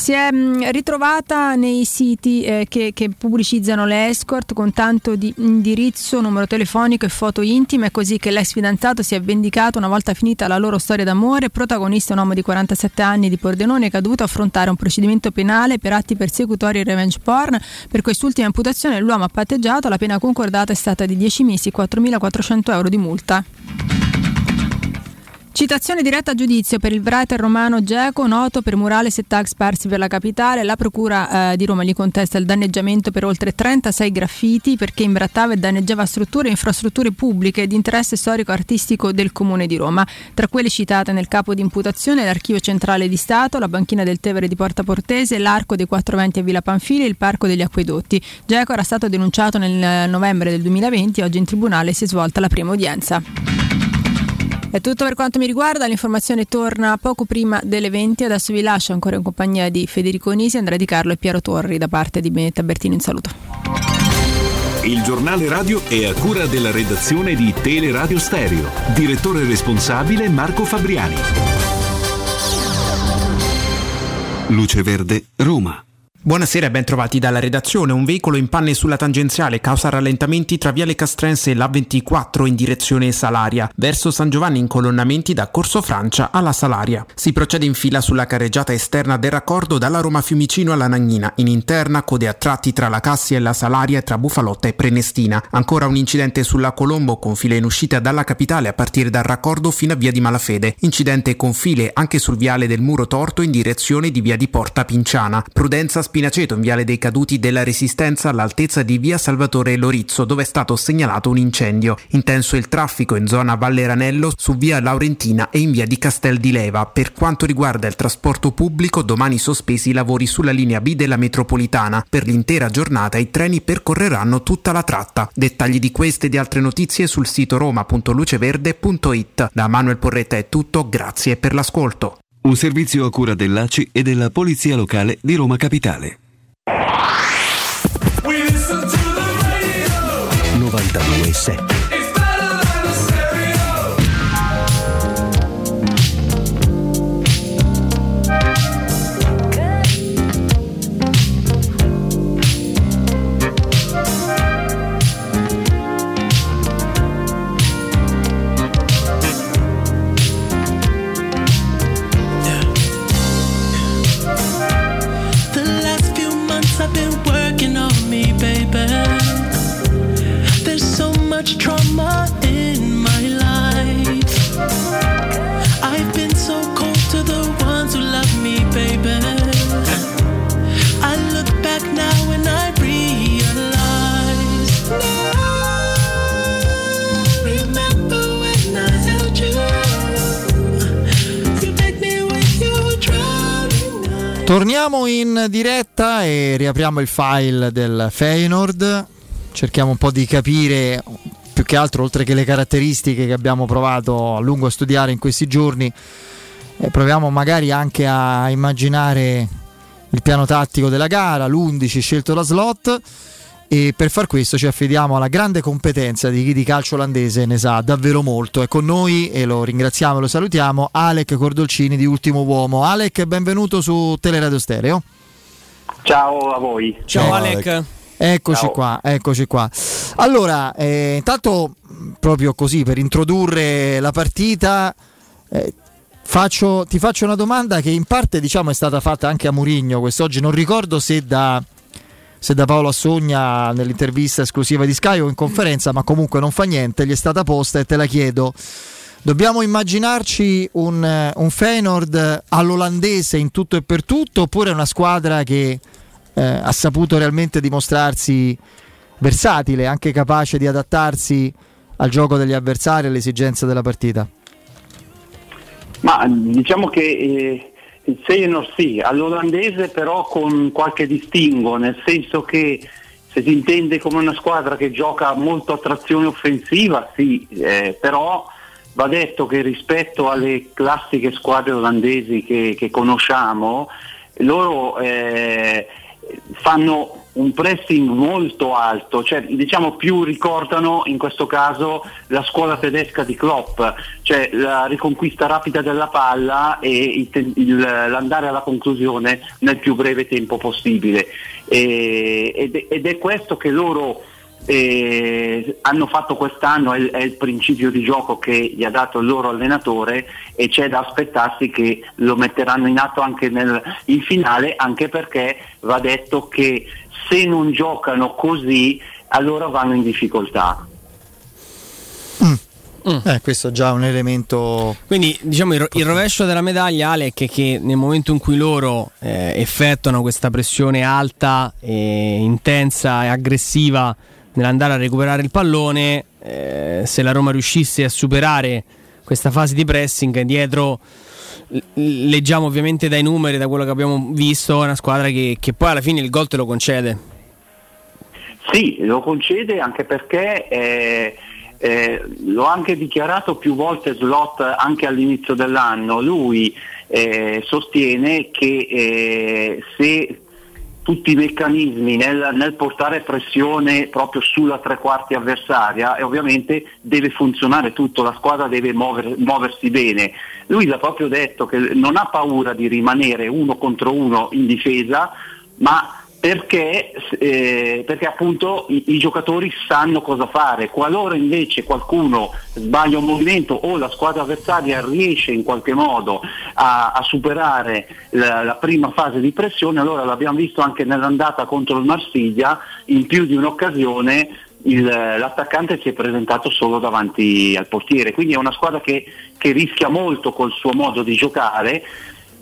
Si è mh, ritrovata nei siti eh, che, che pubblicizzano le escort con tanto di indirizzo, numero telefonico e foto intime, così che l'ex fidanzato si è vendicato una volta finita la loro storia d'amore. Protagonista è un uomo di 47 anni di Pordenone che ha dovuto affrontare un procedimento penale per atti persecutori e revenge porn. Per quest'ultima imputazione l'uomo ha patteggiato, la pena concordata è stata di 10 mesi e 4.400 euro di multa. Citazione diretta a giudizio per il writer romano Geco, noto per murales e tag sparsi per la capitale. La Procura eh, di Roma gli contesta il danneggiamento per oltre 36 graffiti perché imbrattava e danneggiava strutture e infrastrutture pubbliche di interesse storico-artistico del Comune di Roma. Tra quelle citate nel capo di imputazione l'Archivio Centrale di Stato, la Banchina del Tevere di Porta Portese, l'Arco dei 420 a Villa Panfili e il Parco degli Acquedotti. Geco era stato denunciato nel novembre del 2020 oggi in tribunale si è svolta la prima udienza. È tutto per quanto mi riguarda, l'informazione torna poco prima delle 20, adesso vi lascio ancora in compagnia di Federico Nisi, Andrea Di Carlo e Piero Torri da parte di Benetta Bertini, un saluto. Il giornale radio è a cura della redazione di Teleradio Stereo. Direttore responsabile Marco Fabriani. Luce Verde, Roma. Buonasera e ben trovati dalla redazione. Un veicolo in panne sulla tangenziale causa rallentamenti tra Viale Castrense e l'A24 in direzione Salaria, verso San Giovanni in colonnamenti da Corso Francia alla Salaria. Si procede in fila sulla carreggiata esterna del raccordo dalla Roma Fiumicino alla Nagnina, in interna code a tratti tra la Cassia e la Salaria e tra Bufalotta e Prenestina. Ancora un incidente sulla Colombo con file in uscita dalla capitale a partire dal raccordo fino a via di Malafede. Incidente con file anche sul viale del Muro Torto in direzione di via di Porta Pinciana. Prudenza Spinaceto in viale dei caduti della Resistenza all'altezza di via Salvatore Lorizzo dove è stato segnalato un incendio. Intenso il traffico in zona Valle Ranello su via Laurentina e in via di Castel di Leva. Per quanto riguarda il trasporto pubblico domani sospesi i lavori sulla linea B della metropolitana. Per l'intera giornata i treni percorreranno tutta la tratta. Dettagli di queste e di altre notizie sul sito roma.luceverde.it. Da Manuel Porretta è tutto, grazie per l'ascolto. Un servizio a cura dell'ACI e della Polizia Locale di Roma Capitale. 92.7 Torniamo in diretta e riapriamo il file del Feyenoord. Cerchiamo un po' di capire, più che altro, oltre che le caratteristiche che abbiamo provato a lungo a studiare in questi giorni, eh, proviamo magari anche a immaginare il piano tattico della gara, l'11 scelto da slot. E per far questo ci affidiamo alla grande competenza di chi di calcio olandese ne sa davvero molto. È con noi e lo ringraziamo e lo salutiamo Alec Cordolcini di Ultimo Uomo. Alec, benvenuto su Teleradio Stereo. Ciao a voi. Ciao, Alec. Eccoci Ciao. qua, eccoci qua. Allora, eh, intanto proprio così per introdurre la partita, eh, faccio- ti faccio una domanda che in parte diciamo è stata fatta anche a Murigno quest'oggi, non ricordo se da, se da Paolo Assogna nell'intervista esclusiva di Sky o in conferenza, ma comunque non fa niente, gli è stata posta e te la chiedo. Dobbiamo immaginarci un, eh, un Feyenoord all'olandese in tutto e per tutto oppure una squadra che eh, ha saputo realmente dimostrarsi versatile, anche capace di adattarsi al gioco degli avversari e alle esigenze della partita? Ma diciamo che eh, il Feyenoord sì, all'olandese però con qualche distinguo, nel senso che se si intende come una squadra che gioca molto a trazione offensiva, sì, eh, però va detto che rispetto alle classiche squadre olandesi che, che conosciamo, loro eh, fanno un pressing molto alto, cioè diciamo più ricordano in questo caso la scuola tedesca di Klopp, cioè la riconquista rapida della palla e il il- l'andare alla conclusione nel più breve tempo possibile. E- ed, ed è questo che loro eh, hanno fatto quest'anno, è, è il principio di gioco che gli ha dato il loro allenatore e c'è da aspettarsi che lo metteranno in atto anche nel, in finale, anche perché va detto che se non giocano così allora vanno in difficoltà. Eh, questo è già un elemento. Quindi diciamo il, ro- il rovescio della medaglia Alec è che nel momento in cui loro eh, effettuano questa pressione alta, e intensa e aggressiva nell'andare a recuperare il pallone, eh, se la Roma riuscisse a superare questa fase di pressing dietro leggiamo ovviamente dai numeri, da quello che abbiamo visto, è una squadra che, che poi alla fine il gol te lo concede. Sì, lo concede anche perché eh, eh, l'ho anche dichiarato più volte Slot anche all'inizio dell'anno, lui eh, sostiene che eh, se tutti i meccanismi nel, nel portare pressione proprio sulla tre quarti avversaria e ovviamente deve funzionare tutto, la squadra deve muover- muoversi bene. Lui l'ha proprio detto che non ha paura di rimanere uno contro uno in difesa, ma perché, eh, perché appunto i, i giocatori sanno cosa fare. Qualora invece qualcuno sbaglia un movimento o la squadra avversaria riesce in qualche modo a, a superare la, la prima fase di pressione, allora l'abbiamo visto anche nell'andata contro il Marsiglia, in più di un'occasione il- l'attaccante si è presentato solo davanti al portiere, quindi è una squadra che, che rischia molto col suo modo di giocare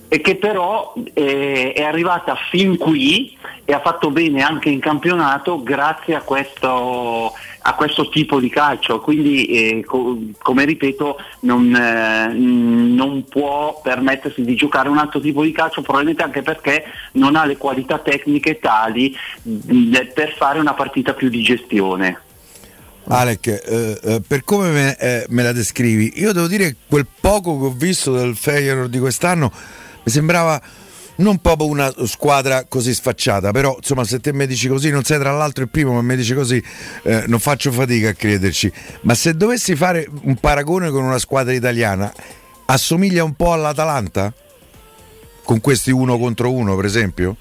e che però eh, è arrivata fin qui e ha fatto bene anche in campionato grazie a questo, a questo tipo di calcio, quindi eh, co- come ripeto non, eh, non può permettersi di giocare un altro tipo di calcio, probabilmente anche perché non ha le qualità tecniche tali mh, per fare una partita più di gestione. Alec, eh, eh, per come me, eh, me la descrivi, io devo dire che quel poco che ho visto del Feyenoord di quest'anno mi sembrava non proprio una squadra così sfacciata, però insomma se te mi dici così, non sei tra l'altro il primo, ma mi dici così, eh, non faccio fatica a crederci. Ma se dovessi fare un paragone con una squadra italiana, assomiglia un po' all'Atalanta? Con questi uno contro uno, per esempio?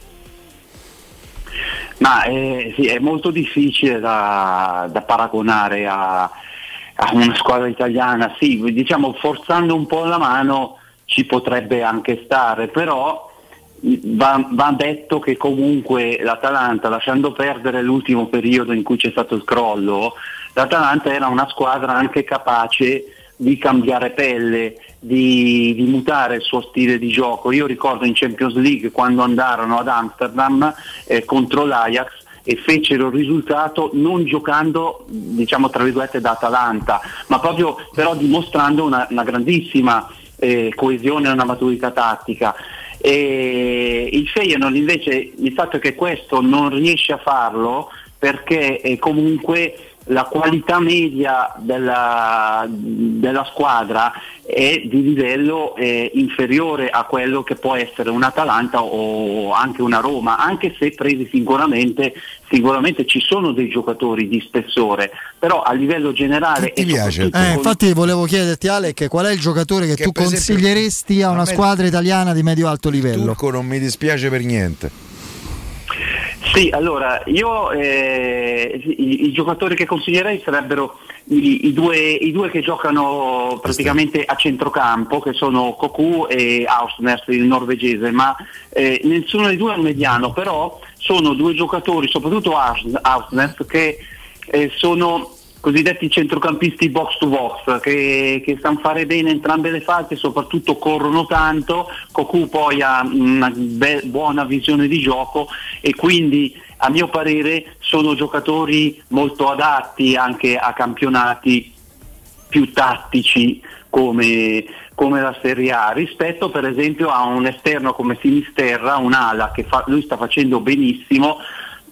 Ma eh, sì, è molto difficile da, da paragonare a, a una squadra italiana, sì, diciamo forzando un po' la mano ci potrebbe anche stare, però va, va detto che comunque l'Atalanta, lasciando perdere l'ultimo periodo in cui c'è stato il crollo, l'Atalanta era una squadra anche capace di cambiare pelle, di, di mutare il suo stile di gioco. Io ricordo in Champions League quando andarono ad Amsterdam eh, contro l'Ajax e fecero il risultato non giocando diciamo tra virgolette da Atalanta, ma proprio però dimostrando una, una grandissima eh, coesione e una maturità tattica. E il Feyenoord invece il fatto è che questo non riesce a farlo perché eh, comunque la qualità media della, della squadra è di livello eh, inferiore a quello che può essere un Atalanta o anche una Roma, anche se presi sicuramente, sicuramente ci sono dei giocatori di spessore, però a livello generale... Ti piace? Eh, con- infatti volevo chiederti Alec qual è il giocatore che, Che tu per esempio- consiglieresti a a una me- squadra italiana di medio-alto livello? Turco non mi dispiace per niente. Sì, allora io eh, i, i giocatori che consiglierei sarebbero i, i due, i due che giocano praticamente a centrocampo, che sono Cocu e Ausners, il norvegese, ma eh, nessuno dei due è un mediano, però sono due giocatori, soprattutto Aus- Ausners, che eh, sono cosiddetti centrocampisti box to box che, che sanno fare bene entrambe le fasi e soprattutto corrono tanto, Cocu poi ha una be- buona visione di gioco e quindi a mio parere sono giocatori molto adatti anche a campionati più tattici come, come la Serie A rispetto per esempio a un esterno come Sinisterra, un'ala che fa- lui sta facendo benissimo,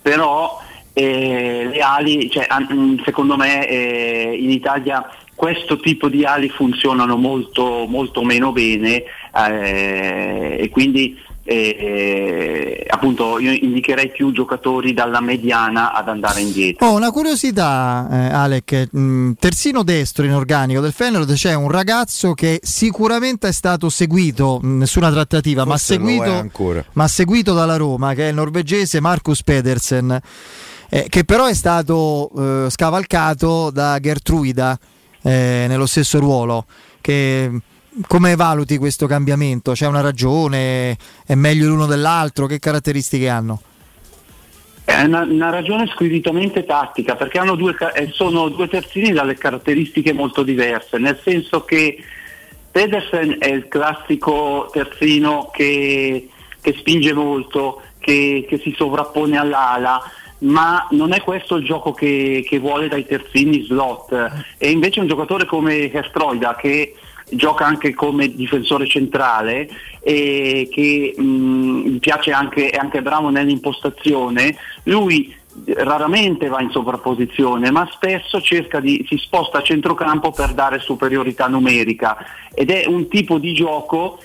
però eh, le ali, cioè, an- secondo me eh, in Italia questo tipo di ali funzionano molto, molto meno bene eh, e quindi eh, appunto io indicherei più giocatori dalla mediana ad andare indietro. Ho una curiosità, eh, Alec. mh, terzino destro in organico del Feyenoord c'è un ragazzo che sicuramente è stato seguito, mh, nessuna trattativa, ma seguito, ma seguito dalla Roma, che è il norvegese Marcus Pedersen, eh, che però è stato eh, scavalcato da Gertruida eh, nello stesso ruolo. Che, come valuti questo cambiamento? C'è una ragione? È meglio l'uno dell'altro? Che caratteristiche hanno? È una, una ragione squisitamente tattica perché due, sono due terzini dalle caratteristiche molto diverse, nel senso che Pedersen è il classico terzino che, che spinge molto, che, che si sovrappone all'ala, ma non è questo il gioco che, che vuole dai terzini slot. E invece un giocatore come Herstroida che gioca anche come difensore centrale e che mh, mi piace anche, è anche bravo nell'impostazione, lui raramente va in sovrapposizione, ma spesso di, si sposta a centrocampo per dare superiorità numerica ed è un tipo di gioco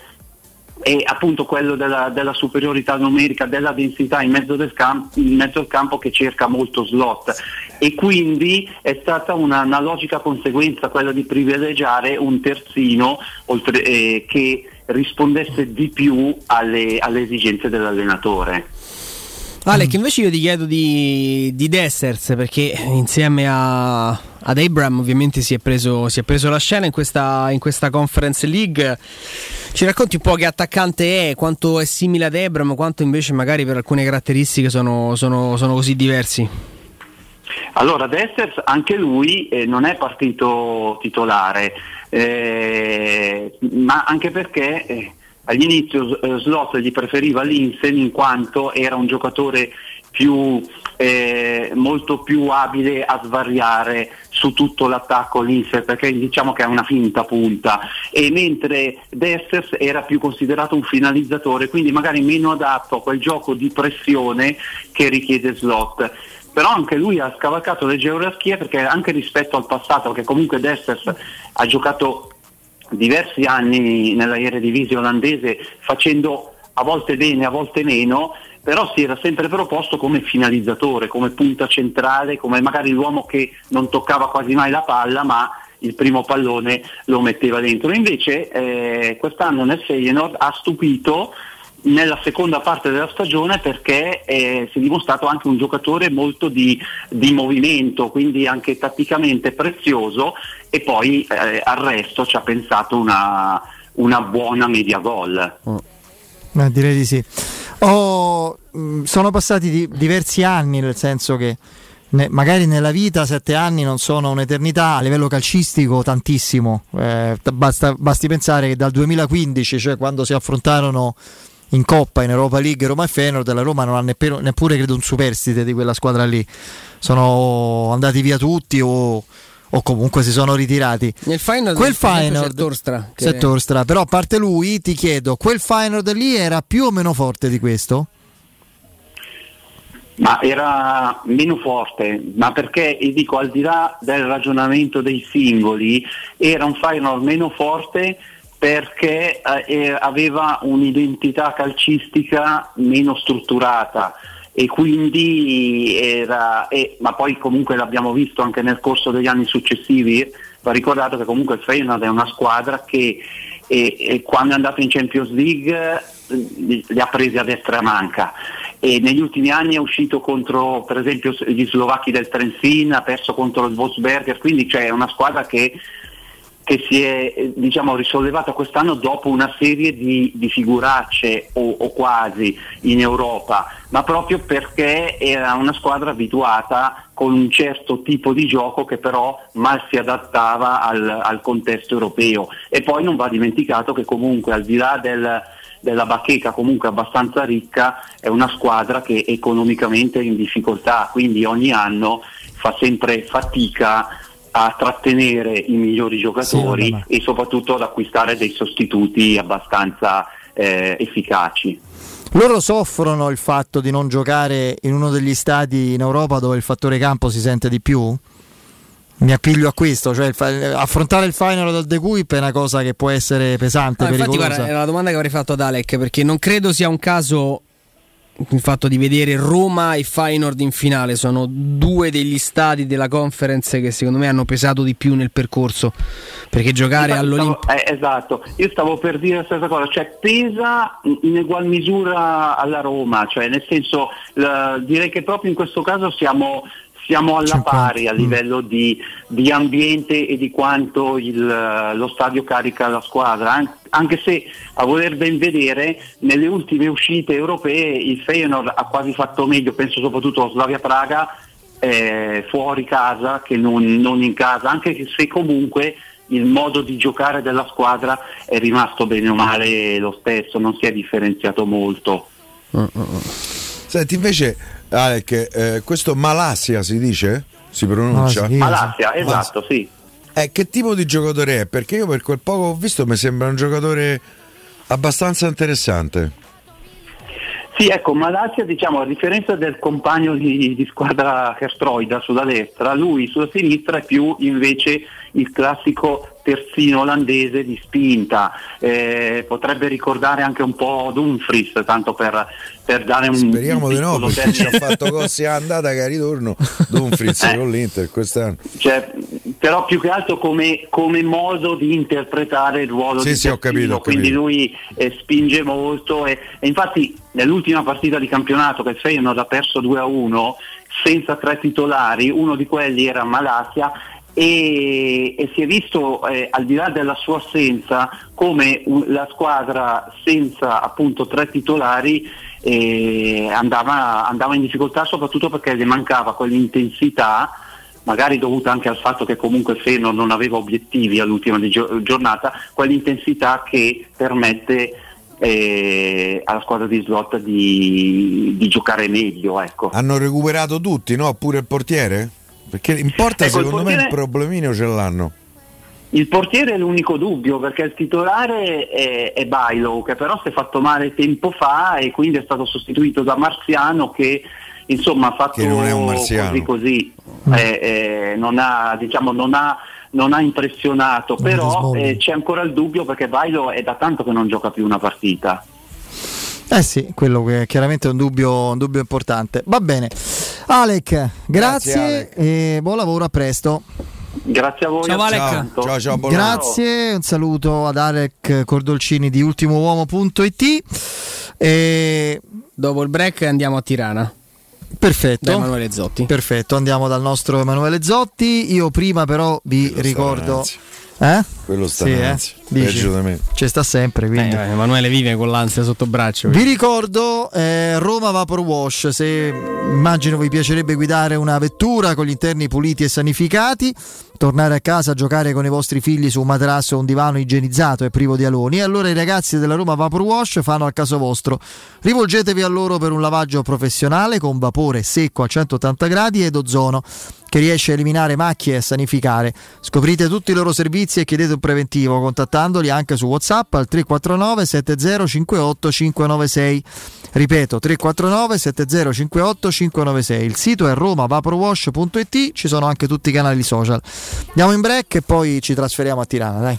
è appunto quello della, della superiorità numerica, della densità in mezzo, camp- in mezzo al campo che cerca molto slot e quindi è stata una, una logica conseguenza quella di privilegiare un terzino oltre- eh, che rispondesse di più alle, alle esigenze dell'allenatore. Alec, invece io ti chiedo di, di Dessers perché insieme a, ad Abram ovviamente si è, preso, si è preso la scena in questa, in questa Conference League. Ci racconti un po' che attaccante è, quanto è simile ad Abram, quanto invece magari per alcune caratteristiche sono, sono- sono così diversi? Allora, Dessers anche lui eh, non è partito titolare, eh, ma anche perché eh, all'inizio eh, Slot gli preferiva Linsen in quanto era un giocatore più, eh, molto più abile a svariare su tutto l'attacco Linsen perché diciamo che è una finta punta. E mentre Dessers era più considerato un finalizzatore quindi magari meno adatto a quel gioco di pressione che richiede Slot. Però anche lui ha scavalcato le gerarchie perché anche rispetto al passato, che comunque Dessers ha giocato diversi anni nella Eredivisie olandese facendo a volte bene, a volte meno, però si era sempre proposto come finalizzatore, come punta centrale, come magari l'uomo che non toccava quasi mai la palla, ma il primo pallone lo metteva dentro. Invece eh, quest'anno nel Feyenoord ha stupito nella seconda parte della stagione perché eh, si è dimostrato anche un giocatore molto di, di movimento, quindi anche tatticamente prezioso e poi eh, al resto ci ha pensato una, una buona media gol. Eh, direi di sì. Ho- mh, sono passati di- diversi anni, nel senso che ne- magari nella vita sette anni non sono un'eternità, a livello calcistico tantissimo. Eh, basta- basti pensare che dal 2015, cioè quando si affrontarono in Coppa, in Europa League Roma e Feyenoord, la Roma non ha neppure, neppure credo un superstite di quella squadra lì. Sono andati via tutti o, o comunque si sono ritirati. Nel Feyenoord Quel Feyenoord Torstra, che- Torstra, però a parte lui ti chiedo, quel Feyenoord lì era più o meno forte di questo? Ma era meno forte, ma perché, e dico, al di là del ragionamento dei singoli, era un Feyenoord meno forte perché eh, aveva un'identità calcistica meno strutturata e quindi era, e- ma poi comunque l'abbiamo visto anche nel corso degli anni successivi, va ricordato che comunque il Feyenoord è una squadra che e, e quando è andato in Champions League eh, li, ha presi a destra manca. E negli ultimi anni è uscito contro per esempio gli slovacchi del Trentin, ha perso contro il Wolfsberger, quindi c'è una squadra che che si è eh, diciamo, risollevata quest'anno dopo una serie di, di figuracce o, o quasi in Europa, ma proprio perché era una squadra abituata con un certo tipo di gioco che però mal si adattava al, al contesto europeo. E poi non va dimenticato che comunque al di là del, della bacheca comunque abbastanza ricca è una squadra che economicamente è in difficoltà, quindi ogni anno fa sempre fatica a trattenere i migliori giocatori Sì, e soprattutto ad acquistare dei sostituti abbastanza eh, efficaci. Loro soffrono il fatto di non giocare in uno degli stati in Europa dove il fattore campo si sente di più? Mi appiglio a questo, cioè affrontare il final del De Cuip è una cosa che può essere pesante, No, infatti, pericolosa. guarda, era la domanda che avrei fatto ad Alec perché non credo sia un caso il fatto di vedere Roma e Feyenoord in finale. Sono due degli stati della conference che secondo me hanno pesato di più nel percorso. Perché giocare all'Olimpia. eh, esatto, io stavo per dire la stessa cosa, cioè pesa in- egual misura alla Roma, cioè nel senso l- direi che proprio in questo caso siamo, siamo alla pari a livello di, di ambiente e di quanto il- lo stadio carica la squadra, an- anche se a voler ben vedere nelle ultime uscite europee il Feyenoord ha quasi fatto meglio, penso soprattutto a Slavia Praga eh, fuori casa che non, non in casa, anche se comunque il modo di giocare della squadra è rimasto bene o male lo stesso, non si è differenziato molto. Senti, invece, Alec, eh, questo Malassia si dice? Si pronuncia? Malassia, esatto, sì. Eh, che tipo di giocatore è? Perché io per quel poco che ho visto mi sembra un giocatore abbastanza interessante. Sì, ecco, Malassia, diciamo, a differenza del compagno di, di squadra Herstroida sulla destra, lui sulla sinistra è più invece il classico terzino olandese di spinta, Eh, potrebbe ricordare anche un po' Dumfries, tanto per, per dare un Speriamo un di no, perché ci ha fatto sia andata che a ritorno Dumfries <laughs> Eh. con l'Inter quest'anno. Cioè, però più che altro come, come modo di interpretare il ruolo Sì, di sì, ho terzino, capito, ho quindi capito. lui eh, spinge molto e, e infatti nell'ultima partita di campionato che il Feyenoord ha perso 2 a 1 senza tre titolari, uno di quelli era Malassia e, e si è visto eh, al di là della sua assenza come un- la squadra senza appunto tre titolari eh, andava, andava in difficoltà soprattutto perché le mancava quell'intensità magari dovuta anche al fatto che comunque Feyenoord non aveva obiettivi all'ultima giornata, quell'intensità che permette eh, alla squadra di slot di, di giocare meglio. Ecco. Hanno recuperato tutti, no? Pure il portiere? Perché in porta Ecco, il secondo me portiere- il problemino ce l'hanno. Il portiere è l'unico dubbio perché il titolare è, è Bailo che però si è fatto male tempo fa e quindi è stato sostituito da Marziano che insomma ha fatto Che non è un marziano. così così, eh, eh, non, ha, diciamo, non, ha, non ha impressionato, però eh, c'è ancora il dubbio perché Bailo è da tanto che non gioca più una partita. Eh sì, quello che chiaramente è un dubbio, un dubbio importante. Va bene. Alec, grazie, Grazie, e buon lavoro, a presto. Grazie a voi. Ciao, Alec. Ciao, ciao, buon Grazie, un saluto ad Alec Cordolcini di ultimouomo.it. E... Dopo il break andiamo a Tirana. Perfetto. Emanuele Zotti. Perfetto, andiamo dal nostro Emanuele Zotti. Io prima però vi ricordo... Eh? Quello sta Sì, eh? Peggio di me. Ci sta sempre, quindi. Eh, Emanuele vive con l'ansia sotto braccio. Vi ricordo eh, Roma Vapor Wash, se immagino vi piacerebbe guidare una vettura con gli interni puliti e sanificati, tornare a casa a giocare con i vostri figli su un materasso o un divano igienizzato e privo di aloni, allora i ragazzi della Roma Vapor Wash fanno al caso vostro. Rivolgetevi a loro per un lavaggio professionale con vapore secco a 180 gradi ed ozono che riesce a eliminare macchie e a sanificare. Scoprite tutti i loro servizi e chiedete preventivo contattandoli anche su WhatsApp al 349 7058 596. Ripeto 349 7058 596. Il sito è romavaporwash.it, ci sono anche tutti i canali social. Andiamo in break e poi ci trasferiamo a Tirana, dai.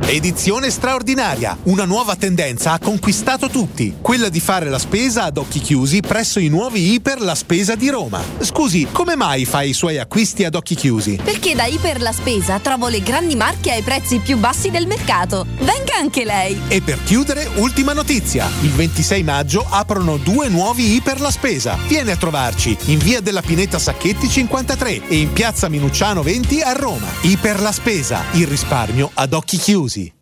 Edizione straordinaria. Una nuova tendenza ha conquistato tutti. Quella di fare la spesa ad occhi chiusi presso i nuovi Iper La Spesa di Roma. Scusi, come mai fai i suoi acquisti ad occhi chiusi? Perché da Iper la Spesa trovo le grandi marche ai prezzi più bassi del mercato. Venga anche lei. E per chiudere, ultima notizia. Il 26 maggio aprono due nuovi Iper La Spesa. Vieni a trovarci in via della Pineta Sacchetti 53 e in piazza Minucciano 20 a Roma. Iper La Spesa, il risparmio ad occhi chiusi. Susie.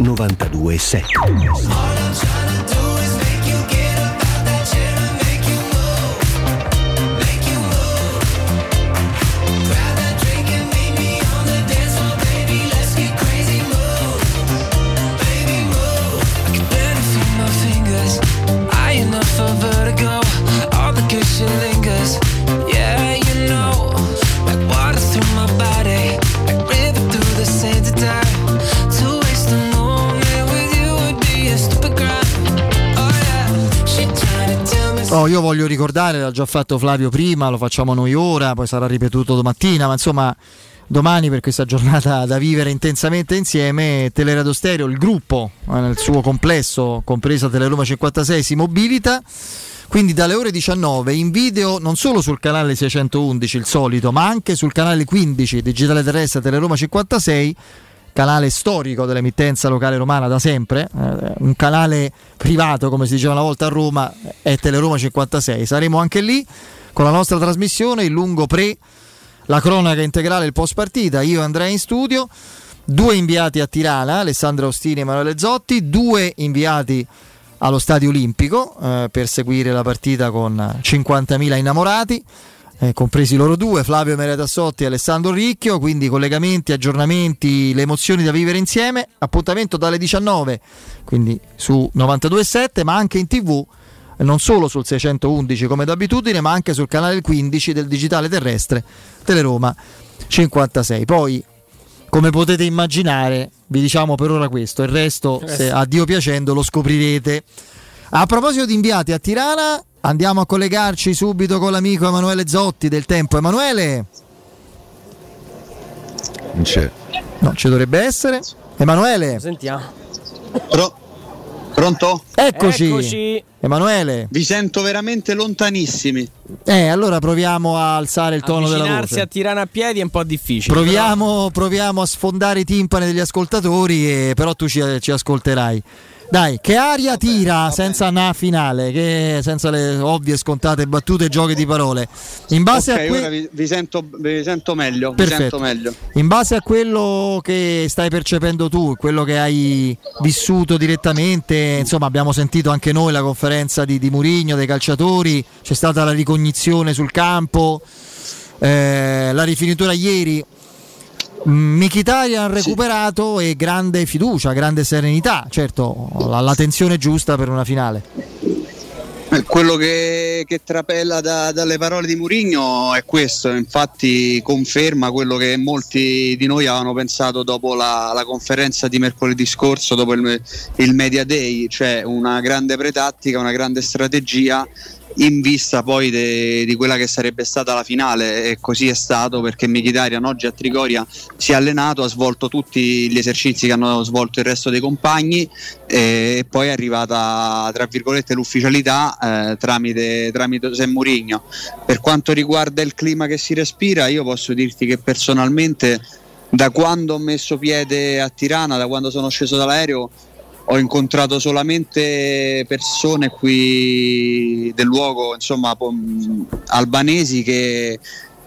92.7 Oh, io voglio ricordare, l'ha già fatto Flavio prima, lo facciamo noi ora, poi sarà ripetuto domattina, ma insomma domani per questa giornata <laughs> da vivere intensamente insieme, Teleradio Stereo, il gruppo eh, nel suo complesso, compresa Teleroma 56, si mobilita. Quindi dalle ore 19 in video non solo sul canale 611, il solito, ma anche sul canale 15 Digitale Terrestre Teleroma 56 canale storico dell'emittenza locale romana da sempre, eh, un canale privato come si diceva una volta a Roma è Teleroma 56. Saremo anche lì con la nostra trasmissione, il lungo pre, la cronaca integrale, il post partita, io andrei in studio, due inviati a Tirana, Alessandro Ostini e Emanuele Zotti, due inviati allo Stadio Olimpico eh, per seguire la partita con 50.000 innamorati eh, compresi loro due, Flavio Merea Tassotti e Alessandro Ricchio, quindi collegamenti, aggiornamenti, le emozioni da vivere insieme, appuntamento dalle 19, quindi su 92.7, ma anche in tv, non solo sul 611 come d'abitudine, ma anche sul canale 15 del digitale terrestre Teleroma 56. Poi, come potete immaginare, vi diciamo per ora questo, il resto, se a Dio piacendo, lo scoprirete. A proposito di inviati a Tirana, Andiamo a collegarci subito con l'amico Emanuele Zotti del Tempo. Emanuele? Non c'è. No, ci dovrebbe essere. Emanuele? Sentiamo. Pro- pronto? Eccoci. Eccoci. Emanuele? Vi sento veramente lontanissimi. Eh, allora proviamo a alzare il tono della Avvicinarsi voce. a Tirana a piedi è un po' difficile. Proviamo, proviamo a sfondare i timpani degli ascoltatori, e, però tu ci, ci ascolterai. Dai, che aria tira senza una finale, che, senza le ovvie scontate battute e giochi di parole. In base ok, a que- ora vi, vi sento, vi sento meglio. Vi sento meglio. In base a quello che stai percependo tu, quello che hai vissuto direttamente, insomma abbiamo sentito anche noi la conferenza di, di Murigno, dei calciatori, c'è stata la ricognizione sul campo. Eh, la rifinitura ieri. Mkhitaryan recuperato e grande fiducia, grande serenità, certo la, la tensione giusta per una finale. Eh, Quello che, che trapela da- dalle parole di Murigno è questo, infatti conferma quello che molti di noi avevano pensato dopo la, la conferenza di mercoledì scorso, dopo il, il Media Day, cioè una grande pretattica, una grande strategia in vista poi de- di quella che sarebbe stata la finale e così è stato perché Mkhitaryan oggi a Trigoria si è allenato, ha svolto tutti gli esercizi che hanno svolto il resto dei compagni e poi è arrivata tra virgolette l'ufficialità eh, tramite, tramite José Mourinho. Per quanto riguarda il clima che si respira io posso dirti che personalmente da quando ho messo piede a Tirana, da quando sono sceso dall'aereo ho incontrato solamente persone qui del luogo, insomma, albanesi che-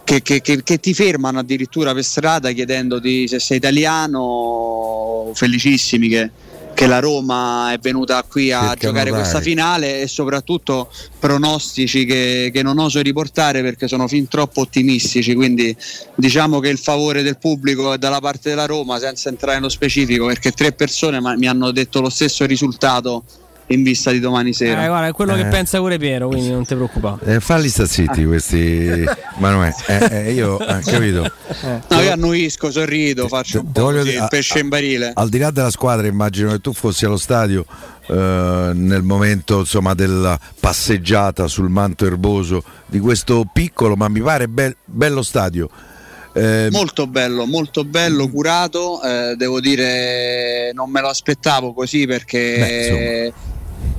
che- che- che ti fermano addirittura per strada chiedendoti se sei italiano, felicissimi che, che la Roma è venuta qui a Cercano giocare dai. questa finale e soprattutto pronostici che, che non oso riportare perché sono fin troppo ottimistici, quindi diciamo che il favore del pubblico è dalla parte della Roma senza entrare nello specifico perché tre persone ma- mi hanno detto lo stesso risultato in vista di domani sera. Eh, guarda, è quello Eh. che pensa pure Piero, quindi non ti preoccupare. Eh, falli sta zitti questi Manuel. Eh, eh, io eh, capito. No, io annuisco, sorrido, faccio un po' così, il pesce in barile. Al di là della squadra, immagino che tu fossi allo stadio eh, nel momento insomma, della passeggiata sul manto erboso di questo piccolo, ma mi pare bel- bello stadio. Eh, Molto bello, molto bello, curato, eh, devo dire non me lo aspettavo così perché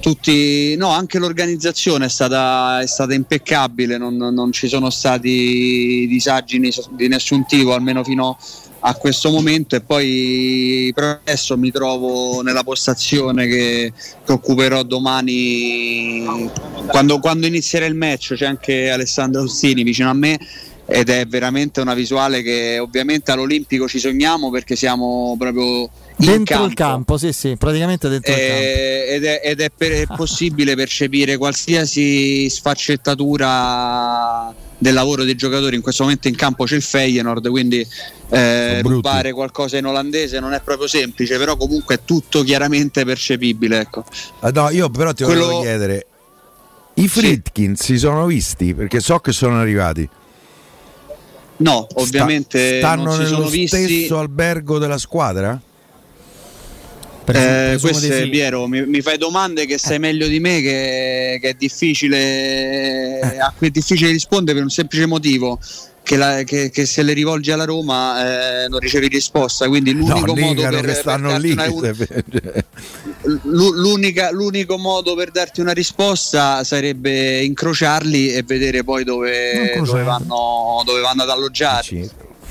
tutti, no, anche l'organizzazione è stata, è stata impeccabile, non, non ci sono stati disagi di nessun tipo, almeno fino a questo momento. E poi adesso mi trovo nella postazione che, che occuperò domani quando, quando inizierà il match. C'è anche Alessandro Ostini vicino a me ed è veramente una visuale che ovviamente all'Olimpico ci sogniamo perché siamo proprio Dentro campo. il campo, sì, sì, praticamente dentro il campo. Eh, ed è, ed è per- è <laughs> possibile percepire qualsiasi sfaccettatura del lavoro dei giocatori in questo momento in campo c'è il Feyenoord quindi eh, rubare qualcosa in olandese non è proprio semplice però comunque è tutto chiaramente percepibile ecco. ah, no, io però ti Quello- volevo chiedere, i Fritkin si sono visti perché so che sono arrivati. no Sta- ovviamente stanno non si nello sono visti stesso albergo della squadra? Eh, questo di è sì. Piero, mi, mi fai domande che sai meglio di me, che, che è difficile, a cui è difficile rispondere per un semplice motivo. Che, la- che- che se le rivolgi alla Roma eh, non ricevi risposta, quindi l'unico no, modo per, per lì. una- l'u- l'unica- l'unico modo per darti una risposta sarebbe incrociarli e vedere poi dove, dove vanno, dove vanno ad alloggiare.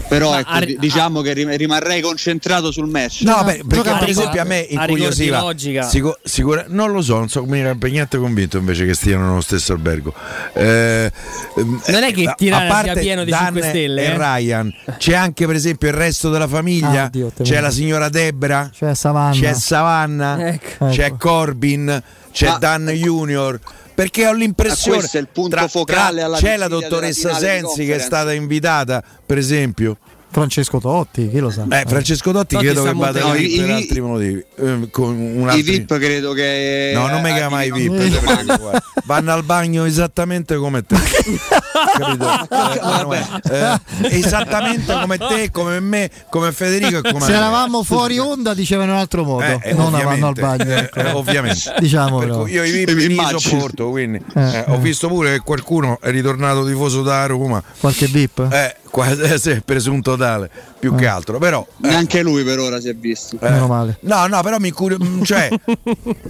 Però ecco, a- di- diciamo che rim- rimarrei concentrato sul match. No, beh, perché per esempio a me a incuriosiva logica. sicu- sicura- non lo so, non so come per niente convinto invece che stiano nello stesso albergo. Eh, ehm, Non è che eh, Tirana a parte sia pieno di Dan 5 stelle, e eh. Ryan, c'è anche per esempio il resto della famiglia, Ah, te c'è la signora Debra, C'è Savanna. c'è Savanna, Ecco. c'è. Corbin, c'è Ma- Dan Junior. Perché ho l'impressione questo è il punto tra- focale alla c'è la dottoressa Sensi che è stata invitata, per esempio. Francesco Totti, chi lo sa? Eh, Francesco Totti, Totti credo che vada lì No, i- per i- altri motivi. eh, con un I VIP credo che No, non mi chiama mai VIP. <laughs> Vanno al bagno esattamente come te. <laughs> Capito? <laughs> Eh, eh, esattamente come te, come me, come Federico e come Se eravamo fuori onda dicevano in un altro modo, Eh, eh, non vanno al bagno. eh, ecco. eh, ovviamente. Diciamo io i VIP Mi li sopporto, quindi Eh, eh, ho visto pure che qualcuno è ritornato tifoso da Roma. Qualche VIP? Eh, quasi, eh, sì, presunto tale, più che altro, però eh, Neanche lui per ora si è visto. eh, Meno male. No, no, però mi curio, mm, cioè, <laughs>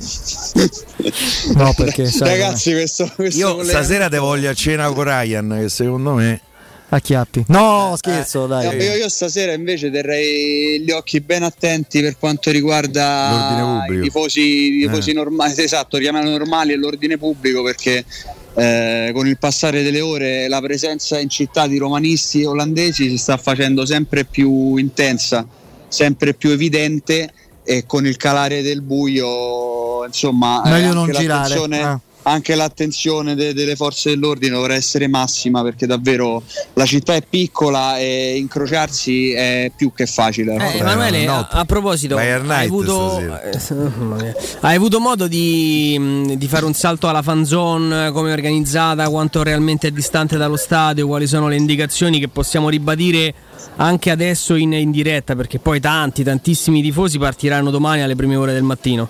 No, perché sai, Ragazzi, questo, questo io collegamento- stasera te voglio a cena con Ryan, che secondo me a chiappi. No, scherzo, No, dai. io, io stasera invece terrei gli occhi ben attenti per quanto riguarda L'ordine pubblico. i tifosi, i tifosi Eh. normali, esatto, chiamano normali e l'ordine pubblico perché eh, con il passare delle ore la presenza in città di romanisti e olandesi si sta facendo sempre più intensa, sempre più evidente e con il calare del buio, insomma, eh, Meglio non girare, eh. Anche l'attenzione de- delle forze dell'ordine dovrà essere massima perché davvero la città è piccola e incrociarsi è più che facile. Eh, Emanuele, a, a proposito, hai avuto, eh, hai avuto modo di, di fare un salto alla fan zone, come è organizzata, quanto realmente è distante dallo stadio, quali sono le indicazioni che possiamo ribadire anche adesso in, in diretta, perché poi tanti, tantissimi tifosi partiranno domani alle prime ore del mattino.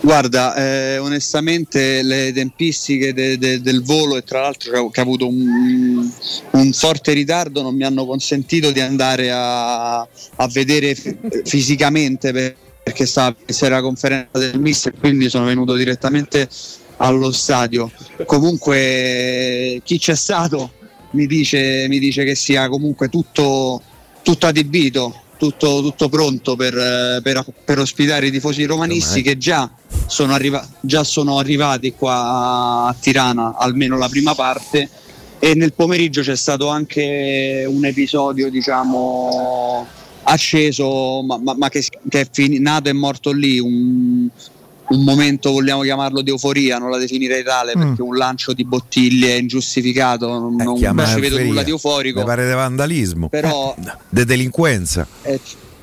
Guarda, eh, onestamente le tempistiche de- de- del volo e tra l'altro che ha, avuto un, un forte ritardo non mi hanno consentito di andare a, a vedere f- fisicamente per- perché stava c'era la conferenza del mister quindi sono venuto direttamente allo stadio. Comunque chi c'è stato mi dice, mi dice che sia comunque tutto, tutto adibito, tutto, tutto pronto per, eh, per- per ospitare i tifosi romanisti che già sono, arriva- già sono arrivati qua a Tirana, almeno la prima parte. E nel pomeriggio c'è stato anche un episodio, diciamo, acceso, ma, ma- ma che, che è fini- nato e morto lì, un, un momento, vogliamo chiamarlo di euforia, non la definirei tale Mm. perché un lancio di bottiglie ingiustificato, non, non Chiama ci vedo nulla di euforico. Mi pare di vandalismo. Però- di delinquenza. Eh,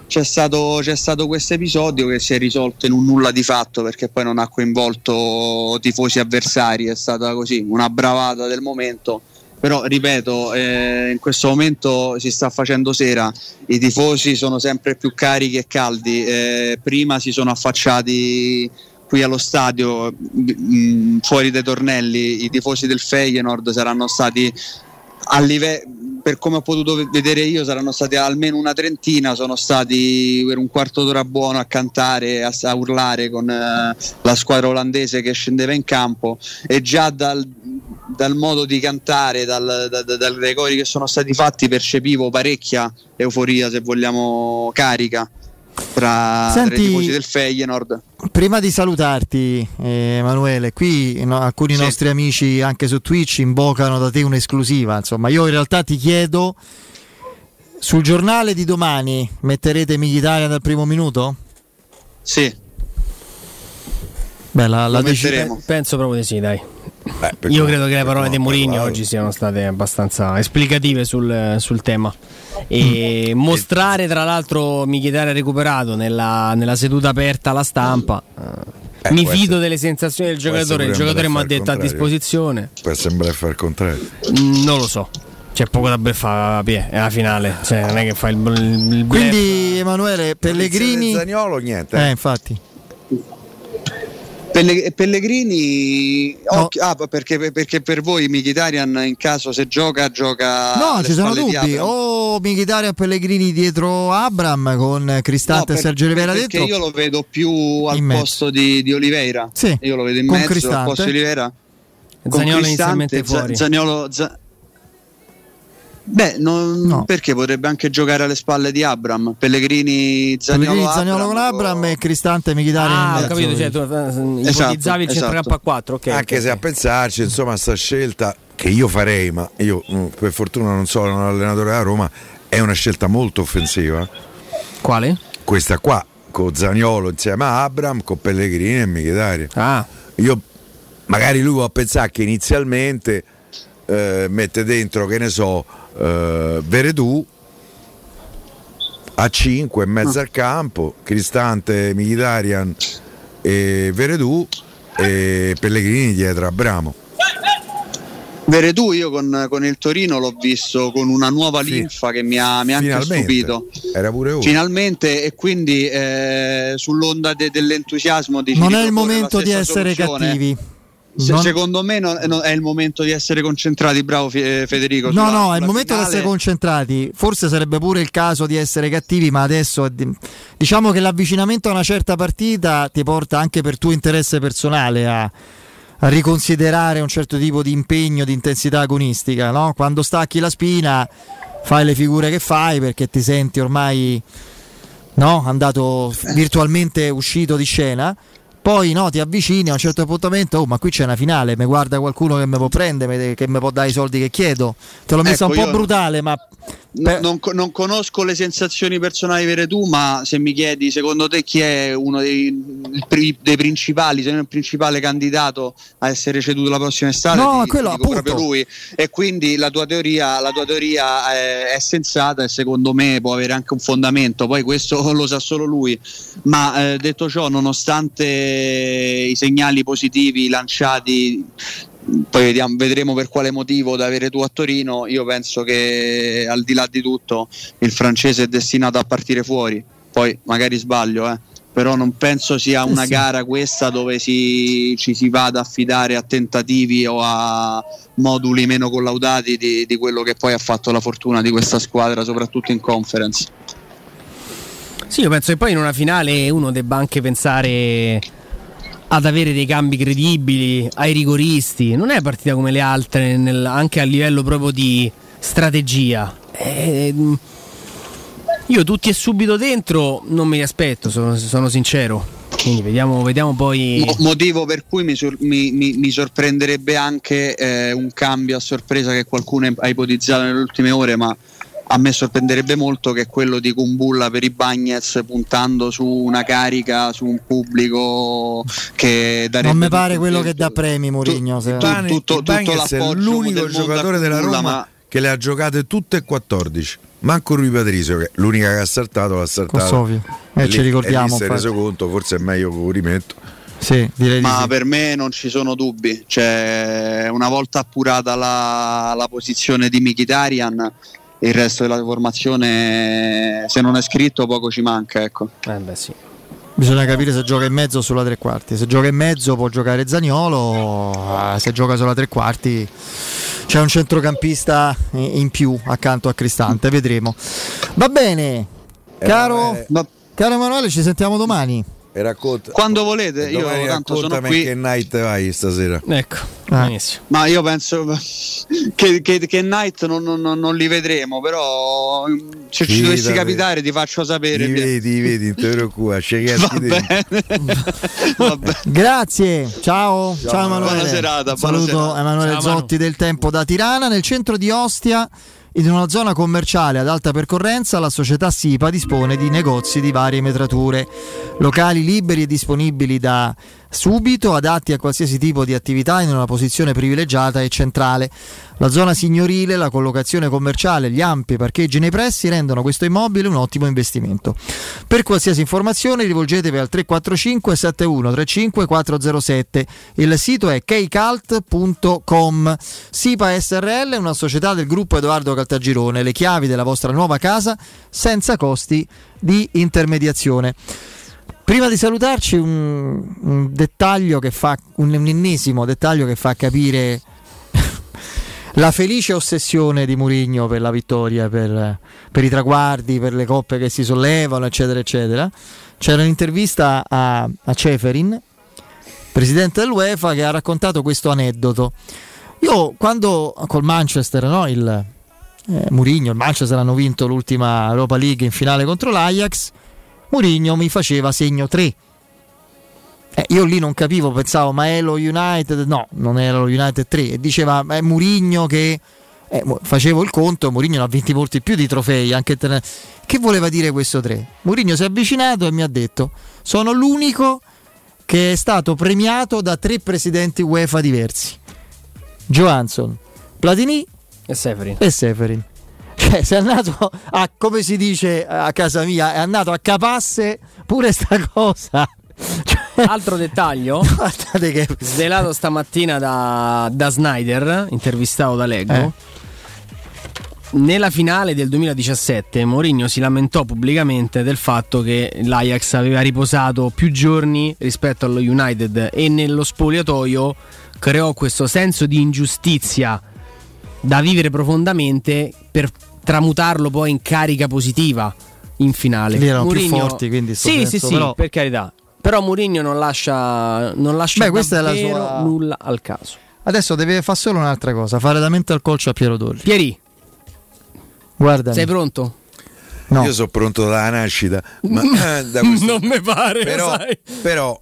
c'è stato, stato questo episodio che si è risolto in un nulla di fatto perché poi non ha coinvolto tifosi avversari, è stata così una bravata del momento. Però ripeto, eh, in questo momento si sta facendo sera, i tifosi sono sempre più carichi e caldi. eh, prima si sono affacciati qui allo stadio, mh, fuori dai tornelli, i tifosi del Feyenoord saranno stati a live- per come ho potuto ve- vedere io saranno stati almeno una trentina, sono stati per un quarto d'ora buono a cantare, a, a urlare con eh, la squadra olandese che scendeva in campo. E già dal, dal modo di cantare, dal, da- da- dai cori che sono stati fatti percepivo parecchia euforia, se vogliamo, carica tra, Senti- i tifosi del Feyenoord. Prima di salutarti, eh, Emanuele, qui no, alcuni nostri amici anche su Twitch invocano da te un'esclusiva. Insomma, io in realtà ti chiedo: sul giornale di domani metterete Mkhitaryan dal primo minuto? Sì. Beh, la, la Lo deci- metteremo. Penso proprio di sì, dai. Per Io credo che le parole di Mourinho oggi siano state abbastanza esplicative sul, sul tema. E Mm. mostrare tra l'altro Mkhitaryan recuperato nella, nella seduta aperta alla stampa. eh, mi può fido essere- delle sensazioni del può giocatore. Il giocatore mi ha detto a disposizione. Per sembrare fare il contrario. Mm, Non lo so. C'è poco da beffare, Pie, è la finale. Cioè, non è che fa il, il, il Quindi, Emanuele, Pellegrini. Zagnolo, niente. Eh, infatti. Pelle- Pellegrini, occhio- ah, perché, perché per voi Mkhitaryan in caso se gioca, gioca. No, ci sono dubbi. O Mkhitaryan Pellegrini dietro Abram con Cristante No, e Sergio Rivera perché dentro. io lo vedo più al posto di, di Oliveira. Sì, Io lo vedo in con mezzo al Cristante. posto di Oliveira. Cristante, inizialmente fuori. Zaniolo- Za- Beh, non- perché potrebbe anche giocare alle spalle di Abram. Pellegrini, Zaniolo, Pellegrini, Zaniolo con Abram, Abram e Cristante Mkhitaryan in Ah, ho capito, cioè, tu eh, Esatto, ipotizzavi il centrocampo a 4. ok, Anche ok, se a pensarci, insomma, sta scelta che io farei, ma io mm, per fortuna non sono un allenatore della Roma, è una scelta molto offensiva. Quale? Questa qua, con Zagnolo insieme a Abram, con Pellegrini e Mkhitaryan. Ah. Io magari lui può pensare che inizialmente eh, mette dentro, che ne so, eh, Veredù a 5 in mezzo al campo, Cristante, Mkhitaryan e Veredù e Pellegrini dietro a Bramo. Veretù io con, con il Torino l'ho visto con una nuova linfa che mi ha, mi ha anche stupito. Era pure uno. Finalmente e quindi eh, sull'onda de- dell'entusiasmo dici Non di è il momento di essere soluzione. cattivi. Se- Non- Secondo me non- non- è il momento di essere concentrati, bravo Fe- Federico. No, sulla- no, è il momento di essere concentrati. Forse sarebbe pure il caso di essere cattivi, ma adesso diciamo che l'avvicinamento a una certa partita ti porta anche per tuo interesse personale a, a riconsiderare un certo tipo di impegno, di intensità agonistica. no? Quando stacchi la spina, fai le figure che fai perché ti senti ormai no? andato virtualmente uscito di scena. Poi no, ti avvicini a un certo appuntamento, oh, ma qui c'è una finale, mi guarda qualcuno che mi può prendere, che mi può dare i soldi che chiedo. Te l'ho messa Ecco, un po' brutale, ma n- non, non conosco le sensazioni personali vere tu, ma se mi chiedi secondo te chi è uno dei, dei principali, se non il principale candidato a essere ceduto la prossima estate, No, ti- quello ti proprio lui. E quindi la tua teoria, la tua teoria è, è sensata e secondo me può avere anche un fondamento, poi questo <laughs> lo sa solo lui. Ma eh, detto ciò, nonostante i segnali positivi lanciati poi vediamo- vedremo per quale motivo da avere tu a Torino. Io penso che al di là di tutto il francese è destinato a partire fuori. Poi magari sbaglio, eh. però non penso sia una sì. gara questa dove si- ci si va ad affidare a tentativi o a moduli meno collaudati di, di quello che poi ha fatto la fortuna di questa squadra, soprattutto in conference. Sì, io penso che poi in una finale uno debba anche pensare ad avere dei cambi credibili, ai rigoristi. Non è partita come le altre, nel- anche a livello proprio di strategia. Ehm, io tutti e subito dentro non me li aspetto, sono, sono sincero. Quindi vediamo, vediamo poi. Mo- motivo per cui mi, sor- mi- mi- mi sorprenderebbe anche eh, un cambio a sorpresa che qualcuno ha ipotizzato nelle ultime ore, ma a me sorprenderebbe molto che quello di Kumbulla per i Bagnets puntando su una carica, su un pubblico che darebbe Non mi pare quello che dà premi Mourinho. se- Bani- tutto- tutto è l'unico giocatore della Roma ma- che le ha giocate tutte e 14. Manco Rui Patrizio, che è l'unica che ha saltato, l'ha saltato. Sofio. Eh, E ci ricordiamo, E si è reso conto, forse è meglio che lo rimetto. Sì, direi di Ma sì. per me non ci sono dubbi, cioè, una volta appurata la, la posizione di Mkhitaryan, il resto della formazione, se non è scritto, poco ci manca. Ecco. Eh beh, sì. Bisogna capire se gioca in mezzo o sulla tre quarti. Se gioca in mezzo può giocare Zaniolo, eh, se gioca sulla tre quarti c'è un centrocampista in più accanto a Cristante, vedremo. Va bene, caro, caro Emanuele, ci sentiamo domani. E racconta. Quando volete, io tanto sono raccontami qui. che night vai stasera. Ecco, benissimo. Ma io penso <laughs> che, che, che Knight non, non- non- non li vedremo, però mm, se ci dovessi capitare ti faccio sapere. Li vedi, li vedi, non ti preoccupare, Grazie, ciao, ciao, Emanuele. Buona serata, buona Saluto serata. Emanuele Ciao, Manu. Zotti del Tempo da Tirana, nel centro di Ostia. In una zona commerciale ad alta percorrenza la società SIPA dispone di negozi di varie metrature, locali liberi e disponibili da subito, adatti a qualsiasi tipo di attività in una posizione privilegiata e centrale. La zona signorile, la collocazione commerciale, gli ampi parcheggi nei pressi rendono questo immobile un ottimo investimento. Per qualsiasi informazione rivolgetevi al 345 7135 407. Il sito è kcalt.com. SIPA SRL è una società del gruppo Edoardo Caltagirone. Le chiavi della vostra nuova casa senza costi di intermediazione. Prima di salutarci un, un dettaglio che fa un, un ennesimo dettaglio che fa capire <laughs> la felice ossessione di Mourinho per la vittoria, per, per i traguardi, per le coppe che si sollevano, eccetera, eccetera. C'era un'intervista a, a Ceferin, presidente dell'UEFA, che ha raccontato questo aneddoto. Io quando col Manchester, no, il eh, Mourinho, il Manchester hanno vinto l'ultima Europa League in finale contro l'Ajax, Mourinho mi faceva segno 3. Eh, io lì non capivo, pensavo, ma è lo United? No, non era lo United 3. E diceva, ma è Mourinho che... eh, facevo il conto, Mourinho ne ha vinti molti più di trofei. Anche te- Che voleva dire questo 3? Mourinho si è avvicinato e mi ha detto, sono l'unico che è stato premiato da tre presidenti UEFA diversi. Johansson, Platini e Severin. E Severin. Cioè, se è andato a, come si dice a casa mia, è andato a capasse pure sta cosa. Altro dettaglio <laughs> svelato stamattina da, da Snyder, intervistato da Leggo. Eh. Nella finale del 2017 Mourinho si lamentò pubblicamente del fatto che l'Ajax aveva riposato più giorni rispetto allo United e nello spogliatoio creò questo senso di ingiustizia da vivere profondamente per tramutarlo poi in carica positiva in finale. Lì erano più Mourinho- forti, quindi Sì, senso, sì, sì, però- per carità. Però Mourinho non lascia, non lascia Beh, questa è la davvero sua- nulla al caso. Adesso deve fare solo un'altra cosa, fare da mente al colcio a Piero Torri. Pieri, Guarda. sei pronto? No. Io sono pronto dalla nascita. Ma, <laughs> da questo- non mi pare, però, sai. però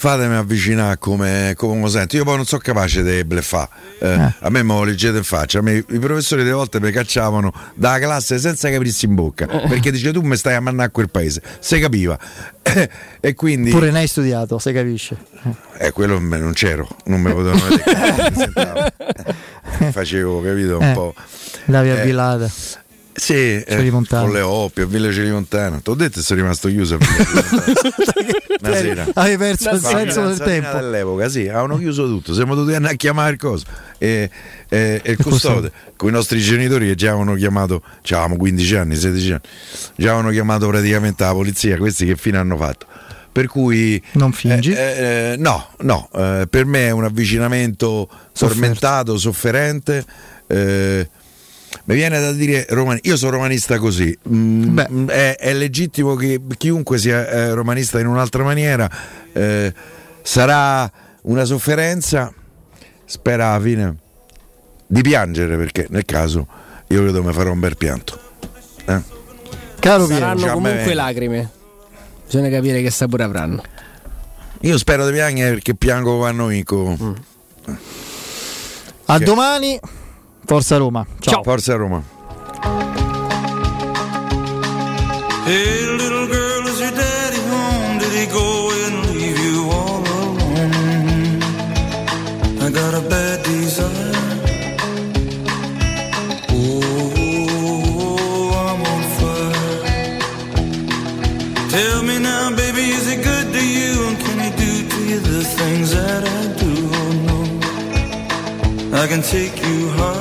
fatemi avvicinare come, come lo sento. Io poi non sono capace di bleffare. Eh, A me me lo leggete in faccia. Me, I professori delle volte mi cacciavano dalla classe senza capirsi in bocca. Perché dice tu mi stai a mannare a quel paese. Se capiva. <laughs> e quindi. Pure ne hai studiato, se capisce. Eh, quello me- non c'ero, non me potevano vedere. presentavo. <laughs> Facevo, capito, un Eh, po'. Davi a Eh. Sì, eh, con le Oppie, a Villa Celimontana. Ti ho detto che sono rimasto chiuso a. <laughs> Una sera. Avevi perso il senso del tempo. dell'epoca, sì, avevano chiuso tutto. Siamo dovuti andare a chiamare il coso. E, e- e il custode, con i nostri genitori che già avevano chiamato, già avevamo 15 anni, 16 anni, già avevano chiamato praticamente la polizia, questi che fine hanno fatto. Per cui non fingi? eh, no, no, eh, per me è un avvicinamento tormentato, sofferente. Eh, mi viene da dire romani- io sono romanista così. Mm, mm, è, è legittimo che chiunque sia eh, romanista in un'altra maniera eh, sarà una sofferenza. Spera alla fine di piangere perché nel caso io credo mi farò un bel pianto. Eh? Caro Saranno Già me comunque lacrime. Bisogna capire che sapore avranno. Io spero di piangere perché piango quando vinco. A Che- domani. Forza Roma. Ciao. Forza Roma. Hey, little girl, is your daddy home? Did he go and leave you all alone? I got a bad desire. Oh, I'm on fire. Tell me now, baby, is it good to you? And can he do to you the things that I do? Oh, no. I can take you high.